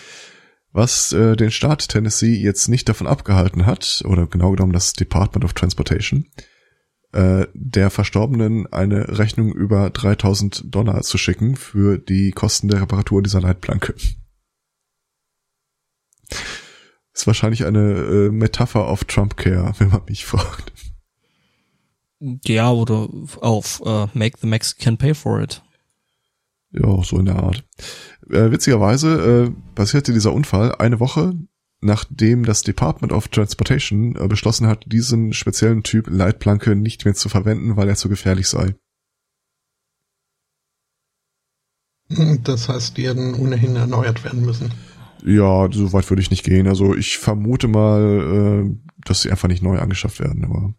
Was äh, den Staat Tennessee jetzt nicht davon abgehalten hat, oder genau genommen das Department of Transportation, äh, der Verstorbenen eine Rechnung über 3000 Dollar zu schicken für die Kosten der Reparatur dieser Leitplanke. Ist wahrscheinlich eine äh, Metapher auf Trump Care, wenn man mich fragt. Ja, oder auf äh, Make the Mexican Pay for It. Ja, so in der Art. Äh, witzigerweise äh, passierte dieser Unfall eine Woche, nachdem das Department of Transportation äh, beschlossen hat, diesen speziellen Typ Leitplanke nicht mehr zu verwenden, weil er zu gefährlich sei. Das heißt, die hätten ohnehin erneuert werden müssen. Ja, so weit würde ich nicht gehen. Also ich vermute mal, äh, dass sie einfach nicht neu angeschafft werden. Aber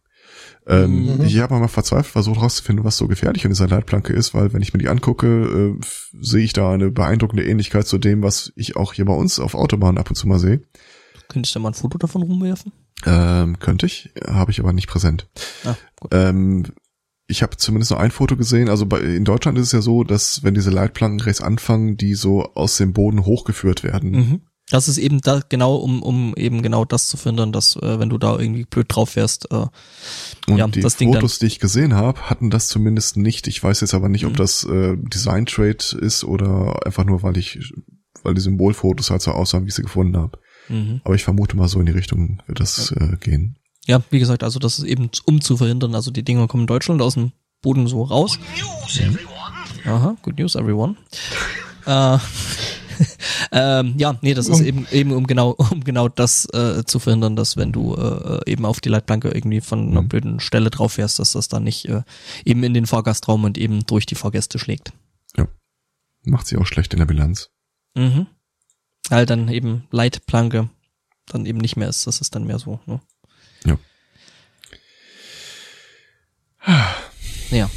ähm, Mhm. ich habe mal verzweifelt versucht herauszufinden, was so gefährlich an dieser Leitplanke ist, weil wenn ich mir die angucke, äh, sehe ich da eine beeindruckende Ähnlichkeit zu dem, was ich auch hier bei uns auf Autobahnen ab und zu mal sehe. Könntest du mal ein Foto davon rumwerfen? Ähm, könnte ich, habe ich aber nicht präsent. Ah. Ähm, ich habe zumindest nur ein Foto gesehen. Also bei, in Deutschland ist es ja so, dass wenn diese Leitplanken rechts anfangen, die so aus dem Boden hochgeführt werden. Mhm. Das ist eben da genau, um, um eben genau das zu verhindern, dass äh, wenn du da irgendwie blöd drauf fährst, äh, Und ja, die das Ding Fotos, die ich gesehen habe, hatten das zumindest nicht. Ich weiß jetzt aber nicht, ob Mhm. das äh, Design Trade ist oder einfach nur, weil ich, weil die Symbolfotos halt so aussahen, wie ich sie gefunden habe. mhm. Aber ich vermute mal so in die Richtung wird das äh, gehen. ja, wie gesagt, also das ist eben um zu verhindern, also die Dinger kommen in Deutschland aus dem Boden so raus. Aha, good news everyone. äh, ähm, ja, nee, das ist eben eben um genau um genau das äh, zu verhindern, dass wenn du äh, eben auf die Leitplanke irgendwie von einer Mhm. blöden Stelle drauf fährst, dass das dann nicht äh, eben in den Fahrgastraum und eben durch die Fahrgäste schlägt. Macht sie auch schlecht in der Bilanz. Mhm. Halt dann eben Leitplanke dann eben nicht mehr ist, das ist dann mehr so, ne? Ja. Ja.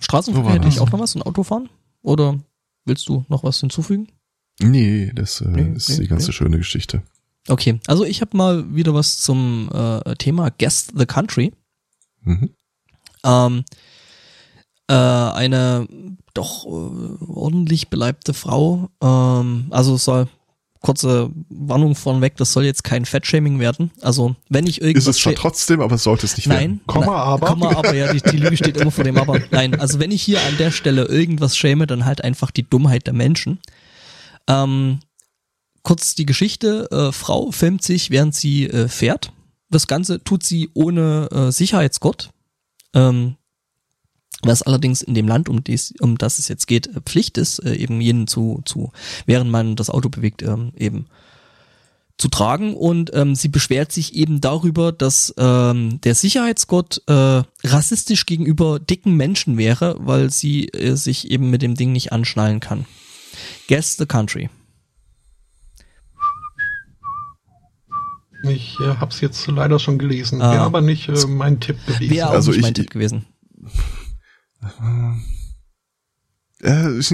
Straßenverkehr war hätte ich auch noch was, ein Autofahren? Oder willst du noch was hinzufügen? Nee, das äh, Nee, ist nee, die ganze nee. schöne Geschichte. Okay, also ich habe mal wieder was zum äh, Thema Guest the Country. Mhm. Ähm, äh, eine doch äh, ordentlich beleibte Frau, ähm, also es soll kurze Warnung vorneweg, das soll jetzt kein Fettshaming werden. Also wenn ich irgendwas Ist es scha- trotzdem, aber es sollte es nicht Nein, werden. Komma, na, aber. Komma, aber, ja, die, die Lüge steht immer vor dem Aber. Nein, also wenn ich hier an der Stelle irgendwas schäme, dann halt einfach die Dummheit der Menschen. Ähm, kurz die Geschichte. Äh, Frau filmt sich, während sie äh, fährt. Das Ganze tut sie ohne äh, Sicherheitsgurt. Ähm, was allerdings in dem Land, um, dies, um das es jetzt geht, äh, Pflicht ist, äh, eben jenen zu, zu, während man das Auto bewegt, ähm, eben zu tragen und ähm, sie beschwert sich eben darüber, dass ähm, der Sicherheitsgurt äh, rassistisch gegenüber dicken Menschen wäre, weil sie äh, sich eben mit dem Ding nicht anschnallen kann. Guess the country. Ich äh, hab's jetzt leider schon gelesen. Ah. Wäre aber nicht äh, mein Tipp gewesen. Wäre auch Also nicht mein ich- Tipp gewesen. Äh, ich-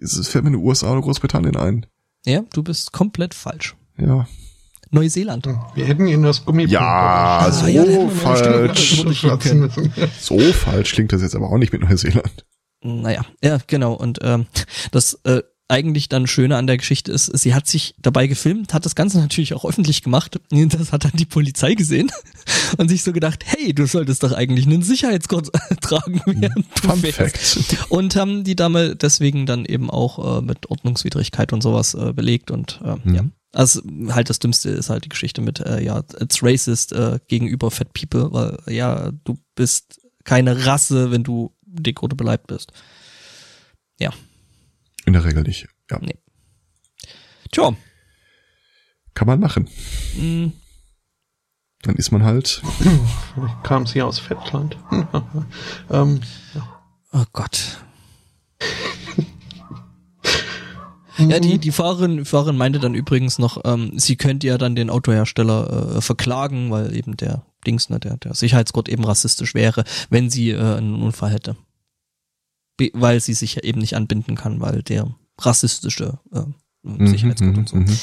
es fällt mir in den USA oder Großbritannien ein. Ja, du bist komplett falsch. Ja. Neuseeland. Wir hätten ihn das Gummi. Ja, so ja, falsch. So falsch klingt das jetzt aber auch nicht mit Neuseeland. Naja, ja, genau. Und ähm, das äh, eigentlich dann Schöne an der Geschichte ist, sie hat sich dabei gefilmt, hat das Ganze natürlich auch öffentlich gemacht. Das hat dann die Polizei gesehen und sich so gedacht, hey, du solltest doch eigentlich einen Sicherheitsgurt tragen, während du Fun fährst. Und haben die Dame deswegen dann eben auch äh, mit Ordnungswidrigkeit und sowas äh, belegt und äh, Mhm. ja. Also halt das Dümmste ist halt die Geschichte mit, äh, ja, it's racist äh, gegenüber Fat People, weil ja, du bist keine Rasse, wenn du dick oder beleibt bist. Ja. In der Regel nicht. Ja, Tja, kann man machen. mh, Dann ist man halt. Kam sie aus Fettland. ähm, oh Gott. Ja, die, die Fahrerin, Fahrerin meinte dann übrigens noch, ähm, sie könnte ja dann den Autohersteller äh, verklagen, weil eben der Dings, ne, der, der Sicherheitsgurt eben rassistisch wäre, wenn sie äh, einen Unfall hätte. Weil sie sich ja eben nicht anbinden kann, weil der rassistische äh, Sicherheitsgurt und so. Mhm,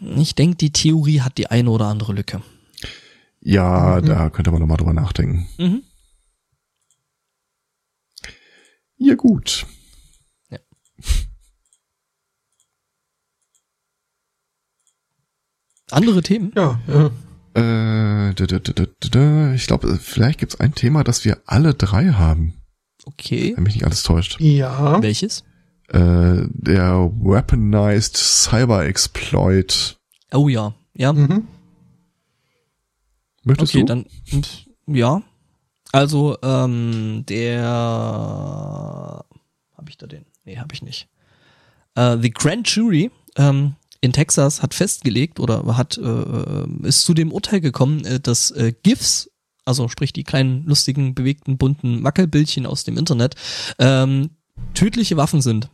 mhm. Ich denke, die Theorie hat die eine oder andere Lücke. Ja, Mhm. da könnte man nochmal drüber nachdenken. Mhm. Ja, gut. Ja. Andere Themen? ja, äh, Äh, da, da, da, da, da. ich glaube, vielleicht gibt's ein Thema, das wir alle drei haben. Okay. Wenn mich nicht alles täuscht. ja. Welches? Äh, der Weaponized Cyber Exploit. Oh ja. Ja. Mhm. Möchtest Okay, du? dann pf, ja. Also ähm, der habe ich da den? Nee, habe ich nicht. Äh, the Grand Jury ähm, in Texas hat festgelegt oder hat äh, ist zu dem Urteil gekommen, äh, dass äh, GIFs, also sprich die kleinen lustigen bewegten bunten Wackelbildchen aus dem Internet, ähm, tödliche Waffen sind.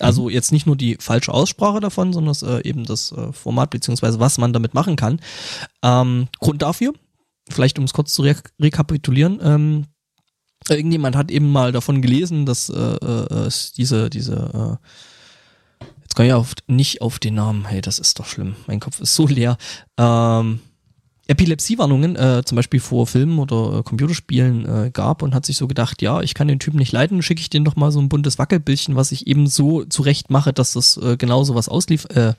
Also jetzt nicht nur die falsche Aussprache davon, sondern das, äh, eben das äh, Format beziehungsweise was man damit machen kann. Ähm, Grund dafür, vielleicht um es kurz zu re rekapitulieren, ähm, irgendjemand hat eben mal davon gelesen, dass äh, äh, es diese, diese, äh, jetzt komme ich auf, nicht auf den Namen, hey, das ist doch schlimm, mein Kopf ist so leer, ähm, Epilepsiewarnungen äh, zum Beispiel vor Filmen oder äh, Computerspielen äh, gab und hat sich so gedacht, ja, ich kann den Typen nicht leiden, schicke ich den doch mal so ein buntes Wackelbildchen, was ich eben so zurecht mache, dass das äh, genauso was auslief, äh,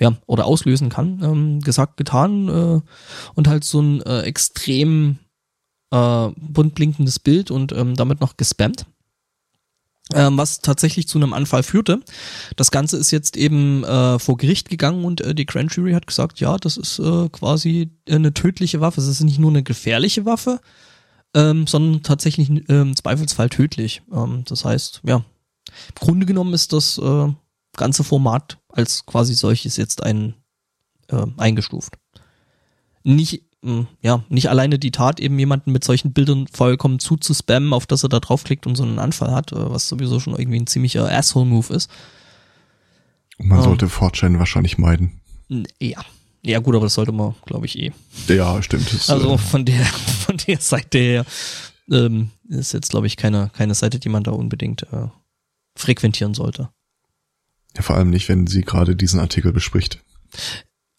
ja, oder auslösen kann. Ähm, gesagt, getan äh, und halt so ein äh, extrem äh, bunt blinkendes Bild und ähm, damit noch gespammt. Ähm, was tatsächlich zu einem Anfall führte. Das Ganze ist jetzt eben äh, vor Gericht gegangen und äh, die Grand Jury hat gesagt, ja, das ist äh, quasi eine tödliche Waffe. Es ist nicht nur eine gefährliche Waffe, ähm, sondern tatsächlich ähm, im Zweifelsfall tödlich. Ähm, das heißt, ja, im Grunde genommen ist das äh, ganze Format als quasi solches jetzt ein äh, eingestuft. Nicht ja, nicht alleine die Tat, eben jemanden mit solchen Bildern vollkommen zuzuspammen, auf das er da draufklickt und so einen Anfall hat, äh, was sowieso schon irgendwie ein ziemlicher Asshole-Move ist. Und man Oh. sollte Fortune wahrscheinlich meiden. Ja. Ja, gut, aber das sollte man, glaube ich, eh. Ja, stimmt. Das, Also äh, von der, von der Seite her ähm, ist jetzt, glaube ich, keine, keine Seite, die man da unbedingt äh, frequentieren sollte. ja, vor allem nicht, wenn sie gerade diesen Artikel bespricht.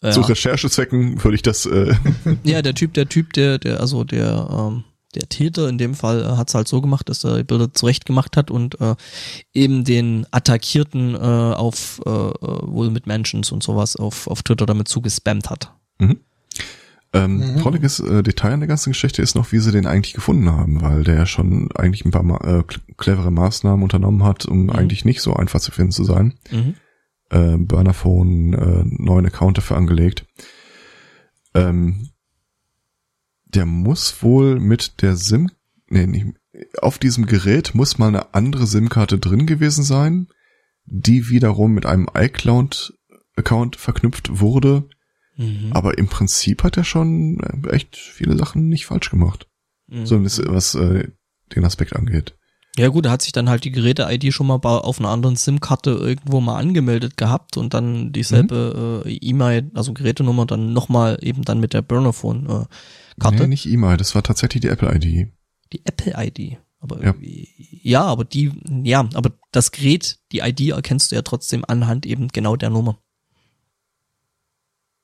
Ja. Zu Recherchezwecken würde ich das. Äh, Ja, der Typ, der Typ, der, der, also der, ähm, der Täter in dem Fall äh, hat es halt so gemacht, dass er die Bilder zurecht gemacht hat und äh, eben den Attackierten äh, auf äh, äh, wohl mit Mentions und sowas auf, auf Twitter damit zugespammt hat. ähm, Mhm. Trauriges äh, Detail an der ganzen Geschichte ist noch, wie sie den eigentlich gefunden haben, weil der ja schon eigentlich ein paar Ma äh, cl- clevere Maßnahmen unternommen hat, um Mhm. eigentlich nicht so einfach zu finden zu sein. Mhm. Äh, Burnerphone, äh, neuen Account dafür angelegt. Ähm, der muss wohl mit der SIM, nee, nicht, auf diesem Gerät muss mal eine andere SIM-Karte drin gewesen sein, die wiederum mit einem iCloud-Account verknüpft wurde. Mhm. Aber im Prinzip hat er schon äh, echt viele Sachen nicht falsch gemacht. Mhm. So was äh, den Aspekt angeht. Ja gut, er hat sich dann halt die Geräte-ID schon mal bei- auf einer anderen SIM-Karte irgendwo mal angemeldet gehabt und dann dieselbe äh, E-Mail, also Gerätenummer dann nochmal eben dann mit der Burnerphone-Karte. Nee, nicht E-Mail, das war tatsächlich die Apple-ID. Die Apple-ID. Aber Ja. ja. ja, aber die, ja, aber das Gerät, die ID erkennst du ja trotzdem anhand eben genau der Nummer.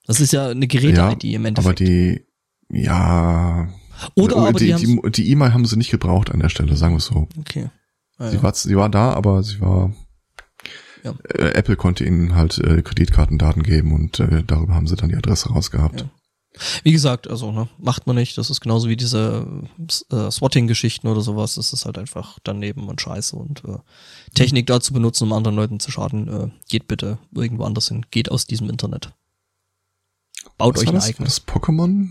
Das ist ja eine Geräte-ID im Endeffekt. Aber die, ja. Oder aber die, die, haben's- die, die E-Mail haben sie nicht gebraucht an der Stelle, sagen wir es so. Okay. Ah, Sie, ja. war, sie war da, aber sie war. Ja. Äh, Apple konnte ihnen halt äh, Kreditkartendaten geben und äh, darüber haben sie dann die Adresse rausgehabt. Ja. Wie gesagt, also ne, macht man nicht. Das ist genauso wie diese äh, Swatting-Geschichten oder sowas. Das ist halt einfach daneben und scheiße. Und äh, Technik dazu benutzen, um anderen Leuten zu schaden, äh, geht bitte irgendwo anders hin. Geht aus diesem Internet. Baut Was euch ein eigenes. das Pokémon?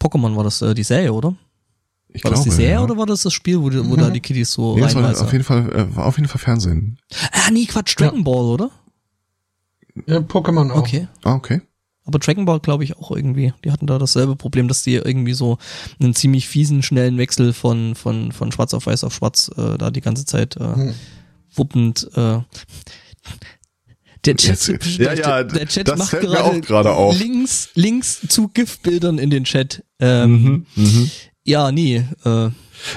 Pokémon war das äh, die Serie, oder? Ich War das die Serie ja. oder war das das Spiel, wo, die, wo da die Kiddies so Nee, das war reinweise? auf jeden Fall, äh, war auf jeden Fall Fernsehen. Ah, nee, Quatsch, Dragon Ball, oder? Ja, Pokémon auch. Okay. Ah, okay. Aber Dragon Ball glaube ich auch irgendwie. Die hatten da dasselbe Problem, dass die irgendwie so einen ziemlich fiesen, schnellen Wechsel von, von, von schwarz auf weiß auf schwarz äh, da die ganze Zeit äh, Hm. wuppend. Äh, der Chat, Jetzt- ja, ja, der, Chat macht gerade. Links, Links zu GIF-Bildern in den Chat. Ähm, Mhm. Ja, nee. Äh,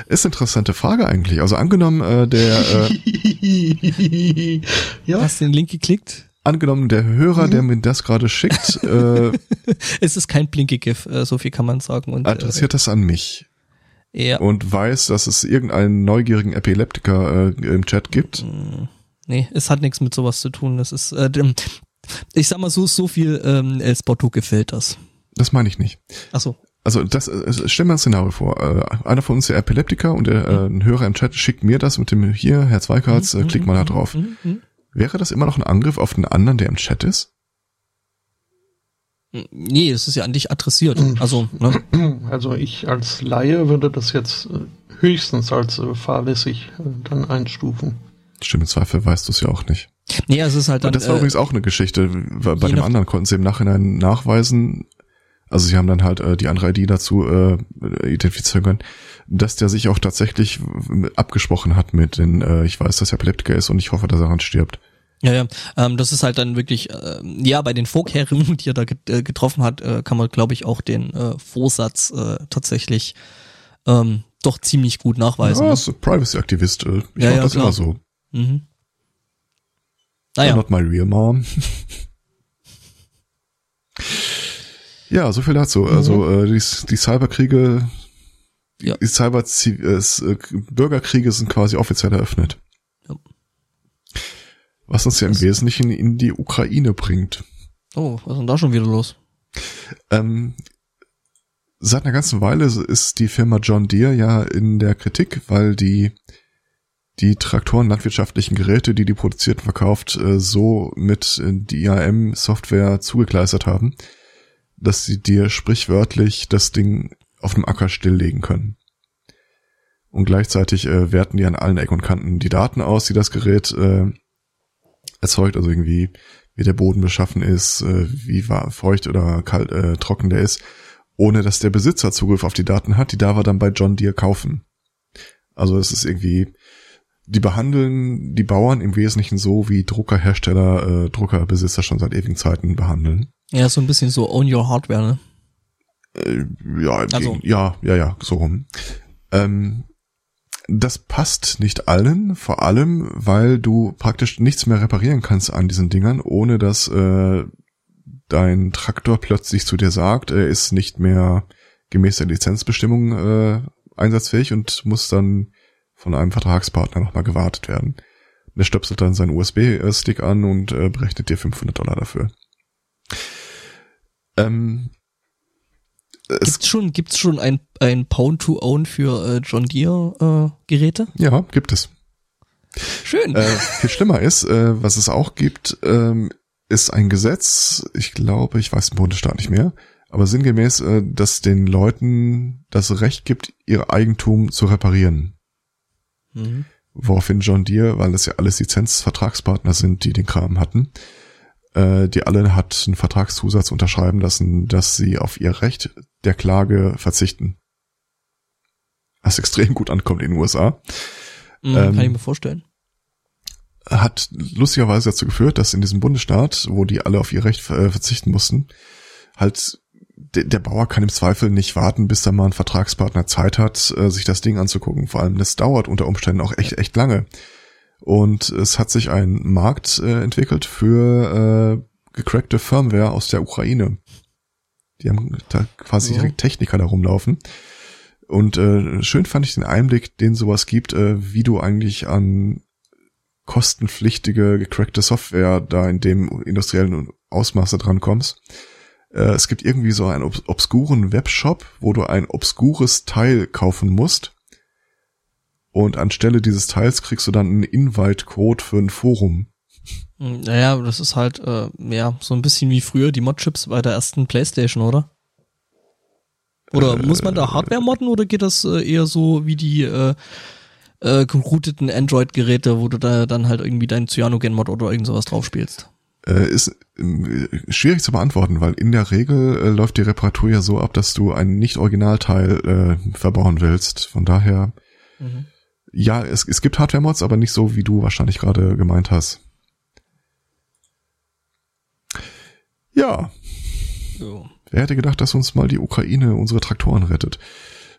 Ist interessante Frage eigentlich. Also angenommen, äh, der äh, ja, Hast den Link geklickt? angenommen der Hörer, der mir das gerade schickt, äh, Es ist kein Blinky-GIF, äh, so viel kann man sagen. Und, adressiert das an mich äh, ja, und weiß, dass es irgendeinen neugierigen Epileptiker äh, im Chat gibt. Nee, es hat nichts mit sowas zu tun. Es ist, äh, ich sag mal so, so viel ähm, El Sporto gefällt das. Das meine ich nicht. Achso. Also das, stell mir ein Szenario vor. Äh, einer von uns der Epileptiker und der äh, ein Hörer im Chat schickt mir das mit dem hier, Herr Zweikarts, äh, klick mal da drauf. Mhm, mhm. Wäre das immer noch ein Angriff auf den anderen, der im Chat ist? Nee, es ist ja an dich adressiert. Mhm. Also, ne? also ich als Laie würde das jetzt äh, höchstens als äh, fahrlässig dann einstufen. Stimmt, im Zweifel weißt du es ja auch nicht. Nee, es ist halt dann. Und das war äh, übrigens auch eine Geschichte. Bei dem anderen konnten sie im Nachhinein nachweisen, also sie haben dann halt äh, die andere ID dazu äh, identifizieren können, dass der sich auch tatsächlich abgesprochen hat mit den, äh, ich weiß, dass er Epileptiker ist und ich hoffe, dass er daran stirbt. Ja, ja. Ähm, das ist halt dann wirklich, äh, ja, bei den Vorkehrungen, die er da äh, getroffen hat, äh, kann man, glaube ich, auch den äh, Vorsatz äh, tatsächlich ähm, doch ziemlich gut nachweisen. ja, ne? Privacy-Aktivist. Äh, ich Ja, mach ja, das klar. immer so. Mhm. You're Naja, Not my real mom. ja, so viel dazu. Also äh, die, die Cyberkriege, Ja. die Cyber äh, äh, Bürgerkriege sind quasi offiziell eröffnet. Ja. Was uns ja im Wesentlichen in die Ukraine bringt. oh, was ist denn da schon wieder los? Ähm, seit einer ganzen Weile ist die Firma John Deere ja in der Kritik, weil die die Traktoren landwirtschaftlichen Geräte, die die produziert und verkauft, äh, so mit äh, die IAM-Software zugekleistert haben, dass sie dir sprichwörtlich das Ding auf dem Acker stilllegen können. Und gleichzeitig äh, werten die an allen Ecken und Kanten die Daten aus, die das Gerät äh, erzeugt, also irgendwie wie der Boden beschaffen ist, äh, wie war, feucht oder kalt, äh, trocken der ist, ohne dass der Besitzer Zugriff auf die Daten hat, die darf er dann bei John Deere kaufen. Also es ist irgendwie, die behandeln die Bauern im Wesentlichen so, wie Druckerhersteller, äh, Druckerbesitzer schon seit ewigen Zeiten behandeln. Ja, so ein bisschen so Own Your Hardware, ne? Äh, ja, Also- Gegen- ja, ja, ja, so rum. Ähm, das passt nicht allen, vor allem, weil du praktisch nichts mehr reparieren kannst an diesen Dingern, ohne dass äh, dein Traktor plötzlich zu dir sagt, er ist nicht mehr gemäß der Lizenzbestimmung äh, einsatzfähig und muss dann von einem Vertragspartner nochmal gewartet werden. Der stöpselt dann seinen USB-Stick an und äh, berechnet dir 500 Dollar dafür. Ähm, es Gibt's schon, gibt's schon ein, ein Pound to Own für äh, John Deere äh, Geräte? Ja, gibt es. Schön. Äh, viel schlimmer ist, äh, was es auch gibt, ähm, ist ein Gesetz, ich glaube, ich weiß den Bundesstaat nicht mehr, aber sinngemäß, äh, dass den Leuten das Recht gibt, ihr Eigentum zu reparieren. Mhm. Woraufhin John Deere, weil das ja alles Lizenzvertragspartner sind, die den Kram hatten, äh, die alle hat einen Vertragszusatz unterschreiben lassen, dass sie auf ihr Recht der Klage verzichten. Was extrem gut ankommt in den USA. Mhm, Ähm, kann ich mir vorstellen. hat lustigerweise dazu geführt, dass in diesem Bundesstaat, wo die alle auf ihr Recht äh, verzichten mussten, halt de der Bauer kann im Zweifel nicht warten, bis da mal ein Vertragspartner Zeit hat, äh, sich das Ding anzugucken. Vor allem, das dauert unter Umständen auch echt, echt lange. Und es hat sich ein Markt äh, entwickelt für äh, gecrackte Firmware aus der Ukraine. Die haben da quasi So. direkt Techniker da rumlaufen. Und äh, schön fand ich den Einblick, den sowas gibt, äh, wie du eigentlich an kostenpflichtige, gecrackte Software da in dem industriellen Ausmaß da dran kommst. Äh, es gibt irgendwie so einen obs obskuren Webshop, wo du ein obskures Teil kaufen musst. Und anstelle dieses Teils kriegst du dann einen Invite-Code für ein Forum. Hm, Naja, das ist halt, äh, ja, so ein bisschen wie früher die Mod-Chips bei der ersten Playstation, oder? Oder muss man da Hardware modden oder geht das äh, eher so wie die äh, äh, gerouteten Android-Geräte, wo du da dann halt irgendwie deinen Cyanogen-Mod oder irgend sowas drauf spielst? Äh, ist äh, schwierig zu beantworten, weil in der Regel äh, läuft die Reparatur ja so ab, dass du ein Nicht-Originalteil äh, verbauen willst. Von daher, ja, es, es gibt Hardware-Mods, aber nicht so, wie du wahrscheinlich gerade gemeint hast. Ja, So. wer hätte gedacht, dass uns mal die Ukraine unsere Traktoren rettet?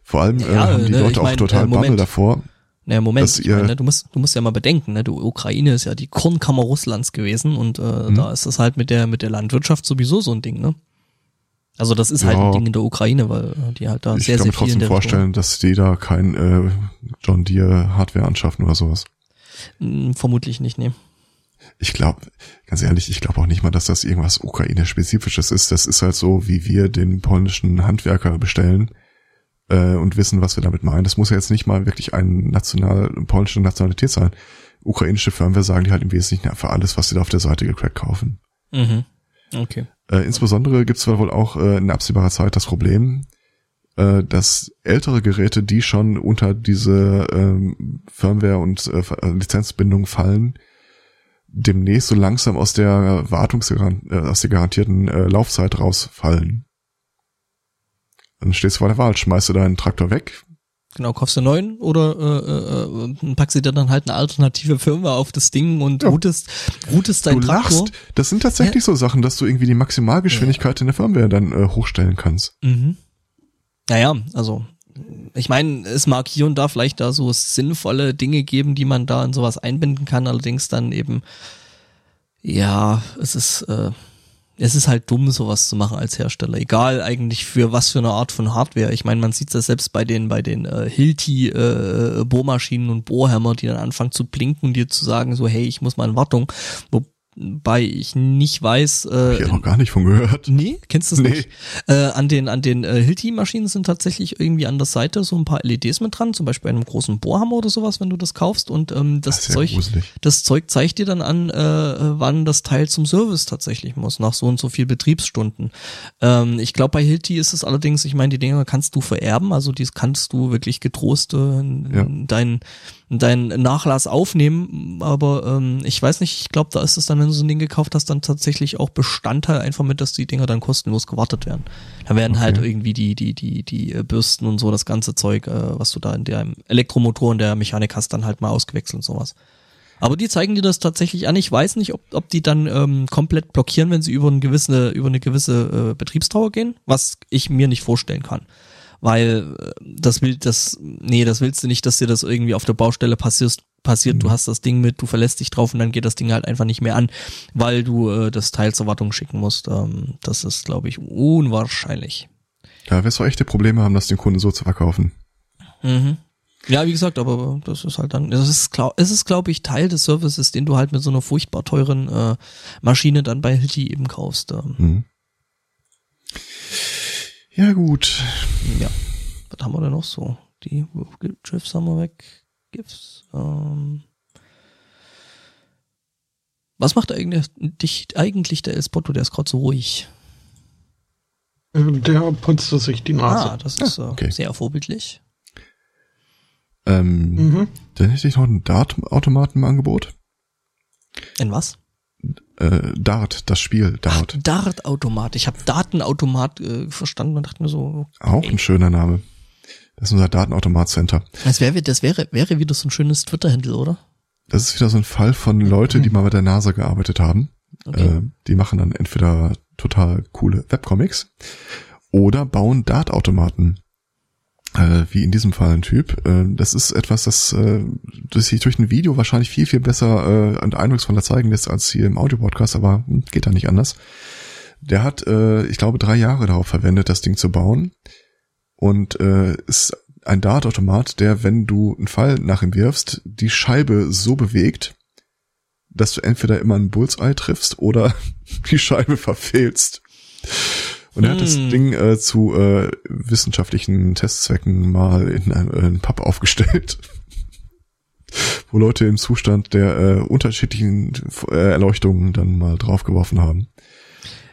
Vor allem äh, Ja, haben die ne, Leute ich auch mein, total äh, Moment. Bammel davor. Naja, Moment, ich ihr- meine, du musst, du musst ja mal bedenken, ne, die Ukraine ist ja die Kornkammer Russlands gewesen und äh, Mhm. da ist das halt mit der mit der Landwirtschaft sowieso so ein Ding, ne? Also das ist halt Ja. ein Ding in der Ukraine, weil äh, die halt da Ich sehr, kann sehr mir viel in trotzdem der vorstellen, dass die da kein äh, John Deere Hardware anschaffen oder sowas. Richtung, Hm, vermutlich nicht, nee. Ich glaube, ganz ehrlich, ich glaube auch nicht mal, dass das irgendwas Ukraine-spezifisches ist. Das ist halt so, wie wir den polnischen Handwerker bestellen äh, und wissen, was wir damit meinen. Das muss ja jetzt nicht mal wirklich ein national, polnische Nationalität sein. Ukrainische Firmware sagen die halt im Wesentlichen für alles, was sie da auf der Seite gecrackt kaufen. Mhm. Okay. Äh, insbesondere gibt es wohl auch äh, in absehbarer Zeit das Problem, äh, dass ältere Geräte, die schon unter diese ähm, Firmware und äh, Lizenzbindung fallen, demnächst so langsam aus der Wartungsgaran äh, aus der garantierten äh, Laufzeit rausfallen. Dann stehst du vor der Wahl, schmeißt du deinen Traktor weg, Genau, kaufst du einen neuen oder äh, äh, äh, packst du dir dann halt eine alternative Firma auf das Ding und Ja. routest, routest dein du Traktor. lachst. Das sind tatsächlich so Sachen, dass du irgendwie die Maximalgeschwindigkeit in der Firmware dann äh, hochstellen kannst. Mhm. Naja, also ich meine, es mag hier und da vielleicht da so sinnvolle Dinge geben, die man da in sowas einbinden kann, allerdings dann eben, ja, es ist, äh, es ist halt dumm, sowas zu machen als Hersteller. Egal eigentlich für was für eine Art von Hardware. Ich meine, man sieht das selbst bei den, bei den äh, Hilti äh, Bohrmaschinen und Bohrhammer, die dann anfangen zu blinken und dir zu sagen, so, hey, ich muss mal in Wartung. Wobei ich nicht weiß, Hab äh, ich ja noch gar nicht von gehört. Nee, kennst du es Nee. nicht? Äh, an den, an den äh, Hilti-Maschinen sind tatsächlich irgendwie an der Seite so ein paar LEDs mit dran, zum Beispiel bei einem großen Bohrhammer oder sowas, wenn du das kaufst. Und ähm, das, Das ja Zeug, das Zeug zeigt dir dann an, äh, wann das Teil zum Service tatsächlich muss, nach so und so viel Betriebsstunden. Ähm, ich glaube, bei Hilti ist es allerdings, ich meine, die Dinger kannst du vererben, also die kannst du wirklich getrost äh, in, Ja. in dein, in deinen Nachlass aufnehmen. Aber ähm, ich weiß nicht, ich glaube, da ist es dann, wenn du so ein Ding gekauft hast, dann tatsächlich auch Bestandteil einfach mit, dass die Dinger dann kostenlos gewartet werden. Da werden Okay. halt irgendwie die, die, die, die äh, Bürsten und so, das ganze Zeug, äh, was du da in der Elektromotor und der Mechanik hast, dann halt mal ausgewechselt und sowas. Aber die zeigen dir das tatsächlich an. Ich weiß nicht, ob, ob die dann ähm, komplett blockieren, wenn sie über eine gewisse, über eine gewisse äh, Betriebsdauer gehen, was ich mir nicht vorstellen kann. Weil äh, das will das, nee, das willst du nicht, dass dir das irgendwie auf der Baustelle passierst, passiert, du hast das Ding mit, du verlässt dich drauf und dann geht das Ding halt einfach nicht mehr an, weil du äh, das Teil zur Wartung schicken musst. Ähm, das ist, glaube ich, unwahrscheinlich. Da wirst du echte Probleme haben, das den Kunden so zu verkaufen. Mhm. Ja, wie gesagt, aber das ist halt dann, das ist, glaub, es ist, glaube ich, Teil des Services, den du halt mit so einer furchtbar teuren äh, Maschine dann bei Hilti eben kaufst. Ähm, Hm. Ja gut, ja. Was haben wir denn noch so? Die GIFs haben wir weg. GIFs. Ähm. Was macht eigentlich, dich, eigentlich der El Spotto? Der ist gerade so ruhig. Äh, Der putzte sich die Nase. Ah, das ist äh, okay. sehr vorbildlich. ähm, Mhm. dann hätte ich noch einen Dart-Automaten im Angebot. In was? Äh, Dart, das Spiel Ach, Dart. Dart-Automat. Ich habe Datenautomat äh, verstanden und dachte mir so, Auch ein schöner Name. Das ist unser Datenautomat-Center. Das wäre, das wäre, wäre wieder so ein schönes Twitter-Handle, oder? Das ist wieder so ein Fall von Leute, die mal bei der NASA gearbeitet haben. Okay. Äh, die machen dann entweder total coole Webcomics oder bauen Dartautomaten. Äh, wie in diesem Fall ein Typ. Äh, das ist etwas, das, äh, das sich durch ein Video wahrscheinlich viel, viel besser äh, und eindrucksvoller zeigen lässt als hier im Audio-Podcast, aber hm, geht da nicht anders. Der hat, äh, ich glaube, drei Jahre darauf verwendet, das Ding zu bauen. Und äh, ist ein Dartautomat, der, wenn du einen Fall nach ihm wirfst, die Scheibe so bewegt, dass du entweder immer einen Bullseye triffst oder die Scheibe verfehlst. Und er hat das Hm. Ding äh, zu äh, wissenschaftlichen Testzwecken mal in einem äh, einen Pub aufgestellt, wo Leute im Zustand der äh, unterschiedlichen äh, Erleuchtungen dann mal draufgeworfen haben.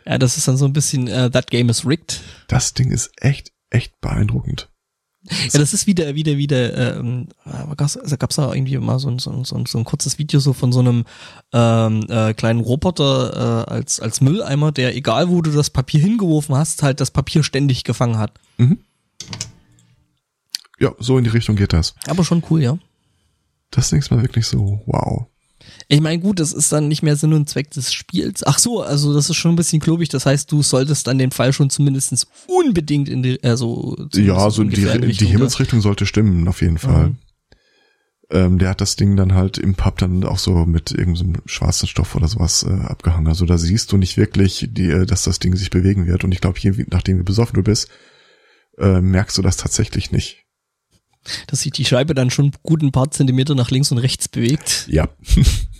Ja, das ist dann so ein bisschen, äh, that game is rigged. Das Ding ist echt, echt beeindruckend. Ja, das ist wieder, wieder, wieder, ähm, gab's, also gab's da irgendwie mal so ein, so, ein, so, ein, so ein kurzes Video so von so einem ähm, äh, kleinen Roboter äh, als, als Mülleimer, der egal wo du das Papier hingeworfen hast, halt das Papier ständig gefangen hat. Ja, so in die Richtung geht das. Aber schon cool, ja. Das Ding ist mal wirklich so, wow. Ich meine, gut, das ist dann nicht mehr Sinn und Zweck des Spiels. Ach so, also das ist schon ein bisschen klobig. Das heißt, du solltest dann den Fall schon zumindestens unbedingt in die, also Ja, so die, die Richtung- Himmelsrichtung sollte stimmen, auf jeden Fall. Mhm. Ähm, der hat das Ding dann halt im Pub dann auch so mit irgendeinem schwarzen Stoff oder sowas äh, abgehangen. Also da siehst du nicht wirklich, die, äh, dass das Ding sich bewegen wird. Und ich glaube, je nachdem wie besoffen du bist, äh, merkst du das tatsächlich nicht. dass sich die Scheibe dann schon gut ein paar Zentimeter nach links und rechts bewegt Ja.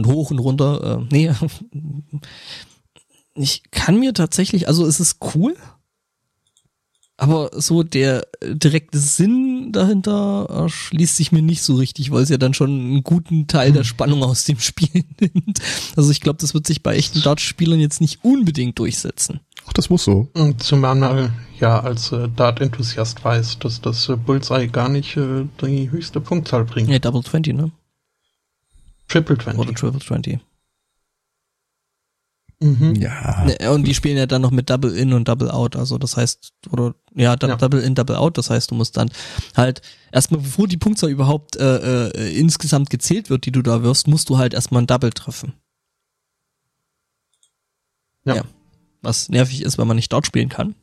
und hoch und runter. Äh, nee, ich kann mir tatsächlich, also es ist cool, aber so der direkte Sinn dahinter erschließt sich mir nicht so richtig, weil es ja dann schon einen guten Teil der Spannung aus dem Spiel nimmt. Also ich glaube, das wird sich bei echten Dart-Spielern jetzt nicht unbedingt durchsetzen. Ach, das muss so. Zumal man ja als äh, Dart-Enthusiast weiß, dass das äh, Bullseye gar nicht äh, die höchste Punktzahl bringt. Ja, Double 20, ne? Triple Oder 20. Triple 20. Mhm. Ja. Ne, Und die spielen ja dann noch mit Double In und Double Out, also das heißt, oder ja, Ja. Double In, Double Out, das heißt, du musst dann halt erstmal, bevor die Punktzahl überhaupt äh, äh, insgesamt gezählt wird, die du da wirfst, musst du halt erstmal ein Double treffen. Ja. Ja. Was nervig ist, weil man nicht dort spielen kann.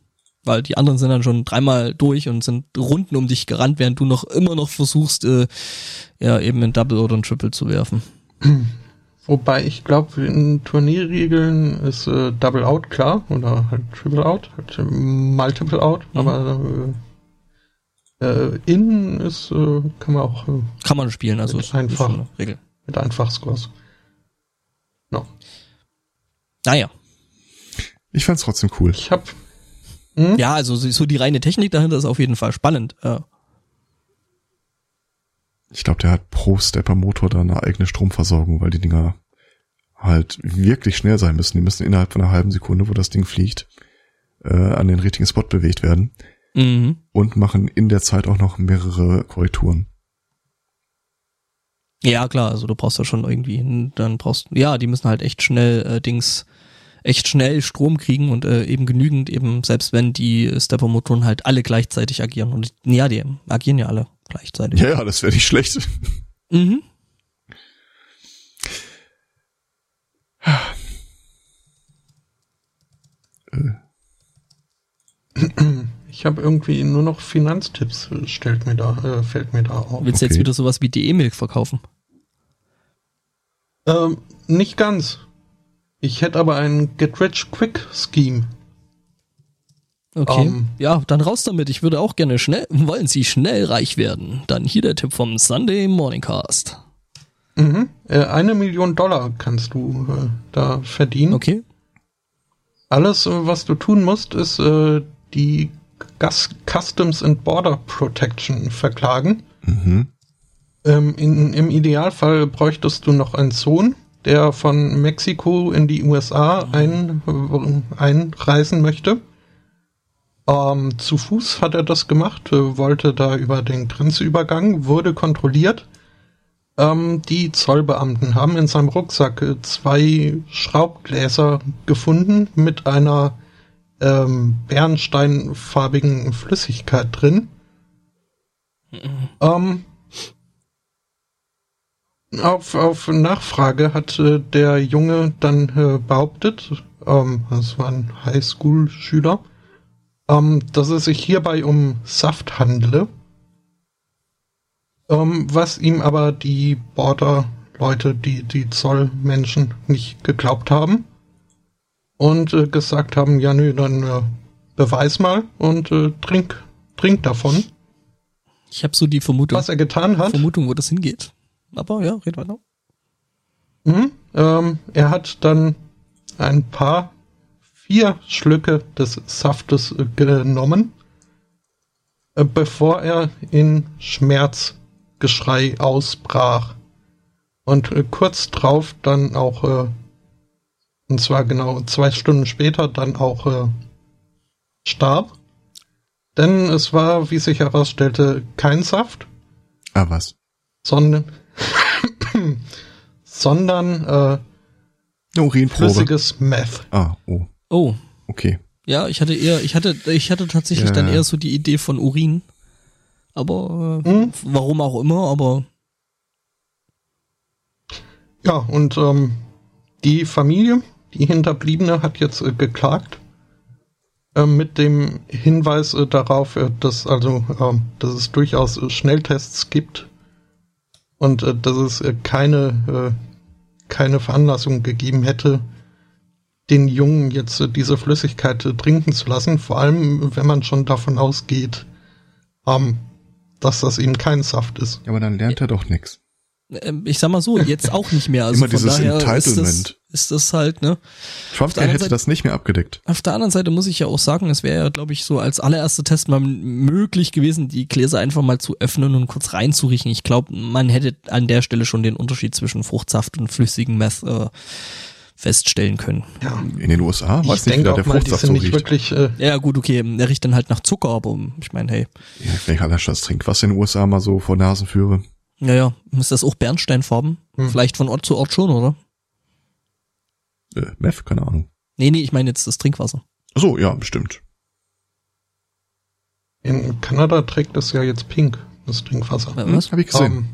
Weil die anderen sind dann schon dreimal durch und sind Runden um dich gerannt, während du noch immer noch versuchst, äh, ja, eben ein Double oder ein Triple zu werfen. Wobei ich glaube, in Turnierregeln ist äh, Double Out klar oder halt Triple Out, halt äh, Multiple Out, Mhm. aber äh, äh, In ist, äh, kann man auch äh, Kann man spielen, also Mit ist, einfach. eine Regel. mit Einfachscores. No. Naja. Ich fand's trotzdem cool. Ich hab hm? Ja, also so so die reine Technik dahinter ist auf jeden Fall spannend. Äh, Ich glaube, der hat pro Stepper-Motor da eine eigene Stromversorgung, weil die Dinger halt wirklich schnell sein müssen. Die müssen innerhalb von einer halben Sekunde, wo das Ding fliegt, äh, an den richtigen Spot bewegt werden mhm. und machen in der Zeit auch noch mehrere Korrekturen. Ja, klar, also du brauchst ja schon irgendwie, dann brauchst ja, die müssen halt echt schnell äh, Dings, echt schnell Strom kriegen und äh, eben genügend, eben selbst wenn die Stepper-Motoren halt alle gleichzeitig agieren. Und ja, die agieren ja alle gleichzeitig. Ja, ja, das wäre nicht schlecht. Mhm. Ich habe irgendwie nur noch Finanztipps, äh, stellt mir da, äh, fällt mir da auf. Willst du jetzt Okay. wieder sowas wie DE-Milk verkaufen? Ähm, nicht ganz. Ich hätte aber ein Get-Rich-Quick-Scheme. Okay. Ähm. ja, dann raus damit. Ich würde auch gerne schnell, wollen Sie schnell reich werden? Dann hier der Tipp vom Sunday Morningcast. Mhm. Äh, eine Million Dollar kannst du äh, da verdienen. Okay. Alles, äh, was du tun musst, ist äh, die Gas Customs and Border Protection verklagen. Mhm. Ähm, in, Im Idealfall bräuchtest du noch einen Sohn, der von Mexiko in die USA ein, äh, einreisen möchte. Ähm, zu Fuß hat er das gemacht, wollte da über den Grenzübergang, wurde kontrolliert. Ähm, die Zollbeamten haben in seinem Rucksack äh, zwei Schraubgläser gefunden mit einer ähm, bernsteinfarbigen Flüssigkeit drin. Ähm, auf, auf Nachfrage hat äh, der Junge dann äh, behauptet, ähm, das war ein Highschool-Schüler, ähm, dass es sich hierbei um Saft handele. Ähm, was ihm aber die Border-Leute, die, die Zollmenschen nicht geglaubt haben. und äh, gesagt haben, ja nö, dann äh, beweis mal und äh, trink, trink davon. Ich habe so die Vermutung, Was er getan hat, Vermutung, wo das hingeht. Aber ja, red weiter. mhm, ähm, er hat dann ein paar, vier Schlücke des Saftes genommen, äh, bevor er in Schmerzgeschrei ausbrach. Und äh, kurz drauf dann auch, äh, und zwar genau zwei Stunden später, dann auch starb. Denn es war, wie sich herausstellte, kein Saft, Ah, was? sondern, sondern äh, Urinprobe. flüssiges Meth. Ah, oh, Oh, okay. ja, ich hatte eher, ich hatte, ich hatte tatsächlich Ja. dann eher so die Idee von Urin. Aber äh, Hm? warum auch immer, aber Ja, und ähm, die Familie, die Hinterbliebene, hat jetzt äh, geklagt äh, mit dem Hinweis äh, darauf, äh, dass also, äh, dass es durchaus äh, Schnelltests gibt und äh, dass es äh, keine äh, keine Veranlassung gegeben hätte, den Jungen jetzt diese Flüssigkeit äh, trinken zu lassen. Vor allem, wenn man schon davon ausgeht, ähm, dass das eben kein Saft ist. Ja, aber dann lernt er doch nix. ähm, ich sag mal so, jetzt auch nicht mehr. Also Immer von dieses daher ist das, Entitlement. ist das halt, ne? Anderen hätte Seite- das nicht mehr abgedeckt. Auf der anderen Seite muss ich ja auch sagen, es wäre ja, glaube ich, so als allererster Test mal möglich gewesen, die Gläser einfach mal zu öffnen und kurz reinzuriechen. Ich glaube, man hätte an der Stelle schon den Unterschied zwischen Fruchtsaft und flüssigem Meth äh, feststellen können. Ja. In den USA weiß Ich nicht, wie denke da auch der mal, die Fruchtsaft sind so nicht riecht. wirklich äh, Ja, gut, okay, er riecht dann halt nach Zucker, aber ich meine, hey, Ja, wenn ich allein schon das Trinkwasser in den USA mal so vor Nasen führe. naja, ist das auch Bernsteinfarben? Hm. Vielleicht von Ort zu Ort schon, oder? Äh, Meth, keine Ahnung. Nee, nee, ich meine jetzt das Trinkwasser. Ach So, ja, bestimmt. In Kanada trägt es ja jetzt pink, das Trinkwasser. Äh, Hm, Was? Hab ich gesehen. Ähm,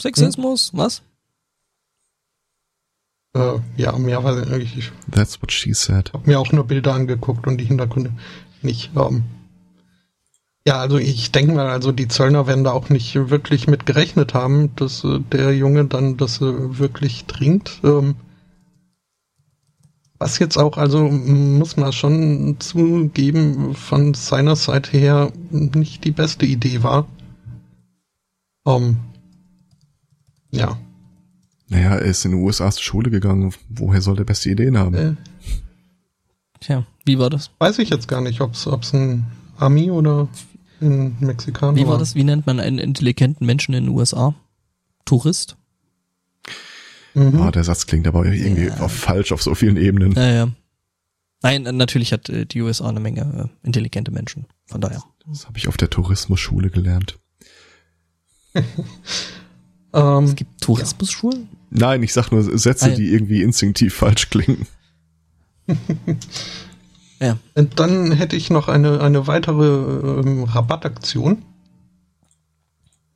Sexismus? Was? Äh, ja, mehr weiß ich nicht. Ich That's what she said. habe mir auch nur Bilder angeguckt und die Hintergründe nicht. Ähm, ja, also ich denke mal, also die Zöllner werden da auch nicht wirklich mit gerechnet haben, dass äh, der Junge dann das äh, wirklich trinkt. Ähm, was jetzt auch, also muss man schon zugeben, von seiner Seite her nicht die beste Idee war. Ähm, ja. Naja, er ist in den USA zur Schule gegangen. Woher soll der beste Ideen haben? Äh, Tja, wie war das? weiß ich jetzt gar nicht, ob es ein Ami oder ein Mexikaner Wie war das? Wie nennt man einen intelligenten Menschen in den USA? Tourist? Mhm. Ah, der Satz klingt aber irgendwie Ja. auf falsch auf so vielen Ebenen. Naja. Nein, natürlich hat äh, die USA eine Menge äh, intelligente Menschen. Von daher. Das habe ich auf der Tourismusschule gelernt. Ähm, Es gibt Tourismusschulen? Nein, ich sag nur Sätze, ja. die irgendwie instinktiv falsch klingen. Ja. Und Dann hätte ich noch eine, eine weitere ähm, Rabattaktion.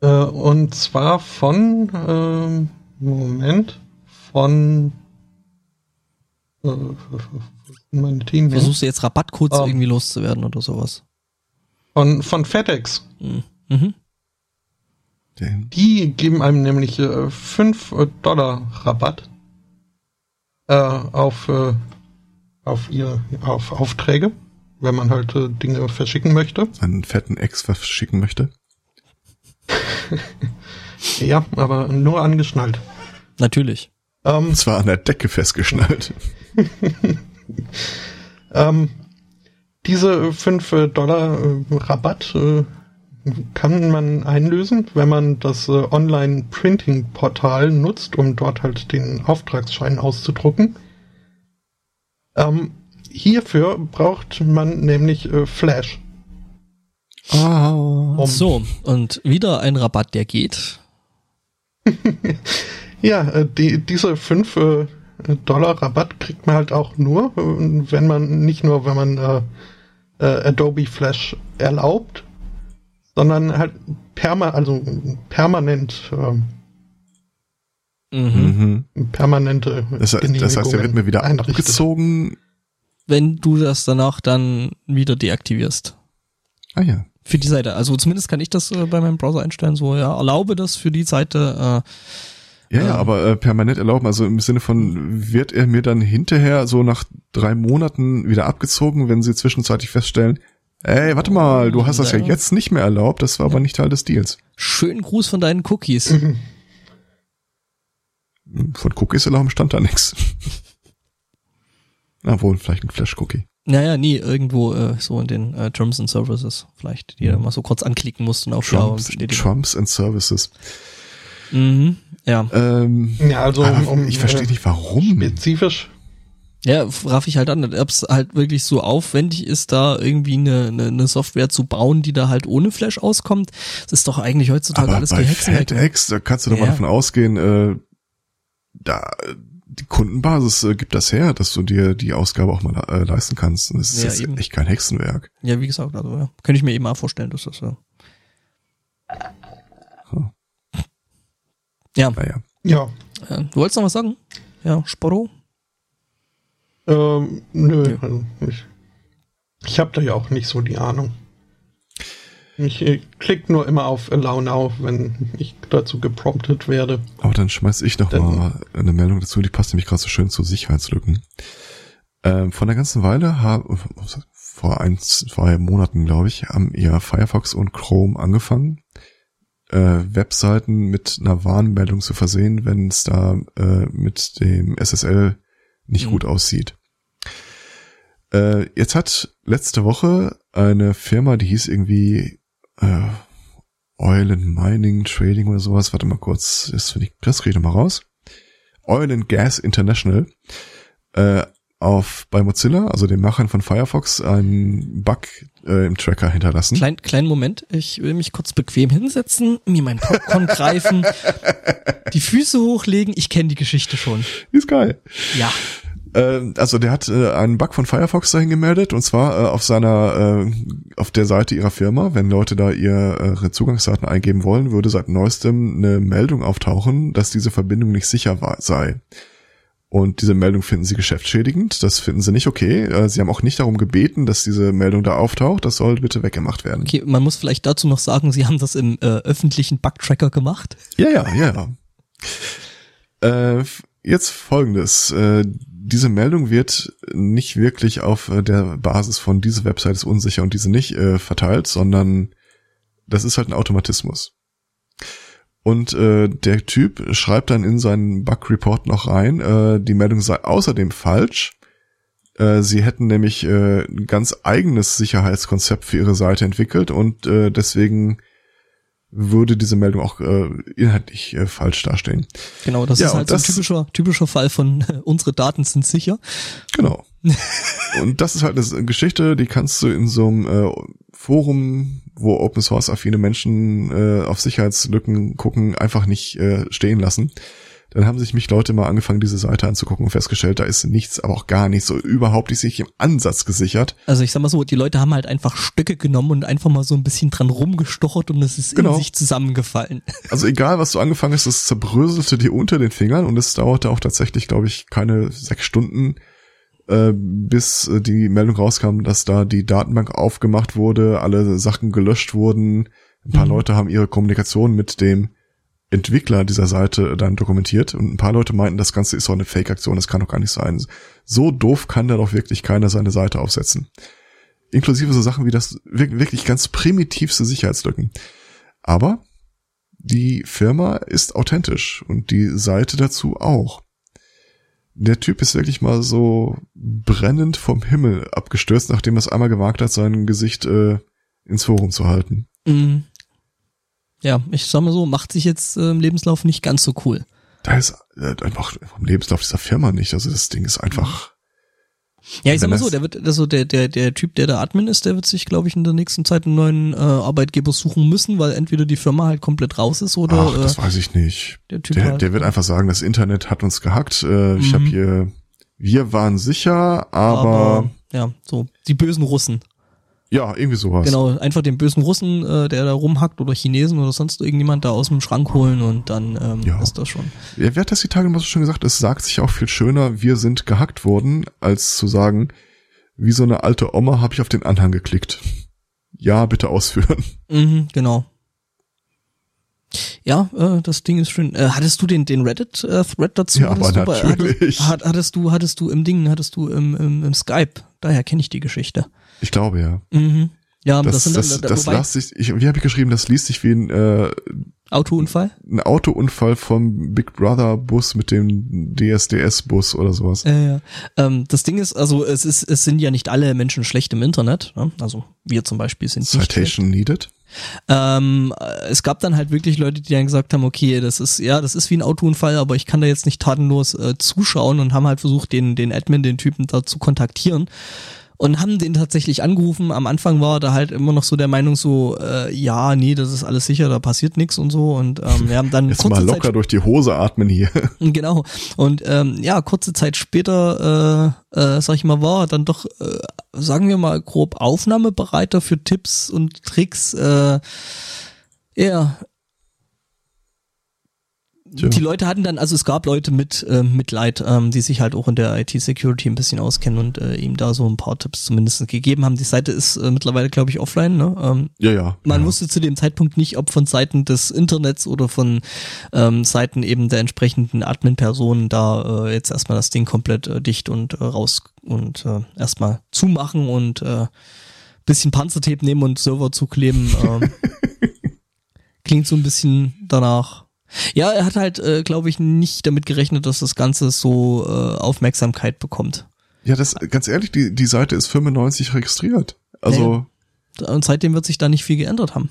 Äh, und zwar von, ähm, Moment, von äh, mein Team hier. Versuchst du jetzt Rabattcodes Ähm. irgendwie loszuwerden oder sowas? Von, von FedEx. Mhm. Mhm. Die geben einem nämlich äh, 5 Dollar Rabatt äh, auf, äh, auf ihr auf Aufträge, wenn man halt äh, Dinge verschicken möchte. Seinen fetten Ex verschicken möchte. Ja, aber nur angeschnallt. Natürlich. Ähm, Und zwar an der Decke festgeschnallt. ähm, diese 5 Dollar äh, Rabatt äh, kann man einlösen, wenn man das äh, Online-Printing-Portal nutzt, um dort halt den Auftragsschein auszudrucken. Ähm, hierfür braucht man nämlich äh, Flash. Ah. Um, So, und wieder ein Rabatt, der geht. Ja, äh, die, diese 5 äh, Dollar Rabatt kriegt man halt auch nur, äh, wenn man, nicht nur, wenn man äh, äh, Adobe Flash erlaubt, sondern halt perma, also permanent, ähm, Mhm. Permanente Das, das heißt, der wird mir wieder abgezogen. Wenn du das danach dann wieder deaktivierst. Ah ja. Für die Seite. Also zumindest kann ich das äh, bei meinem Browser einstellen, so, ja, erlaube das für die Seite, Ja, ja, Ähm, aber äh, permanent erlauben, also im Sinne von, wird er mir dann hinterher so nach drei Monaten wieder abgezogen, wenn sie zwischenzeitlich feststellen, ey, warte mal, du hast das ja Ja. jetzt nicht mehr erlaubt, das war aber nicht Teil des Deals. Schönen Gruß von deinen Cookies. Von Cookies erlauben stand da nix. Na wohl, vielleicht ein Flash-Cookie. Naja, nie irgendwo äh, so in den äh, Terms and Services vielleicht, die du mal so kurz anklicken musst und auf Ja Trumps, bestätigen. Trumps and Services. Mhm. Ja. Ähm, Ja, also um, um ich verstehe nicht, warum. spezifisch. Ja, raff ich halt an, ob es halt wirklich so aufwendig ist, da irgendwie eine, eine, eine Software zu bauen, die da halt ohne Flash auskommt. Das ist doch eigentlich heutzutage Aber alles bei Gehexenwerk. FedEx, da kannst du doch Ja. mal davon ausgehen, äh, da die Kundenbasis äh, gibt das her, dass du dir die Ausgabe auch mal äh, leisten kannst. Und Das ist Ja, jetzt eben. echt kein Hexenwerk. Ja, wie gesagt, also ja, könnte ich mir eben mal vorstellen, dass das so. Hm. Ja, Naja. Ja. äh, du wolltest noch was sagen? Ja, Sporo? Ähm, nö, Ja. also ich, ich habe da ja auch nicht so die Ahnung. Ich äh, klick nur immer auf Allow Now, wenn ich dazu gepromptet werde. Aber dann schmeiß ich noch Dann- mal eine Meldung dazu, die passt nämlich gerade so schön zu Sicherheitslücken. Ähm, von der ganzen Weile haben, vor ein, zwei Monaten, glaube ich, haben ja Firefox und Chrome angefangen, äh, Webseiten mit einer Warnmeldung zu versehen, wenn es da äh, mit dem SSL nicht Mhm. gut aussieht. Äh, jetzt hat letzte Woche eine Firma, die hieß irgendwie äh, Oil and Mining Trading oder sowas. Warte mal kurz, das finde ich, das noch mal raus. Oil and Gas International äh, auf bei Mozilla, also den Machern von Firefox, einen Bug äh, im Tracker hinterlassen. Klein, kleinen Moment, ich will mich kurz bequem hinsetzen, mir mein Popcorn greifen, die Füße hochlegen, ich kenne die Geschichte schon. Ist geil. Ja. Äh, also der hat äh, einen Bug von Firefox dahin gemeldet und zwar äh, auf seiner äh, auf der Seite ihrer Firma, wenn Leute da ihre Zugangsdaten eingeben wollen, würde seit neuestem eine Meldung auftauchen, dass diese Verbindung nicht sicher war, sei. Und diese Meldung finden sie geschäftsschädigend, das finden sie nicht okay. Äh, Sie haben auch nicht darum gebeten, dass diese Meldung da auftaucht, das soll bitte weggemacht werden. Okay, man muss vielleicht dazu noch sagen, sie haben das im äh, öffentlichen Bugtracker gemacht. Ja, ja, ja. ja. Äh, jetzt folgendes. Äh, diese Meldung wird nicht wirklich auf äh, der Basis von diese Website ist unsicher und diese nicht äh, verteilt, sondern das ist halt ein Automatismus. Und äh, der Typ schreibt dann in seinen Bug-Report noch rein, äh, die Meldung sei außerdem falsch. Äh, sie hätten nämlich äh, ein ganz eigenes Sicherheitskonzept für ihre Seite entwickelt und äh, deswegen würde diese Meldung auch äh, inhaltlich äh, falsch dastehen. Genau, das Ja, ist halt und so ein das- typischer, typischer Fall von äh, unsere Daten sind sicher. Genau. und das ist halt eine Geschichte, die kannst du in so einem äh, Forum, wo Open Source affine Menschen äh, auf Sicherheitslücken gucken, einfach nicht äh, stehen lassen. Dann haben sich mich Leute mal angefangen, diese Seite anzugucken und festgestellt, da ist nichts, aber auch gar nichts, so überhaupt nicht sich im Ansatz gesichert. Also ich sag mal so, die Leute haben halt einfach Stöcke genommen und einfach mal so ein bisschen dran rumgestochert und es ist Genau. in sich zusammengefallen. Also egal, was du angefangen hast, es zerbröselte dir unter den Fingern und es dauerte auch tatsächlich, glaube ich, keine sechs Stunden, äh, bis äh, die Meldung rauskam, dass da die Datenbank aufgemacht wurde, alle Sachen gelöscht wurden. Ein paar Mhm. Leute haben ihre Kommunikation mit dem Entwickler dieser Seite dann dokumentiert und ein paar Leute meinten, das Ganze ist doch eine Fake-Aktion, das kann doch gar nicht sein. So doof kann da doch wirklich keiner seine Seite aufsetzen. Inklusive so Sachen wie das wir- wirklich ganz primitivste Sicherheitslücken. Aber die Firma ist authentisch und die Seite dazu auch. Der Typ ist wirklich mal so brennend vom Himmel abgestürzt, nachdem er es einmal gewagt hat, sein Gesicht äh, ins Forum zu halten. Mhm. Ja, ich sag mal so, macht sich jetzt äh, im Lebenslauf nicht ganz so cool. Da ist äh, einfach vom Lebenslauf dieser Firma nicht. Also das Ding ist einfach. Ja, ich sag mal so, der wird, also der, der, der Typ, der da Admin ist, der wird sich, glaube ich, in der nächsten Zeit einen neuen äh, Arbeitgeber suchen müssen, weil entweder die Firma halt komplett raus ist oder Ach, das äh, weiß ich nicht. der Typ Der, halt. der wird einfach sagen, das Internet hat uns gehackt. Äh, Ich Mhm. habe hier, wir waren sicher, aber, ja, so, die bösen Russen. Ja, irgendwie sowas. Genau, einfach den bösen Russen, äh, der da rumhackt oder Chinesen oder sonst irgendjemand da aus dem Schrank holen und dann ähm, Ja. ist das schon. Ja, wer hat das die Tage mal so schön gesagt? Es sagt sich auch viel schöner, wir sind gehackt worden, als zu sagen, wie so eine alte Oma habe ich auf den Anhang geklickt. Ja, bitte ausführen. Mhm, genau. Ja, äh, das Ding ist schön. Äh, hattest du den den Reddit äh, dazu? Ja, aber Hattest du bei- natürlich. Hattest, hattest du hattest du im Ding, hattest du im im, im Skype. Daher kenne ich die Geschichte. Ich glaube ja. Mhm. Ja, Das, das, sind das, dann, das, wobei, las sich, ich, wie habe ich geschrieben, das liest sich wie ein, äh, Autounfall. ein Autounfall vom Big Brother Bus mit dem DSDS Bus oder sowas. Äh, ja. ähm, das Ding ist, also es ist, es sind ja nicht alle Menschen schlecht im Internet. Ne? Also wir zum Beispiel sind nicht schlecht. Citation needed. Ähm, es gab dann halt wirklich Leute, die dann gesagt haben, okay, das ist ja, das ist wie ein Autounfall, aber ich kann da jetzt nicht tatenlos äh, zuschauen und haben halt versucht, den den Admin, den Typen da zu kontaktieren und haben den tatsächlich angerufen. Am Anfang war er da halt immer noch so der Meinung so, äh, ja, nee, das ist alles sicher, da passiert nichts und so und ähm, wir haben dann Jetzt mal locker durch die Hose atmen hier. Genau. Und ähm, ja, kurze Zeit später, äh, äh, sag ich mal, war er dann doch, äh, sagen wir mal, grob aufnahmebereiter für Tipps und Tricks. Äh, ja. Tja. Die Leute hatten dann, also es gab Leute mit äh, Mitleid, ähm, die sich halt auch in der IT-Security ein bisschen auskennen und äh, ihm da so ein paar Tipps zumindest gegeben haben. Die Seite ist äh, mittlerweile, glaube ich, offline. Ne? Ähm, Ja, ja. man ja. wusste zu dem Zeitpunkt nicht, ob von Seiten des Internets oder von ähm, Seiten eben der entsprechenden Admin-Personen da äh, jetzt erstmal das Ding komplett äh, dicht und äh, raus und äh, erstmal zumachen und äh, bisschen Panzertape nehmen und Server zukleben. ähm, klingt so ein bisschen danach. Ja, er hat halt, äh, glaube ich, nicht damit gerechnet, dass das Ganze so äh, Aufmerksamkeit bekommt. Ja, das, ganz ehrlich, die, die Seite ist 95 registriert. Also, Und seitdem wird sich da nicht viel geändert haben.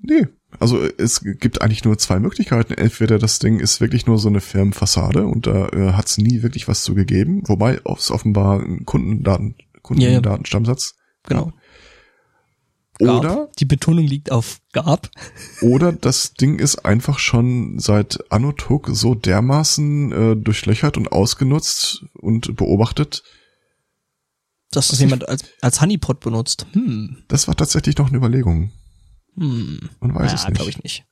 nee. Also es gibt eigentlich nur zwei Möglichkeiten. Entweder das Ding ist wirklich nur so eine Firmenfassade und da äh, hat es nie wirklich was zu gegeben, wobei es offenbar ein Kundendaten, Kundendatenstammsatz. Genau. Gab. Oder, Die Betonung liegt auf gab. oder das Ding ist einfach schon seit Anno Tuck so dermaßen äh, durchlöchert und ausgenutzt und beobachtet. Dass das jemand als, als Honeypot benutzt. Hm. Das war tatsächlich noch eine Überlegung. Hm. Man weiß ja, es nicht. glaube ich nicht.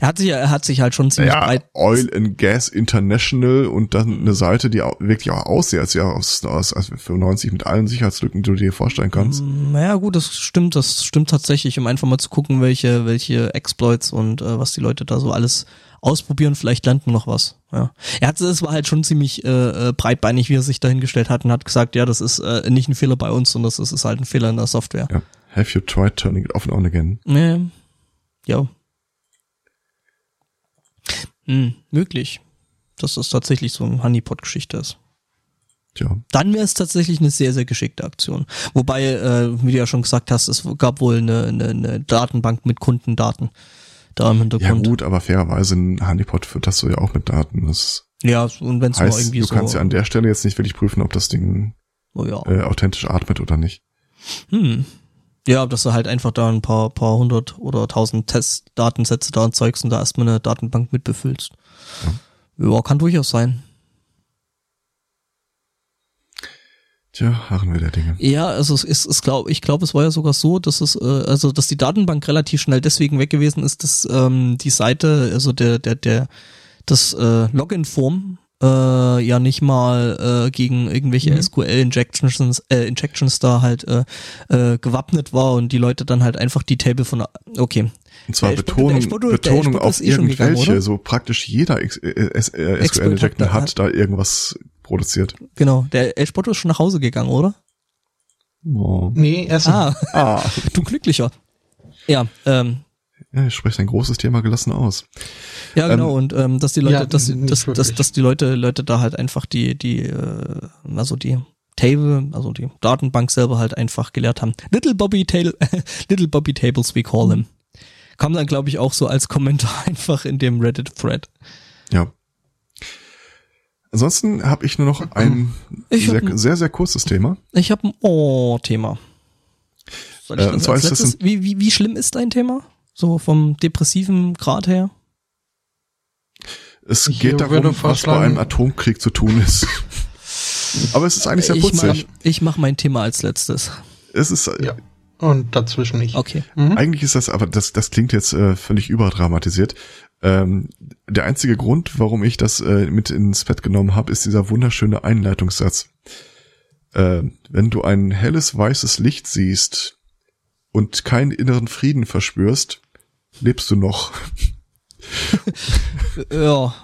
Er hat sich, er hat sich halt schon ziemlich Ja, breit. Oil and Gas International und dann eine Seite, die au- wirklich auch aussieht, als ja aus, aus, aus 95 mit allen Sicherheitslücken, die du dir vorstellen kannst. Naja, gut, das stimmt, das stimmt tatsächlich, um einfach mal zu gucken, welche, welche Exploits und äh, was die Leute da so alles ausprobieren, vielleicht lernt man noch was. Ja. Er hat es war halt schon ziemlich äh, äh, breitbeinig, wie er sich dahingestellt hat und hat gesagt, ja, das ist äh, nicht ein Fehler bei uns, sondern das ist, ist halt ein Fehler in der Software. Ja. Have you tried turning it off and on again? Nee. Ja. Hm, möglich. Dass das tatsächlich so eine Honeypot-Geschichte ist. Tja. Dann wäre es tatsächlich eine sehr, sehr geschickte Aktion. Wobei, äh, wie du ja schon gesagt hast, es gab wohl eine, eine, eine Datenbank mit Kundendaten da im Ja Hintergrund. gut, aber fairerweise ein Honeypot führt das so ja auch mit Daten. Das Ja, und wenn es mal heißt, irgendwie du so. kannst ja an der Stelle jetzt nicht wirklich prüfen, ob das Ding oh, ja. äh, authentisch atmet oder nicht. Hm. Ja, dass du halt einfach da ein paar, paar hundert oder tausend Testdatensätze da erzeugst und da erstmal eine Datenbank mit befüllst. Ja. kann durchaus sein. Tja, harren wir der Dinge. Ja, also es ist, es glaub, ich glaube, es war ja sogar so, dass es, äh, also dass die Datenbank relativ schnell deswegen weg gewesen ist, dass ähm, die Seite, also der, der, der, das äh, Login-Form äh, ja nicht mal äh, gegen irgendwelche Mhm. SQL-Injections, äh, Injections da halt äh, äh, gewappnet war und die Leute dann halt einfach die Table von, okay, Und zwar Betonung, der Betonung auf eh gegangen, irgendwelche. so praktisch jeder äh, äh, S- äh, SQL-Injector hat- hat da irgendwas produziert. genau, der El Spotto ist schon nach Hause gegangen, oder? Oh. Nee, Essen. Ah, Ah, du glücklicher. Ja, ähm, ja, ich spreche ein großes Thema gelassen aus. Ja, genau, und ähm, dass die Leute, ja, dass, dass, dass, wirklich. dass die Leute, Leute da halt einfach die, die, äh, also die Table, also die Datenbank selber halt einfach gelehrt haben. Little Bobby Table, Little Bobby Tables, we call them. Kam dann, glaube ich, auch so als Kommentar einfach in dem Reddit-Thread. Ja. Ansonsten habe ich nur noch ein sehr, ein- sehr, sehr kurzes Thema. Ich habe ein Oh-Thema. Soll ich Äh, das und zwar als ist das letztes, wie, wie, wie schlimm ist dein Thema? So vom depressiven Grad her? Es Ich geht darum, was bei einem Atomkrieg zu tun ist. Aber es ist eigentlich sehr putzig. ich mach mein Thema als letztes. Es ist, äh, Ja. Und dazwischen nicht. Okay. Mhm. eigentlich ist das, aber das, das klingt jetzt äh, völlig überdramatisiert. Ähm, der einzige Grund, warum ich das äh, mit ins Bett genommen habe, ist dieser wunderschöne Einleitungssatz. Äh, wenn du ein helles weißes Licht siehst und keinen inneren Frieden verspürst, lebst du noch. ja.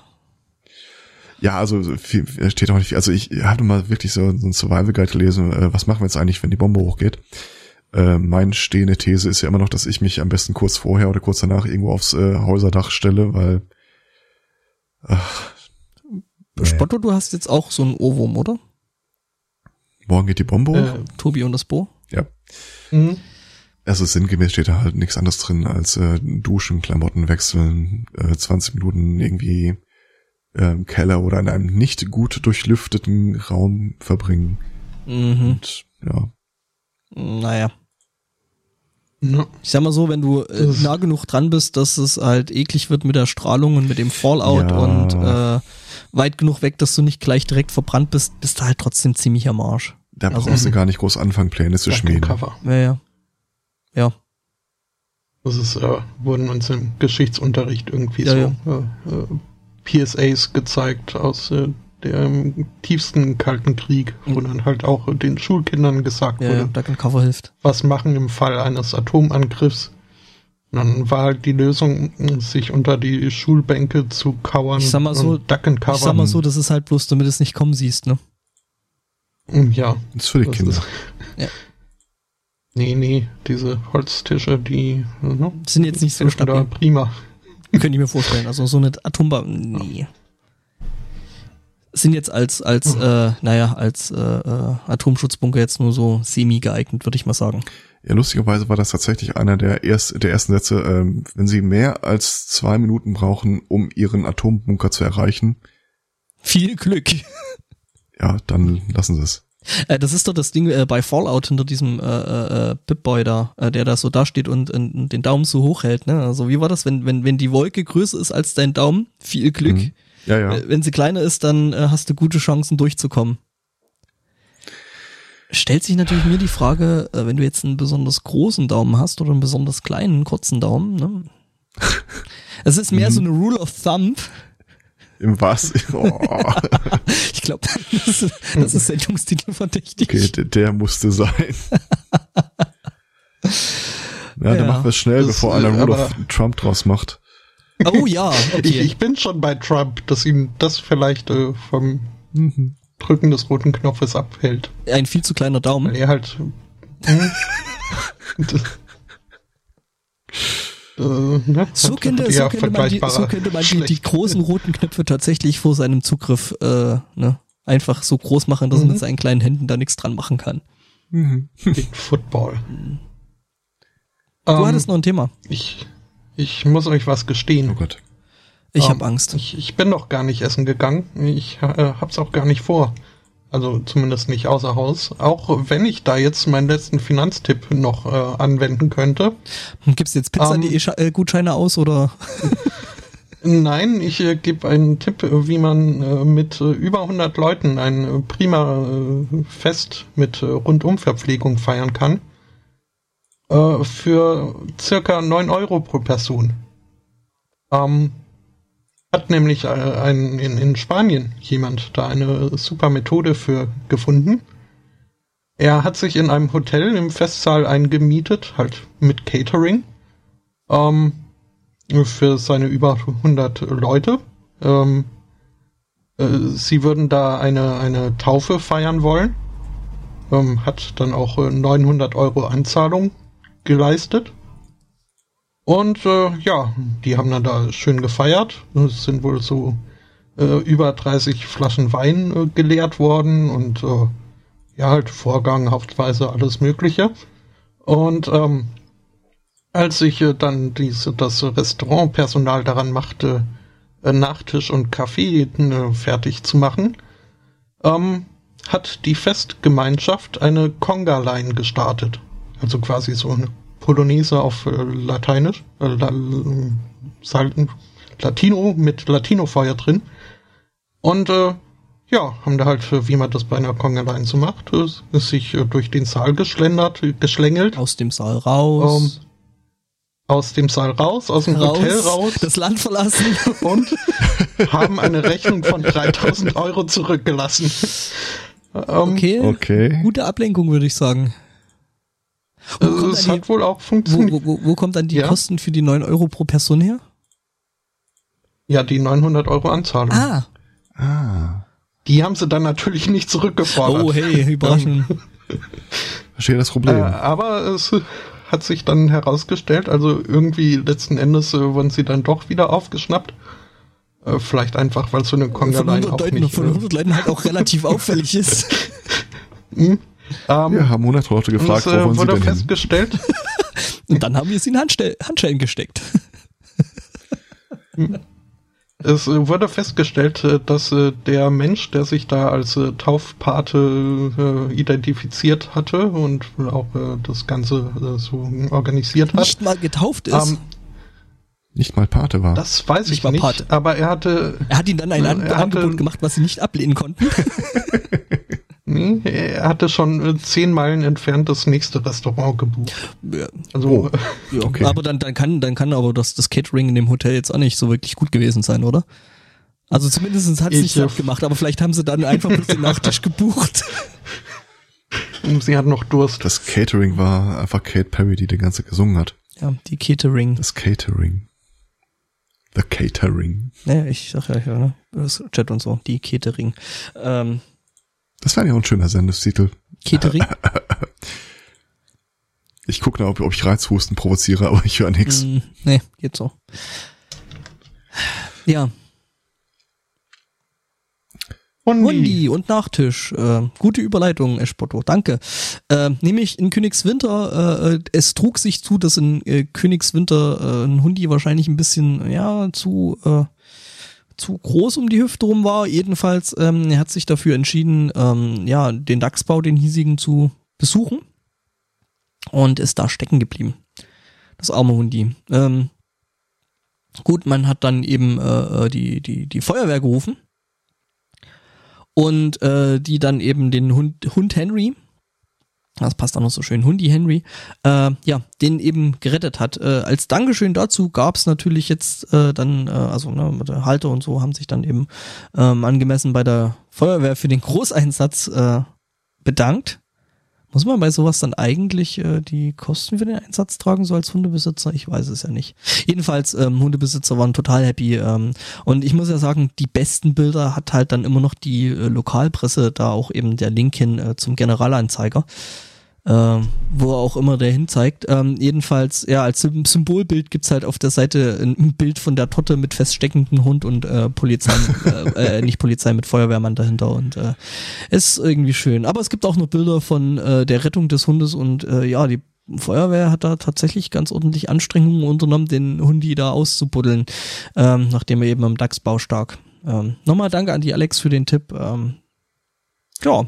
Ja, also viel, steht auch nicht viel. Also ich habe mal wirklich so, so ein Survival Guide gelesen, äh, was machen wir jetzt eigentlich, wenn die Bombe hochgeht. Äh, meine stehende These ist ja immer noch, dass ich mich am besten kurz vorher oder kurz danach irgendwo aufs äh, Häuserdach stelle, weil ach, Spotto, du hast jetzt auch so einen Ohrwurm, oder? morgen geht die Bombe hoch. Äh, Tobi und das Bo? Ja. hm. Also sinngemäß steht da halt nichts anderes drin als äh, Duschen, Klamotten wechseln, äh, 20 Minuten irgendwie äh, im Keller oder in einem nicht gut durchlüfteten Raum verbringen. Mhm. Und ja, Naja. Ja. Ich sag mal so, wenn du äh, nah genug dran bist, dass es halt eklig wird mit der Strahlung und mit dem Fallout Ja. und äh, weit genug weg, dass du nicht gleich direkt verbrannt bist, bist du halt trotzdem ziemlich am Arsch. da Also- brauchst du gar nicht groß anfangen, Pläne zu schmieden. Cover. Ja, ja. Ja. Das ist, äh, wurden uns im Geschichtsunterricht irgendwie Ja, so Äh, äh, PSAs gezeigt aus äh, dem tiefsten Kalten Krieg, wo Mhm. dann halt auch den Schulkindern gesagt Ja, ja, wurde, Duck and Cover hilft. was machen im Fall eines Atomangriffs. Und dann war halt die Lösung, sich unter die Schulbänke zu kauern Ich sag mal so- und Duck and Cover. Ich sag mal so, das ist halt bloß, damit du es nicht kommen siehst, ne? Ja, Das ist für die das Kinder. ist- Ja. Nee, nee, diese Holztische, die ne, Sind jetzt nicht so helfen da stabil. prima. Könnte ich mir vorstellen. Also so eine Atombombe, nee. Sind jetzt als, als, äh, naja, als äh, äh, Atomschutzbunker jetzt nur so semi geeignet, würde ich mal sagen. Ja, lustigerweise war das tatsächlich einer der, erst, der ersten Sätze, ähm, wenn sie mehr als zwei Minuten brauchen, um ihren Atombunker zu erreichen, Viel Glück. ja, dann lassen sie es. Äh, das ist doch das Ding äh, bei Fallout hinter diesem äh, äh, äh, Pip-Boy da, äh, der da so dasteht und, und, den Daumen so hoch hält. Ne? Also wie war das, wenn, wenn, wenn die Wolke größer ist als dein Daumen? Viel Glück. Mhm. Ja, ja. Äh, Wenn sie kleiner ist, dann äh, hast du gute Chancen durchzukommen. Stellt sich natürlich mir die Frage, äh, wenn du jetzt einen besonders großen Daumen hast oder einen besonders kleinen, kurzen Daumen, ne? Es ist mehr so eine Rule of Thumb. Im was? Oh, Ich glaube, das, ist- das ist Sendungstitel verdächtig. okay, der, der musste sein. Ja, Ja. dann machen wir es schnell, Das, bevor äh, einer aber- of Trump draus macht. Oh ja, Ich, okay. ich bin schon bei Trump, dass ihm das vielleicht äh, vom Mhm. Drücken des roten Knopfes abhält. Ein viel zu kleiner Weil Daumen. er halt. Das, äh, ne, So hat- könnte, hat so könnte man, die, so könnte man die, die großen roten Knöpfe tatsächlich vor seinem Zugriff äh, ne, einfach so groß machen, dass er Mhm. mit seinen kleinen Händen da nichts dran machen kann. Mhm. Den Football. Du Ähm, hattest noch ein Thema. ich, ich muss euch was gestehen. Oh Gott. Ich Ähm, habe Angst. Ich, ich bin noch gar nicht essen gegangen. Ich äh, hab's auch gar nicht vor. Also zumindest nicht außer Haus. Auch wenn ich da jetzt meinen letzten Finanztipp noch äh, anwenden könnte. Gibst du jetzt ähm, Pizza.de-Gutscheine aus oder? Nein, ich äh, gebe einen Tipp, äh, wie man äh, mit äh, über 100 Leuten ein äh, prima äh, Fest mit äh, Rundumverpflegung feiern kann. Äh, für circa 9 Euro pro Person. Ähm, hat nämlich äh, ein, in, in Spanien jemand da eine super Methode für gefunden. Er hat sich in einem Hotel im Festsaal eingemietet, halt mit Catering. Ähm, für seine über 100 Leute. Ähm, äh, sie würden da eine, eine Taufe feiern wollen. Ähm, hat dann auch äh, 900 Euro Anzahlung geleistet. Und äh, ja, die haben dann da schön gefeiert. Es sind wohl so äh, über 30 Flaschen Wein äh, geleert worden und äh, ja, halt Vorgang, hauptweise alles Mögliche. Und ähm, als sich äh, dann diese, das Restaurantpersonal daran machte, äh, Nachtisch und Kaffee äh, fertig zu machen, ähm, hat die Festgemeinschaft eine Conga-Line gestartet. Also quasi so eine Polonaise auf äh, Lateinisch, äh, La Latino mit Latino-Feuer drin. Und äh, ja, haben da halt, wie man das bei einer Conga-Line so macht, äh, ist sich äh, durch den Saal geschlendert, geschlängelt Aus dem Saal raus. aus dem Saal raus, aus dem Hotel raus Das Land verlassen. und haben eine Rechnung von 3000 Euro zurückgelassen. Ähm, Okay. Okay. Gute Ablenkung, würde ich sagen. Wo also es dann hat wohl auch die, funktioniert. wo, wo, wo kommt dann die Ja. Kosten für die 9 Euro pro Person her? Ja, die 900 Euro Anzahlung. Ah. Ah. Die haben sie dann natürlich nicht zurückgefordert. Oh, hey, Überraschung. Verstehe das Äh, Problem. aber es hat sich dann herausgestellt, also irgendwie letzten Endes äh, wurden sie dann doch wieder aufgeschnappt. Äh, vielleicht einfach, weil so eine 100, auch Leuten, nicht... von äh, 100 Leuten halt auch relativ auffällig ist. Ähm, Wir haben 100 Leute und gefragt, wo äh, wollen sie wurde denn hin? festgestellt, Und dann haben wir es in Handstell Handschellen gesteckt. es äh, wurde festgestellt, äh, dass äh, der Mensch, der sich da als Taufpate identifiziert hatte und auch das Ganze so organisiert hat, Nicht mal getauft ist. ähm, Nicht mal Pate war. das weiß Nicht ich mal nicht, Pate. aber er hatte er hat ihnen dann ein Angebot gemacht, was sie nicht ablehnen konnten. Nee, er hatte schon zehn Meilen entfernt das nächste Restaurant gebucht. ja, Also Oh. ja. Okay. Aber dann, dann kann, dann kann aber das, das Catering in dem Hotel jetzt auch nicht so wirklich gut gewesen sein, oder? Also zumindest hat es Ich, nicht satt gemacht, aber vielleicht haben sie dann einfach bloß den Nachtisch gebucht. sie hat noch Durst. Das Catering war einfach Kate Perry, die den ganze gesungen hat. Ja, die Catering. Das Catering. The Catering. Naja, ich sag ja, ja, ne? Das Chat und so, die Catering. Ähm, Das wäre ja auch ein schöner Sendestitel. Catering? Ich gucke ob, ob ich Reizhusten provoziere, aber ich höre nix. Mm, nee, geht so. Ja, Hundi. Hundi und Nachtisch. Äh, gute Überleitung, Eschbotto, danke. Äh, nämlich in Königswinter, äh, es trug sich zu, dass in äh, Königswinter äh, ein Hundi wahrscheinlich ein bisschen, ja, zu, äh, zu groß um die Hüfte rum war. Jedenfalls, ähm, er hat sich dafür entschieden, ähm, ja, den Dachsbau, den hiesigen, zu besuchen. Und ist da stecken geblieben. Das arme Hundi. Ähm, gut, man hat dann eben äh, die, die, die Feuerwehr gerufen und äh, die dann eben den Hund, Hund Henry, das passt auch noch so schön, Hundi Henry, äh, ja, den eben gerettet hat. Äh, als Dankeschön dazu gab's natürlich jetzt äh, dann, äh, also ne, mit der Halter und so haben sich dann eben ähm, angemessen bei der Feuerwehr für den Großeinsatz äh, bedankt. Muss man bei sowas dann eigentlich äh, die Kosten für den Einsatz tragen, so als Hundebesitzer? Ich weiß es ja nicht. Jedenfalls, ähm, Hundebesitzer waren total happy. Ähm, und ich muss ja sagen, die besten Bilder hat halt dann immer noch die äh, Lokalpresse, da auch eben der Link hin äh, zum Generalanzeiger. Äh, wo auch immer der hin zeigt. Ähm, jedenfalls, ja, als Sym- Symbolbild gibt's halt auf der Seite ein, Bild von der Totte mit feststeckendem Hund und äh, Polizei, äh, äh, nicht Polizei mit Feuerwehrmann dahinter und äh, ist irgendwie schön. Aber es gibt auch noch Bilder von äh, der Rettung des Hundes und äh, ja, die Feuerwehr hat da tatsächlich ganz ordentlich Anstrengungen unternommen, den Hundi da auszubuddeln, ähm, nachdem er eben am Dachsbau stak. Ähm, Nochmal danke an die Alex für den Tipp. Ähm, ja,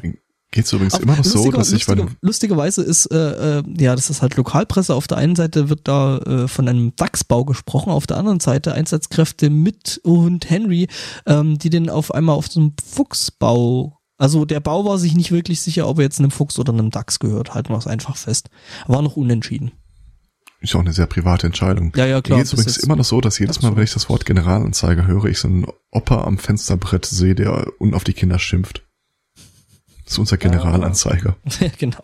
Geht's übrigens auf- immer noch so, dass ich bei lustigerweise ist, äh, äh, ja, das ist halt Lokalpresse. Auf der einen Seite wird da äh, von einem Dachsbau gesprochen, auf der anderen Seite Einsatzkräfte mit Hund Henry, ähm, die den auf einmal auf so einem Fuchsbau, also der Bau war sich nicht wirklich sicher, ob er jetzt einem Fuchs oder einem Dachs gehört. Halten wir es einfach fest. War noch unentschieden. ist auch eine sehr private Entscheidung. Ja, ja, klar. Mir geht's bis übrigens immer noch so, dass jedes Mal, wenn ich das Wort Generalanzeiger höre, ich so einen Opa am Fensterbrett sehe, der unten auf die Kinder schimpft. Das ist unser Generalanzeiger. Ja, genau.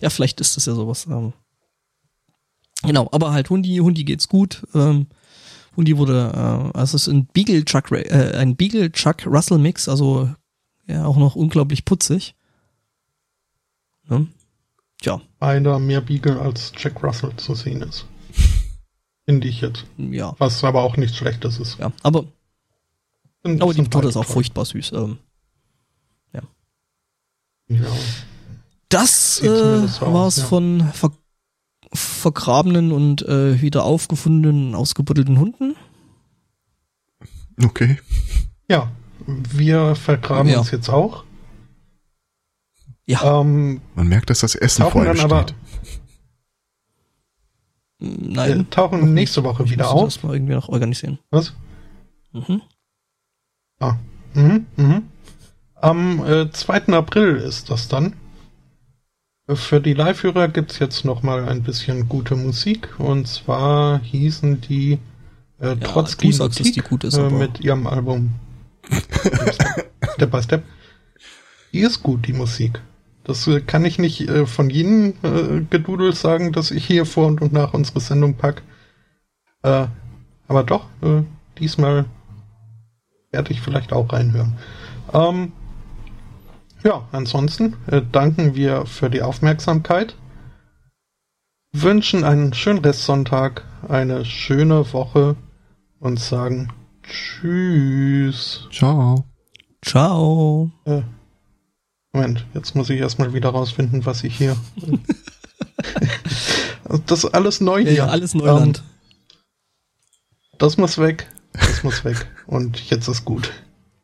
Ja, vielleicht ist das ja sowas. Ähm. Genau, aber halt Hundi, Hundi geht's gut. Ähm, Hundi wurde, äh, also es ist ein Beagle Chuck, äh, ein Beagle Chuck Russell Mix, also ja auch noch unglaublich putzig. Ne? Tja, Einer mehr Beagle als Jack Russell zu sehen ist. Finde ich jetzt. ja, Was aber auch nichts Schlechtes ist. ja. Aber, aber die beide ist auch toll. furchtbar süß. Ähm, Ja. Das äh, aus, war's ja. von ver vergrabenen und äh, wieder aufgefundenen, ausgebuddelten Hunden. Okay. ja, wir vergraben Ja. uns jetzt auch. Ja, Ähm, Man merkt, dass das Essen vor einem dann aber- steht. nein. wir tauchen nächste Woche Ich wieder auf. Das mal irgendwie noch organisieren. Was? Mhm. Ah. Mhm, mhm. Am äh, 2. April ist das dann. Für die Live-Hörer gibt's jetzt noch mal ein bisschen gute Musik. Und zwar hießen die äh, trotz du sagst, dass die gut ist, äh, mit ihrem Album Step by Step. Die ist gut, die Musik. Das äh, kann ich nicht äh, von jedem äh, Gedudel sagen, dass ich hier vor und nach unsere Sendung pack. Äh, aber doch, äh, diesmal werde ich vielleicht auch reinhören. Ähm, ja, ansonsten äh, danken wir für die Aufmerksamkeit. Wünschen einen schönen Restsonntag, eine schöne Woche und sagen Tschüss. Ciao. Ciao. Äh, Moment, jetzt muss ich erstmal wieder rausfinden, was ich hier. das ist alles neu Ja, hier. ja, alles Neuland. Ähm, das muss weg. Das muss weg. Und jetzt ist gut.